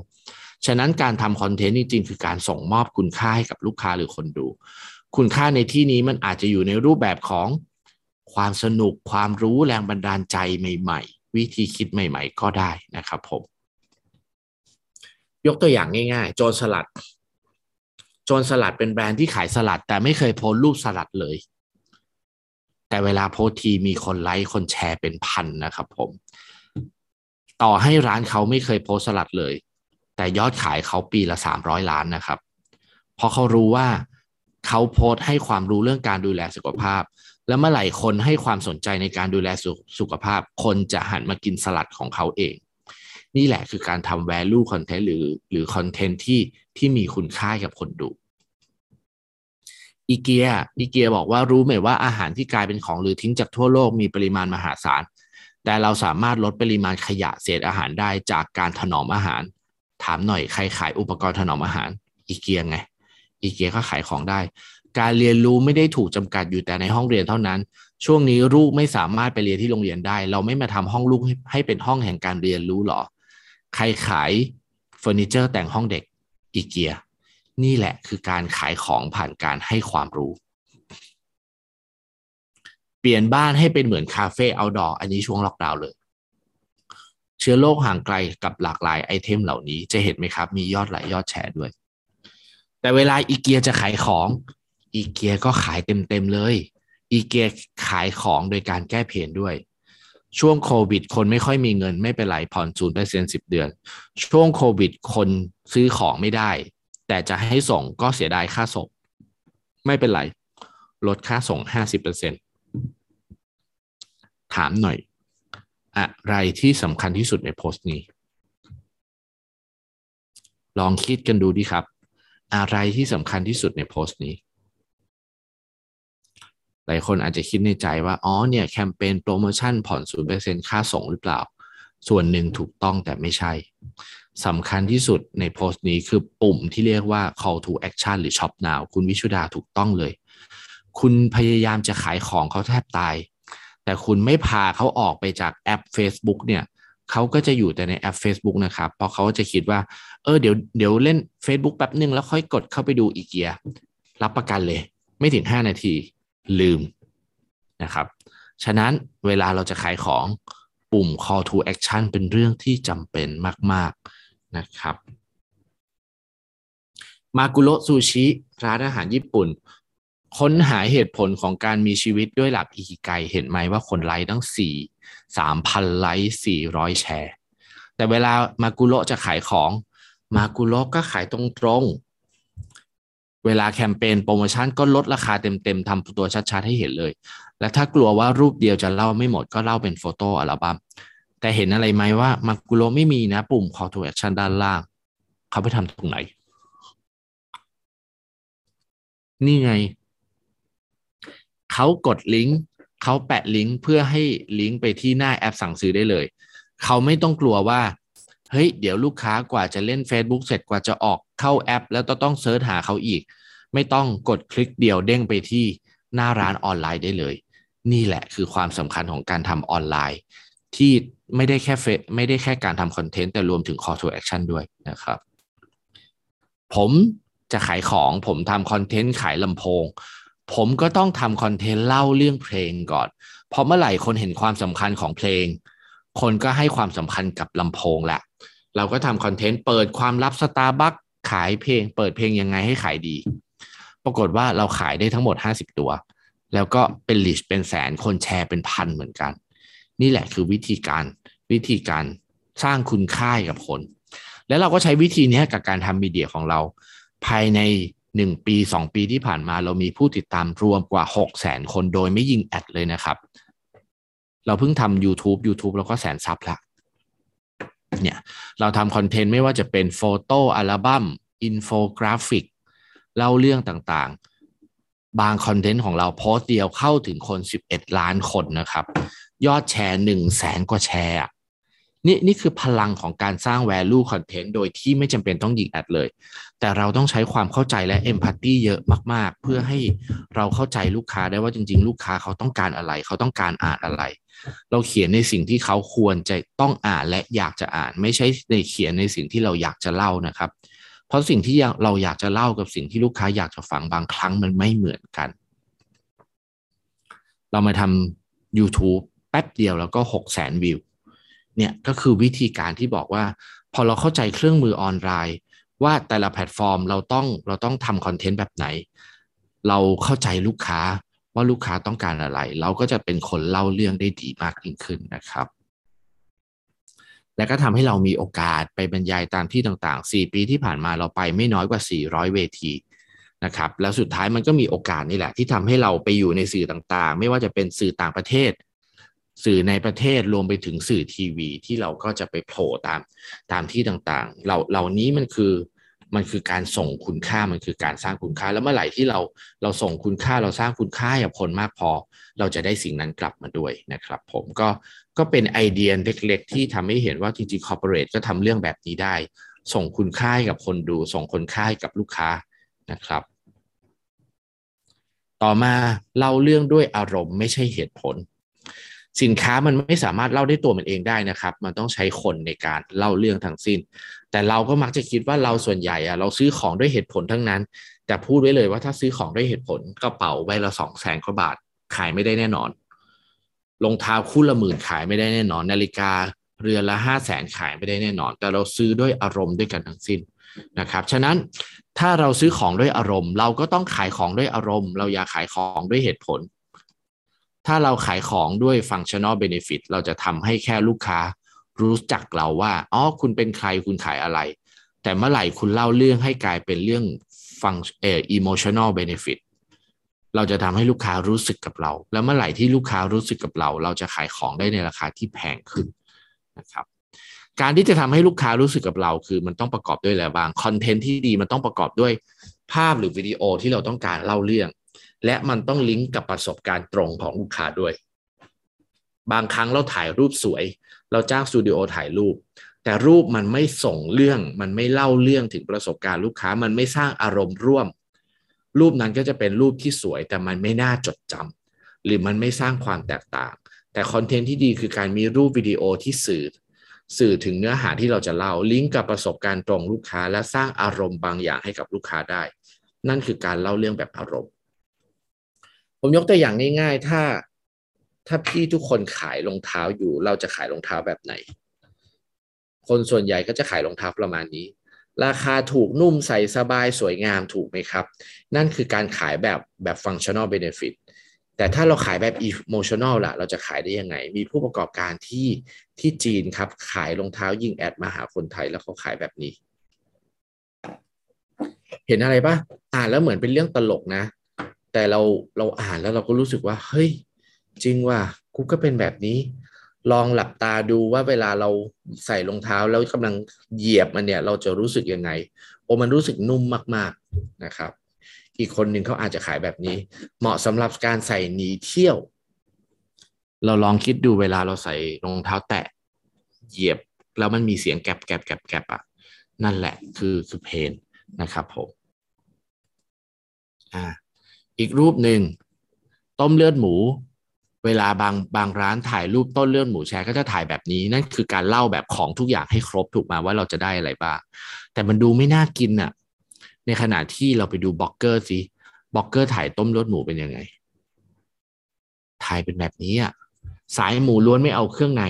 ฉะนั้นการทำคอนเทนต์จริงๆคือการส่งมอบคุณค่าให้กับลูกค้าหรือคนดู คุณค่าในที่นี้มันอาจจะอยู่ในรูปแบบของความสนุกความรู้แรงบันดาลใจใหม่ ๆ วิธีคิดใหม่ ๆ ก็ได้นะครับผม ยกตัวอย่างง่าย ๆ โจนสลัด โจนสลัดเป็นแบรนด์ที่ขายสลัด แต่ไม่เคยโพสรูปสลัดเลย แต่เวลาโพสทีมีคนไลค์คนแชร์เป็นพันนะครับผม ต่อให้ร้านเขาไม่เคยโพสสลัดเลย แต่ยอดขายเขาปีละ 300 ล้านนะครับ เพราะเขารู้ว่าเขาโพสต์ให้ความรู้เรื่องการดูแลสุขภาพ แล้วเมื่อไหร่คนให้ความสนใจในการดูแลสสุขภาพ คนจะหันมากินสลัดของเขาเอง นี่แหละคือการทำ value content หรือหรือ content ที่ที่มีคุณค่ากับคนดูอีเกียอีเกียบอกว่ารู้ไหมว่าอาหารที่กลายเป็นของหรือทิ้งจากทั่วโลกมีปริมาณมหาศาล แต่เราสามารถลดปริมาณขยะเศษอาหารได้จากการถนอมอาหาร ถามหน่อยใครขายอุปกรณ์ถนอมอาหารอีเกียไงอีเกียก็ขายของได้ การเรียนรู้ไม่ได้ถูกจำกัดอยู่แต่ในห้องเรียนเท่านั้น ช่วงนี้ลูกไม่สามารถไปเรียนที่โรงเรียนได้ เราไม่มาทำห้องลูกให้เป็นห้องแห่งการเรียนรู้หรอ ใครขายเฟอร์นิเจอร์แต่งห้องเด็กอีเกียนี่แหละคือการขายของผ่านการให้ความรู้ เปลี่ยนบ้านให้เป็นเหมือนคาเฟ่เอาดออันนี้ช่วงล็อกดาวน์เลย เชื้อโรคห่างไกลกับหลากหลายไอเทมเหล่านี้จะเห็นไหมครับ มียอดไลค์ยอดแชร์ด้วย แต่เวลาอีเกียจะขายของอีเกียก็ขายเต็มๆเลยอีเกียขายของโดยการแก้ pain ด้วย ช่วงโควิด คนไม่ค่อยมีเงินไม่เป็นไรผ่อนศูนย์เปอร์เซ็นสิบเดือน ช่วงโควิด คนซื้อของไม่ได้ แต่จะให้ส่งก็เสียดายค่าส่ง ไม่เป็นไร ลดค่าส่งห้าสิบเปอร์เซ็นถามหน่อย อะไรที่สำคัญที่สุดในโพสต์นี้ ลองคิดกันดูดีครับ อะไรที่สำคัญที่สุดในโพสต์นี้ หลายคนอาจจะคิดในใจว่า อ๋อเนี่ยแคมเปญโปรโมชั่นผ่อนศูนย์เปอร์เซ็นค่าส่งหรือเปล่า ส่วนหนึ่งถูกต้องแต่ไม่ใช่สำคัญที่สุดในโพสต์นี้คือปุ่มที่เรียกว่า call to action หรือ shop now คุณวิชุดาถูกต้องเลย คุณพยายามจะขายของเขาแทบตาย แต่คุณไม่พาเขาออกไปจากแอป Facebook เนี่ยเขาก็จะอยู่แต่ในแอป Facebook นะครับ เพราะเขาจะคิดว่า เออเดี๋ยวเดี๋ยวเล่น Facebook แป๊บหนึ่งแล้วค่อยกดเข้าไปดูอีเกียรับประกันเลย ไม่ถึง 5 นาทีลืมนะครับ ฉะนั้นเวลาเราจะขายของปุ่ม call to action เป็นเรื่องที่จำเป็นมาก ๆนะครับ มากุโรซูชิร้านอาหารญี่ปุ่น ค้นหาเหตุผลของการมีชีวิตด้วยหลักอิกิไกเห็นไหมว่าคนไลค์ตั้งสี่สามพันไลค์สี่ร้อยแชร์ แต่เวลามากุโรจะขายของ มากุโรก็ขายตรงๆ เวลาแคมเปญโปรโมชั่นก็ลดราคาเต็มๆทำตัวชัดๆให้เห็นเลย และถ้ากลัวว่ารูปเดียวจะเล่าไม่หมดก็เล่าเป็น photo album แต่เห็นอะไรไหมว่ามากุโรไม่มีนะปุ่ม call to action ด้านล่าง เขาไปทำตรงไหน นี่ไง เขากดลิงก์เขาแปะลิงก์เพื่อให้ลิงก์ไปที่หน้าแอปสั่งซื้อได้เลย เขาไม่ต้องกลัวว่าเฮ้ยเดี๋ยวลูกค้ากว่าจะเล่น Facebook เสร็จกว่าจะออกเข้าแอป แล้วต้อง search หาเขาอีก ไม่ต้องกดคลิกเดียวเด้งไปที่หน้าร้านออนไลน์ได้เลย นี่แหละคือความสำคัญของการทำออนไลน์ ที่ไม่ได้แค่เฟไม่ได้แค่การทำคอนเทนต์แต่รวมถึง call to action ด้วยนะครับ ผมจะขายของผมทำคอนเทนต์ขายลำโพง ผมก็ต้องทำคอนเทนต์เล่าเรื่องเพลงก่อน เพราะเมื่อไหร่คนเห็นความสำคัญของเพลง คนก็ให้ความสำคัญกับลำโพงแหละ เราก็ทำคอนเทนต์เปิดความลับสตาร์บัคขายเพลง เปิดเพลงยังไงให้ขายดี ปรากฏว่าเราขายได้ทั้งหมด 50 ตัว แล้วก็เป็นลิชเป็นแสนคนแชร์เป็นพันเหมือนกัน นี่แหละคือวิธีการวิธีการสร้างคุณค่ากับคน แล้วเราก็ใช้วิธีนี้กับการทำมีเดียของเรา ภายใน 1 ปี 2 ปีที่ผ่านมาเรามีผู้ติดตามรวมกว่า 6 0 0 0 0 0คนโดยไม่ยิงแอดเลยนะครับ เราเพิ่งทำ YouTube YouTube แล้วก็แสนซับละเนี่ยเราทำคอนเทนต์ไม่ว่าจะเป็นโฟโต้อัลบั้มอินโฟกราฟิก เล่าเรื่องต่างๆ บางคอนเทนต์ของเราโพสต์เดียวเข้าถึงคน 11 ล้านคนนะครับ ยอดแชร์ 1 0 0 0 0แสนกว่าแชร์นี่นี่คือพลังของการสร้าง value content โดยที่ไม่จำเป็นต้องยิงแอดเลย แต่เราต้องใช้ความเข้าใจและ empathy เยอะมาก ๆ เพื่อให้เราเข้าใจลูกค้าได้ว่าจริง ๆ ลูกค้าเขาต้องการอะไร เขาต้องการอ่านอะไร เราเขียนในสิ่งที่เขาควรจะต้องอ่านและอยากจะอ่าน ไม่ใช่ในเขียนในสิ่งที่เราอยากจะเล่านะครับ เพราะสิ่งที่เราอยากจะเล่ากับสิ่งที่ลูกค้าอยากจะฟังบางครั้งมันไม่เหมือนกัน เรามาทำ YouTube แป๊บเดียวแล้วก็6 0 0 0 0 0วิวเนี่ยก็คือวิธีการที่บอกว่า พอเราเข้าใจเครื่องมือออนไลน์ ว่าแต่ละแพลตฟอร์มเราต้องเราต้องทำคอนเทนต์แบบไหน เราเข้าใจลูกค้าว่าลูกค้าต้องการอะไร เราก็จะเป็นคนเล่าเรื่องได้ดีมากยิ่งขึ้นนะครับ และก็ทำให้เรามีโอกาสไปบรรยายตามที่ต่างๆ 4 ปีที่ผ่านมาเราไปไม่น้อยกว่า 400 เวทีนะครับแล้วสุดท้ายมันก็มีโอกาสนี่แหละ ที่ทำให้เราไปอยู่ในสื่อต่างๆ ไม่ว่าจะเป็นสื่อต่างประเทศ สื่อในประเทศรวมไปถึงสื่อทีวี ที่เราก็จะไปโผล่ตามตามที่ต่างๆเราเหล่านี้มันคือ มันคือการส่งคุณค่ามันคือการสร้างคุณค่า แล้วเมื่อไหร่ที่เราเราส่งคุณค่าเราสร้างคุณค่ากับคนมากพอ เราจะได้สิ่งนั้นกลับมาด้วยนะครับ ผมก็ก็เป็นไอเดียเล็ก ๆ ที่ทำให้เห็นว่าจริงๆคอร์เปอเรทก็ทำเรื่องแบบนี้ได้ ส่งคุณค่าให้กับคนดู ส่งคุณค่าให้กับลูกค้านะครับ ต่อมาเล่าเรื่องด้วยอารมณ์ไม่ใช่เหตุผล สินค้ามันไม่สามารถเล่าได้ตัวมันเองได้นะครับ มันต้องใช้คนในการเล่าเรื่องทั้งสิ้น แต่เราก็มักจะคิดว่าเราส่วนใหญ่อะเราซื้อของด้วยเหตุผลทั้งนั้น แต่พูดไว้เลยว่าถ้าซื้อของด้วยเหตุผลกระเป๋าใบละสองแสนกว่าบาทขายไม่ได้แน่นอนรองเท้าคู่ละหมื่นขายไม่ได้แน่นอน นาฬิกาเรือนละห้าแสนขายไม่ได้แน่นอน แต่เราซื้อด้วยอารมณ์ด้วยกันทั้งสิ้นนะครับฉะนั้นถ้าเราซื้อของด้วยอารมณ์ เราก็ต้องขายของด้วยอารมณ์ เราอย่าขายของด้วยเหตุผล ถ้าเราขายของด้วย functional benefit เราจะทำให้แค่ลูกค้ารู้จักเราว่าอ๋อคุณเป็นใครคุณขายอะไร แต่เมื่อไหร่คุณเล่าเรื่องให้กลายเป็นเรื่องฟังเอ่อ emotional benefit เราจะทำให้ลูกค้ารู้สึกกับเรา แล้วเมื่อไหร่ที่ลูกค้ารู้สึกกับเรา เราจะขายของได้ในราคาที่แพงขึ้นนะครับการที่จะทำให้ลูกค้ารู้สึกกับเราคือมันต้องประกอบด้วยอะไรบ้างคอนเทนต์ที่ดีมันต้องประกอบด้วยภาพหรือวิดีโอที่เราต้องการเล่าเรื่อง และมันต้องลิงก์กับประสบการณ์ตรงของลูกค้าด้วย บางครั้งเราถ่ายรูปสวย เราจ้างสตูดิโอถ่ายรูป แต่รูปมันไม่ส่งเรื่อง มันไม่เล่าเรื่องถึงประสบการณ์ลูกค้า มันไม่สร้างอารมณ์ร่วม รูปนั้นก็จะเป็นรูปที่สวย แต่มันไม่น่าจดจำหรือมันไม่สร้างความแตกต่าง แต่คอนเทนต์ที่ดีคือการมีรูปวิดีโอที่สื่อสื่อถึงเนื้อหาที่เราจะเล่าลิงก์กับประสบการณ์ตรงลูกค้า และสร้างอารมณ์บางอย่างให้กับลูกค้าได้ นั่นคือการเล่าเรื่องแบบอารมณ์ ผมยกตัวอย่างง่ายๆ ถ้าถ้าพี่ทุกคนขายรองเท้าอยู่ เราจะขายรองเท้าแบบไหน คนส่วนใหญ่ก็จะขายรองเท้าประมาณนี้ ราคาถูกนุ่มใส่สบายสวยงามถูกไหมครับ นั่นคือการขายแบบแบบ functional benefit แต่ถ้าเราขายแบบ emotional ล่ะ เราจะขายได้ยังไง มีผู้ประกอบการที่ที่จีนครับ ขายรองเท้ายิงแอดมาหาคนไทยแล้วเขาขายแบบนี้ เห็นอะไรปะอ่านแล้วเหมือนเป็นเรื่องตลกนะ แต่เราเราอ่านแล้วเราก็รู้สึกว่า เฮ้ย จริงว่ากูก็เป็นแบบนี้ ลองหลับตาดูว่าเวลาเราใส่รองเท้าแล้วกำลังเหยียบมันเนี่ย เราจะรู้สึกยังไง โอ้มันรู้สึกนุ่มมากๆนะครับ อีกคนหนึ่งเขาอาจจะขายแบบนี้ เหมาะสำหรับการใส่หนีเที่ยว เราลองคิดดูเวลาเราใส่รองเท้าแตะเหยียบแล้วมันมีเสียงแกรบแกรบแกรบแกรบอะนั่นแหละคือคือ pain นะครับผมอ่า อีกรูปหนึ่งต้มเลือดหมู เวลาบางบางร้านถ่ายรูปต้มเลือดหมูแชร์ก็จะถ่ายแบบนี้ นั่นคือการเล่าแบบของทุกอย่างให้ครบถูกมาว่าเราจะได้อะไรบ้าง แต่มันดูไม่น่ากินอะในขณะที่เราไปดูบล็อกเกอร์สิบล็อกเกอร์ถ่ายต้มเลือดหมูเป็นยังไง ถ่ายเป็นแบบนี้อะสายหมูล้วนไม่เอาเครื่องใน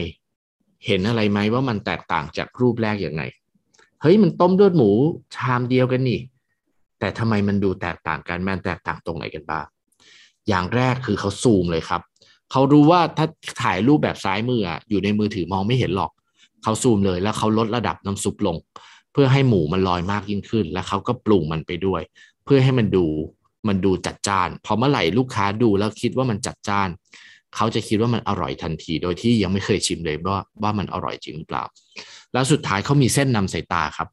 เห็นอะไรไหมว่ามันแตกต่างจากรูปแรกอย่างไง เฮ้ยมันต้มเลือดหมูชามเดียวกันนี่ แต่ทำไมมันดูแตกต่างกันมันแตกต่างตรงไหนกันบ้างอย่างแรกคือเขาซูมเลยครับเขารู้ว่าถ้าถ่ายรูปแบบซ้ายมืออยู่ในมือถือมองไม่เห็นหรอกเขาซูมเลยแล้วเขาลดระดับน้ำซุปลง เพื่อให้หมูมันลอยมากยิ่งขึ้น แล้วเขาก็ปรุงมันไปด้วย เพื่อให้มันดูมันดูจัดจ้านพอเมื่อไหร่ลูกค้าดูแล้วคิดว่ามันจัดจ้าน เขาจะคิดว่ามันอร่อยทันที โดยที่ยังไม่เคยชิมเลยว่าว่ามันอร่อยจริงหรือเปล่า แล้วสุดท้ายเขามีเส้นนำสายตาครับ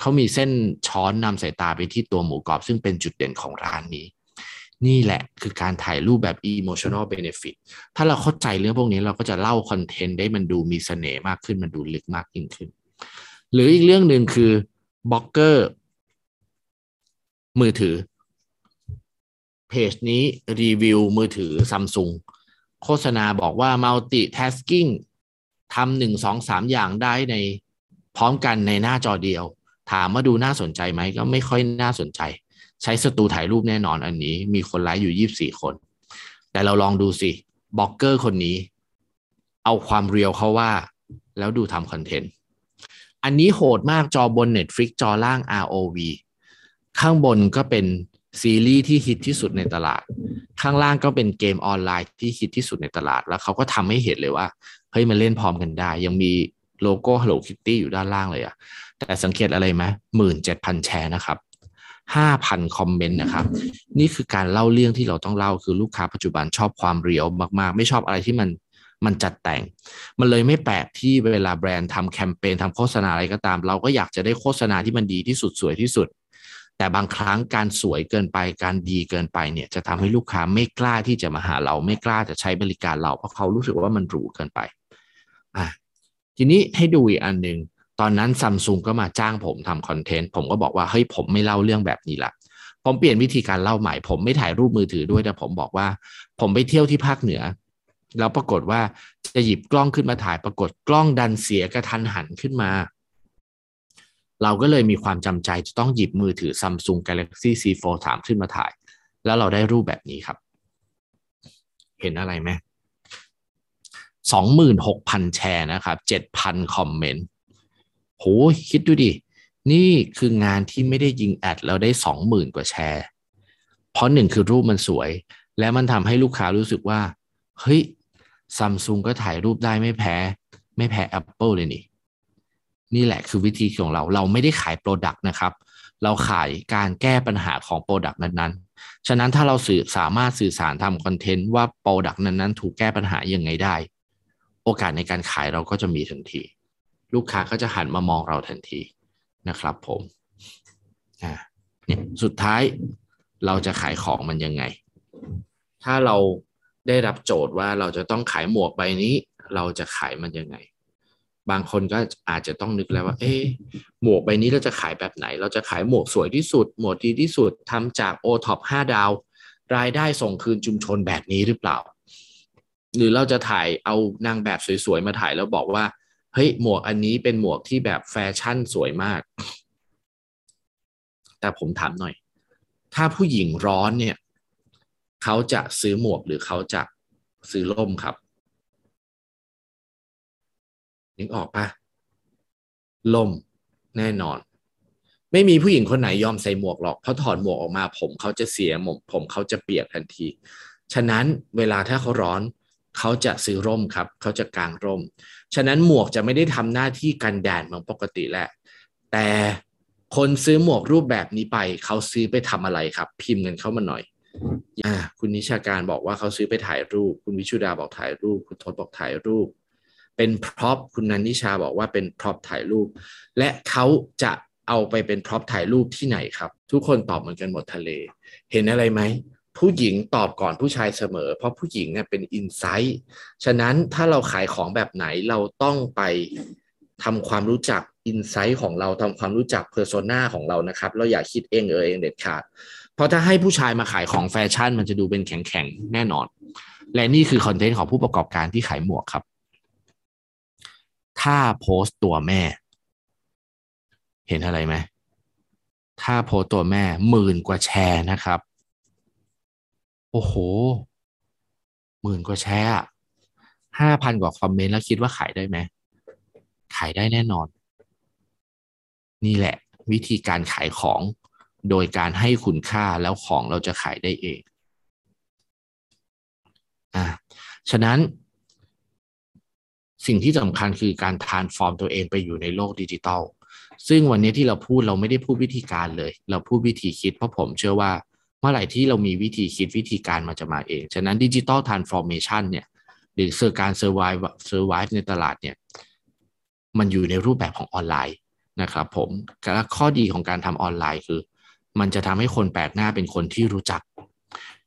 เขามีเส้นช้อนนำสายตาไปที่ตัวหมูกรอบ ซึ่งเป็นจุดเด่นของร้านนี้ นี่แหละคือการถ่ายรูปแบบ emotional benefit ถ้าเราเข้าใจเรื่องพวกนี้เราก็จะเล่าคอนเทนต์ได้มันดูมีเสน่ห์มากขึ้นมันดูลึกมากยิ่งขึ้น หรืออีกเรื่องหนึ่งคือบล็อกเกอร์มือถือ เพจนี้รีวิวมือถือซัมซุงโฆษณาบอกว่า multitasking ทำหนึ่งสองสามอย่างได้ในพร้อมกันในหน้าจอเดียว ถามว่าดูน่าสนใจไหมก็ไม่ค่อยน่าสนใจ ใช้สตูถ่ายรูปแน่นอนอันนี้ มีคนไลค์อยู่ยี่บสี่คน แต่เราลองดูสิบล็อกเกอร์คนนี้ เอาความ real เข้าว่า แล้วดูทำคอนเทนต์อันนี้โหดมากจอบน Netflix จอล่าง ROV ข้างบนก็เป็นซีรีส์ที่ฮิตที่สุดในตลาด ข้างล่างก็เป็นเกมออนไลน์ที่ฮิตที่สุดในตลาด แล้วเขาก็ทำให้เห็นเลยว่า เฮ้ยมันเล่นพร้อมกันได้ ยังมีโลโก้ Hello Kitty อยู่ด้านล่างเลยอะ แต่สังเกตอะไรไหมหมื่นเจ็ดพันแชร์นะครับห้าพันคอมเมนต์นะครับ นี่คือการเล่าเรื่องที่เราต้องเล่าคือลูกค้าปัจจุบันชอบความ realมากๆ ไม่ชอบอะไรที่มันมันจัดแต่ง มันเลยไม่แปลกที่เวลาแบรนด์ทำแคมเปญทำโฆษณาอะไรก็ตาม เราก็อยากจะได้โฆษณาที่มันดีที่สุดสวยที่สุด แต่บางครั้งการสวยเกินไปการดีเกินไปเนี่ยจะทำให้ลูกค้าไม่กล้าที่จะมาหาเราไม่กล้าจะใช้บริการเราเพราะเขารู้สึกว่ามันหรูเกินไปอะทีนี้ให้ดูอีกอันหนึ่ง ตอนนั้นซัมซุงก็มาจ้างผมทำคอนเทนต์ผมก็บอกว่าเฮ้ยผมไม่เล่าเรื่องแบบนี้ละผมเปลี่ยนวิธีการเล่าใหม่ ผมไม่ถ่ายรูปมือถือด้วยแต่ผมบอกว่า ผมไปเที่ยวที่ภาคเหนือแล้วปรากฏว่าจะหยิบกล้องขึ้นมาถ่ายปรากฏกล้องดันเสียกระทันหันขึ้นมา เราก็เลยมีความจำใจจะต้องหยิบมือถือ Samsung Galaxy C Fold 3ขึ้นมาถ่าย แล้วเราได้รูปแบบนี้ครับ เห็นอะไรไหม26,000แชร์นะครับ7,000คอมเมนต์ โหคิดดูดิ นี่คืองานที่ไม่ได้ยิง ad แล้วได้20,000กว่าแชร์ เพราะหนึ่งคือรูปมันสวย และมันทำให้ลูกค้ารู้สึกว่า เฮ้ยซัมซุงก็ถ่ายรูปได้ไม่แพ้ ไม่แพ้ Apple เลยนี่ นี่แหละคือวิธีของเรา เราไม่ได้ขาย product นะครับ เราขายการแก้ปัญหาของ product นั้นๆ ฉะนั้นถ้าเราสื่อสามารถสื่อสารทำคอนเทนต์ว่า product นั้นๆ ถูกแก้ปัญหายังไงได้ โอกาสในการขายเราก็จะมีทันที ลูกค้าก็จะหันมามองเราทันทีนะครับผมอ่าเนี่ยสุดท้ายเราจะขายของมันยังไง ถ้าเราได้รับโจทย์ว่าเราจะต้องขายหมวกใบนี้ เราจะขายมันยังไง บางคนก็อาจจะต้องนึกแล้วว่า เอ๊หมวกใบนี้เราจะขายแบบไหน เราจะขายหมวกสวยที่สุด หมวกดีที่สุดทำจากโอท็อปห้าดาว รายได้ส่งคืนชุมชนแบบนี้หรือเปล่า หรือเราจะถ่ายเอานางแบบสวยๆมาถ่ายแล้วบอกว่า เฮ้ยหมวกอันนี้เป็นหมวกที่แบบแฟชั่นสวยมาก แต่ผมถามหน่อย ถ้าผู้หญิงร้อนเนี่ย เขาจะซื้อหมวกหรือเขาจะซื้อร่มครับนึกออกปะล่มแน่นอน ไม่มีผู้หญิงคนไหนยอมใส่หมวกหรอกเพราะถอดหมวกออกมา ผมเขาจะเสียหมกผมเขาจะเปียกทันที ฉะนั้นเวลาถ้าเขาร้อน เขาจะซื้อร่มครับ เขาจะกางร่ม ฉะนั้นหมวกจะไม่ได้ทำหน้าที่กันแดดเหมือนปกติแหละ แต่คนซื้อหมวกรูปแบบนี้ไป เขาซื้อไปทำอะไรครับ พิมพ์เงินเข้ามาหน่อยอ่าคุณนิชาการบอกว่าเขาซื้อไปถ่ายรูป คุณวิชุดาบอกถ่ายรูป คุณทศบอกถ่ายรูป เป็นพร็อพคุณนันนิชาบอกว่าเป็นพร็อพถ่ายรูป และเขาจะเอาไปเป็น prop ถ่ายรูปที่ไหนครับ ทุกคนตอบเหมือนกันหมดทะเล เห็นอะไรไหม ผู้หญิงตอบก่อนผู้ชายเสมอ เพราะผู้หญิงเนี่ยเป็น insight ฉะนั้นถ้าเราขายของแบบไหนเราต้องไปทำความรู้จัก insight ของเราทำความรู้จัก persona ของเรานะครับ เราอย่าคิดเองเออเองเด็ดขาดเพราะถ้าให้ผู้ชายมาขายของแฟชั่น มันจะดูเป็นแข็งๆแน่นอน และนี่คือคอนเทนต์ของผู้ประกอบการที่ขายหมวกครับ ถ้าโพสต์ตัวแม่ เห็นอะไรไหมถ้าโพสต์ตัวแม่หมื่นกว่าแชร์นะครับ อ้โหหมื่นกว่าแชร์ห้าพันกว่าคอมเมนต์แล้วคิดว่าขายได้ไหมขายได้แน่นอน นี่แหละ วิธีการขายของโดยการให้คุณค่าแล้วของเราจะขายได้เองอ่าฉะนั้น สิ่งที่สำคัญคือการ transform ตัวเองไปอยู่ในโลกดิจิตอลซึ่งวันนี้ที่เราพูดเราไม่ได้พูดวิธีการเลย เราพูดวิธีคิดเพราะผมเชื่อว่า เมื่อไหร่ที่เรามีวิธีคิดวิธีการมันจะมาเอง ฉะนั้น digital transformation เนี่ยหรือเซอร์การ survive survive ในตลาดเนี่ยมันอยู่ในรูปแบบของออนไลน์นะครับผมและข้อดีของการทำออนไลน์คือ มันจะทำให้คนแปลกหน้าเป็นคนที่รู้จัก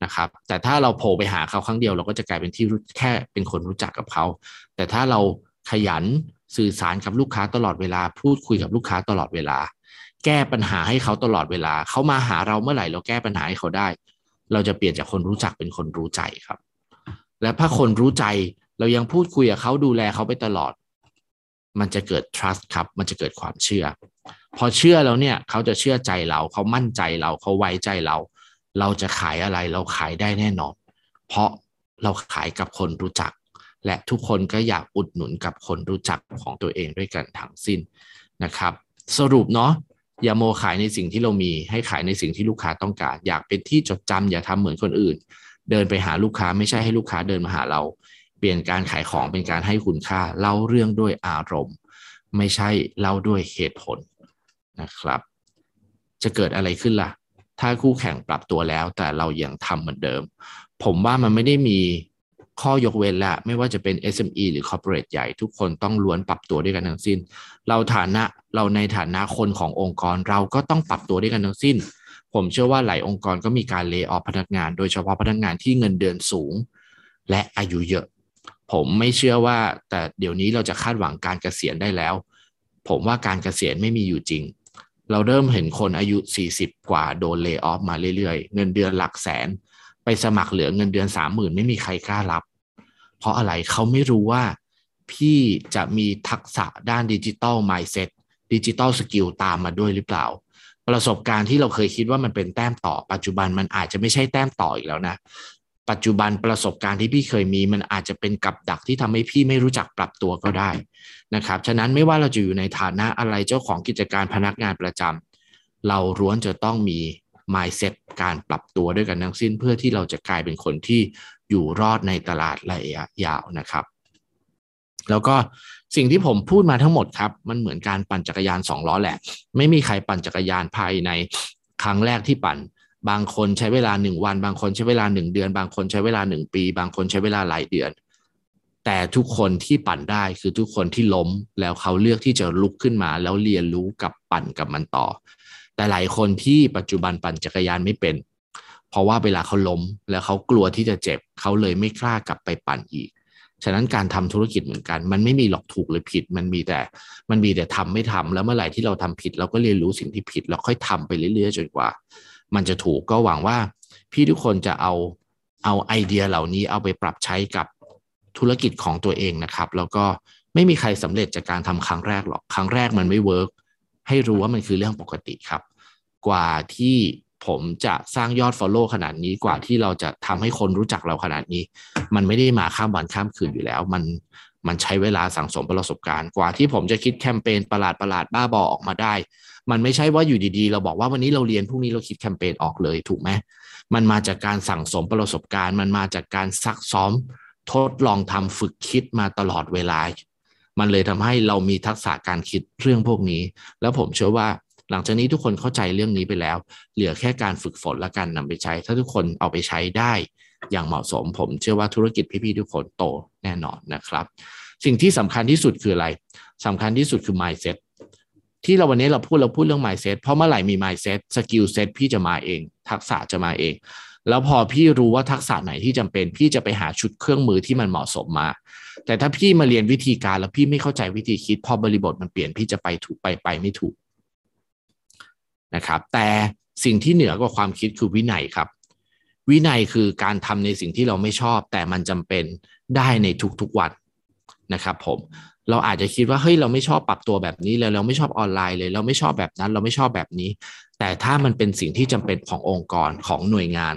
นะครับ แต่ถ้าเราโผล่ไปหาเขาครั้งเดียว เราก็จะกลายเป็นที่แค่เป็นคนรู้จักกับเขา แต่ถ้าเราขยันสื่อสารกับลูกค้าตลอดเวลา พูดคุยกับลูกค้าตลอดเวลา แก้ปัญหาให้เขาตลอดเวลา เขามาหาเราเมื่อไหร่เราแก้ปัญหาให้เขาได้ เราจะเปลี่ยนจากคนรู้จักเป็นคนรู้ใจครับ และถ้าคนรู้ใจเรายังพูดคุยกับเขาดูแลเขาไปตลอด มันจะเกิด trust ครับ มันจะเกิดความเชื่อ พอเชื่อแล้วเนี่ย เขาจะเชื่อใจเรา เขามั่นใจเรา เขาไว้ใจเรา เราจะขายอะไรเราขายได้แน่นอน เพราะเราขายกับคนรู้จัก และทุกคนก็อยากอุดหนุนกับคนรู้จักของตัวเองด้วยกันทั้งสิ้นนะครับ สรุปเนาะ อย่าโมขายในสิ่งที่เรามี ให้ขายในสิ่งที่ลูกค้าต้องการ อยากเป็นที่จดจำอย่าทำเหมือนคนอื่น เดินไปหาลูกค้าไม่ใช่ให้ลูกค้าเดินมาหาเรา เปลี่ยนการขายของเป็นการให้คุณค่าเล่าเรื่องด้วยอารมณ์ ไม่ใช่เล่าด้วยเหตุผลนะครับ จะเกิดอะไรขึ้นละ่ะ ถ้าคู่แข่งปรับตัวแล้ว แต่เรายังทำเหมือนเดิม ผมว่ามันไม่ได้มี ข้อยกเว้นละไม่ว่าจะเป็น SME หรือ Corporate ใหญ่ทุกคนต้องล้วนปรับตัวด้วยกันทั้งสิ้น เราฐานะเราในฐานะคนขององค์กรเราก็ต้องปรับตัวด้วยกันทั้งสิ้น ผมเชื่อว่าหลายองค์กรก็มีการเลิกออฟพนักงาน โดยเฉพาะพนักงานที่เงินเดือนสูง และอายุเยอะ ผมไม่เชื่อว่าแต่เดี๋ยวนี้เราจะคาดหวังการเกษียณได้แล้ว ผมว่าการเกษียณไม่มีอยู่จริง เราเริ่มเห็นคนอายุ 40 กว่าโดน lay off มาเรื่อยๆ เงินเดือนหลักแสน ไปสมัครเหลือเงินเดือนสามหมื่นไม่มีใครกล้ารับ เพราะอะไรเขาไม่รู้ว่าพี่จะมีทักษะด้าน digital mindset digital skill ตามมาด้วยหรือเปล่า ประสบการณ์ที่เราเคยคิดว่ามันเป็นแต้มต่อ ปัจจุบันมันอาจจะไม่ใช่แต้มต่ออีกแล้วนะ ปัจจุบันประสบการณ์ที่พี่เคยมีมันอาจจะเป็นกับดักที่ทำให้พี่ไม่รู้จักปรับตัวก็ได้นะครับฉะนั้นไม่ว่าเราจะอยู่ในฐานะอะไรเจ้าของกิจการพนักงานประจำเราร้วนจะต้องมี mindset การปรับตัวด้วยกันทั้งสิ้นเพื่อที่เราจะกลายเป็นคนที่ อยู่รอดในตลาดระยะยาวนะครับ แล้วก็สิ่งที่ผมพูดมาทั้งหมดครับ มันเหมือนการปั่นจักรยานสองล้อแหละ ไม่มีใครปั่นจักรยานภายในครั้งแรกที่ปั่น บางคนใช้เวลาหนึ่งวัน บางคนใช้เวลาหนึ่งเดือน บางคนใช้เวลาหนึ่งปี บางคนใช้เวลาหลายเดือน แต่ทุกคนที่ปั่นได้คือทุกคนที่ล้มแล้วเขาเลือกที่จะลุกขึ้นมา แล้วเรียนรู้กับปั่นกับมันต่อ แต่หลายคนที่ปัจจุบันปั่นจักรยานไม่เป็น เพราะว่าเวลาเขาล้มแล้วเขากลัวที่จะเจ็บเขาเลยไม่กล้ากลับไปปั่นอีก ฉะนั้นการทำธุรกิจเหมือนกัน มันไม่มีหรอกถูกหรือผิด มันมีแต่มันมีแต่ทำไม่ทำแล้วเมื่อไหร่ที่เราทำผิด เราก็เรียนรู้สิ่งที่ผิดแล้วค่อยทำไปเรื่อยๆจนกว่า มันจะถูกก็หวังว่า พี่ทุกคนจะเอาเอาไอเดียเหล่านี้เอาไปปรับใช้กับธุรกิจของตัวเองนะครับ แล้วก็ไม่มีใครสำเร็จจากการทำครั้งแรกหรอกครั้งแรกมันไม่ work ให้รู้ว่ามันคือเรื่องปกติครับ กว่าที่ ผมจะสร้างยอด Follow ขนาดนี้กว่าที่เราจะทำให้คนรู้จักเราขนาดนี้ มันไม่ได้มาข้ามวันข้ามคืนอยู่แล้ว มันมันใช้เวลาสั่งสมประสบการณ์กว่าที่ผมจะคิดแคมเปญประหลาดประหลาดบ้าบอออกมาได้ มันไม่ใช่ว่าอยู่ดีๆ เราบอกว่าวันนี้เราเรียนพรุ่งนี้เราคิดแคมเปญออกเลยถูกไหมมันมาจากการสั่งสมประสบการณ์ มันมาจากการซักซ้อม ทดลองทำฝึกคิดมาตลอดเวลา มันเลยทำให้เรามีทักษะการคิดเรื่องพวกนี้ แล้วผมเชื่อว่า หลังจากนี้ทุกคนเข้าใจเรื่องนี้ไปแล้ว เหลือแค่การฝึกฝนและการนำไปใช้ ถ้าทุกคนเอาไปใช้ได้อย่างเหมาะสม ผมเชื่อว่าธุรกิจพี่ๆทุกคนโตแน่นอนนะครับ สิ่งที่สำคัญที่สุดคืออะไรสำคัญที่สุดคือ mindset ที่เราวันนี้เราพูดเราพูดเรื่อง mindset เพราะเมื่อไหร่มี mindset skill set พี่จะมาเอง ทักษะจะมาเอง แล้วพอพี่รู้ว่าทักษะไหนที่จำเป็น พี่จะไปหาชุดเครื่องมือที่มันเหมาะสมมา แต่ถ้าพี่มาเรียนวิธีการแล้วพี่ไม่เข้าใจวิธีคิด พอบริบทมันเปลี่ยนพี่จะไปถูกไปไปไม่ถูก นะครับแต่สิ่งที่เหนือกว่าความคิดคือวินัยครับ วินัยคือการทำในสิ่งที่เราไม่ชอบ แต่มันจำเป็นได้ในทุกๆวันนะครับผมเราอาจจะคิดว่าเฮ้ยเราไม่ชอบปรับตัวแบบนี้เลยเราไม่ชอบออนไลน์เลย เราไม่ชอบแบบนั้น เราไม่ชอบแบบนี้ แต่ถ้ามันเป็นสิ่งที่จำเป็นขององค์กรของหน่วยงาน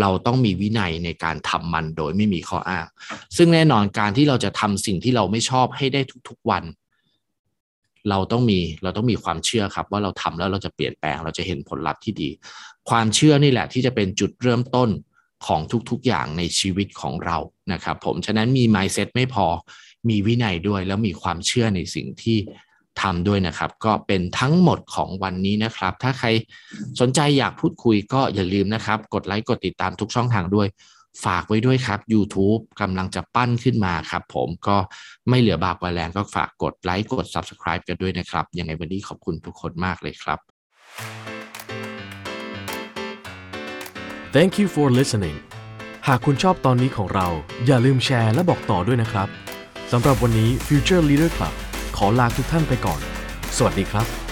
เราต้องมีวินัยในการทำมันโดยไม่มีข้ออ้าง ซึ่งแน่นอนการที่เราจะทำสิ่งที่เราไม่ชอบให้ได้ทุกๆวัน เราต้องมีเราต้องมีความเชื่อครับ ว่าเราทำแล้วเราจะเปลี่ยนแปลงเราจะเห็นผลลัพธ์ที่ดี ความเชื่อนี่แหละที่จะเป็นจุดเริ่มต้นของทุกๆอย่างในชีวิตของเรานะครับ ผมฉะนั้นมี mindset ไม่พอมีวินัยด้วย แล้วมีความเชื่อในสิ่งที่ทำด้วยนะครับ ก็เป็นทั้งหมดของวันนี้นะครับ ถ้าใครสนใจอยากพูดคุยก็อย่าลืมนะครับ กดไลค์กดติดตามทุกช่องทางด้วย ฝากไว้ด้วยครับ YouTube กำลังจะปั้นขึ้นมาครับผมก็ไม่เหลือบากกว่าแรงก็ฝากกดไลค์กด Subscribe กันด้วยนะครับ ยังไงวันนี้ขอบคุณทุกคนมากเลยครับ Thank you for listening หากคุณชอบตอนนี้ของเรา อย่าลืมแชร์และบอกต่อด้วยนะครับสำหรับวันนี้ Future Leader Club ขอลาทุกท่านไปก่อน สวัสดีครับ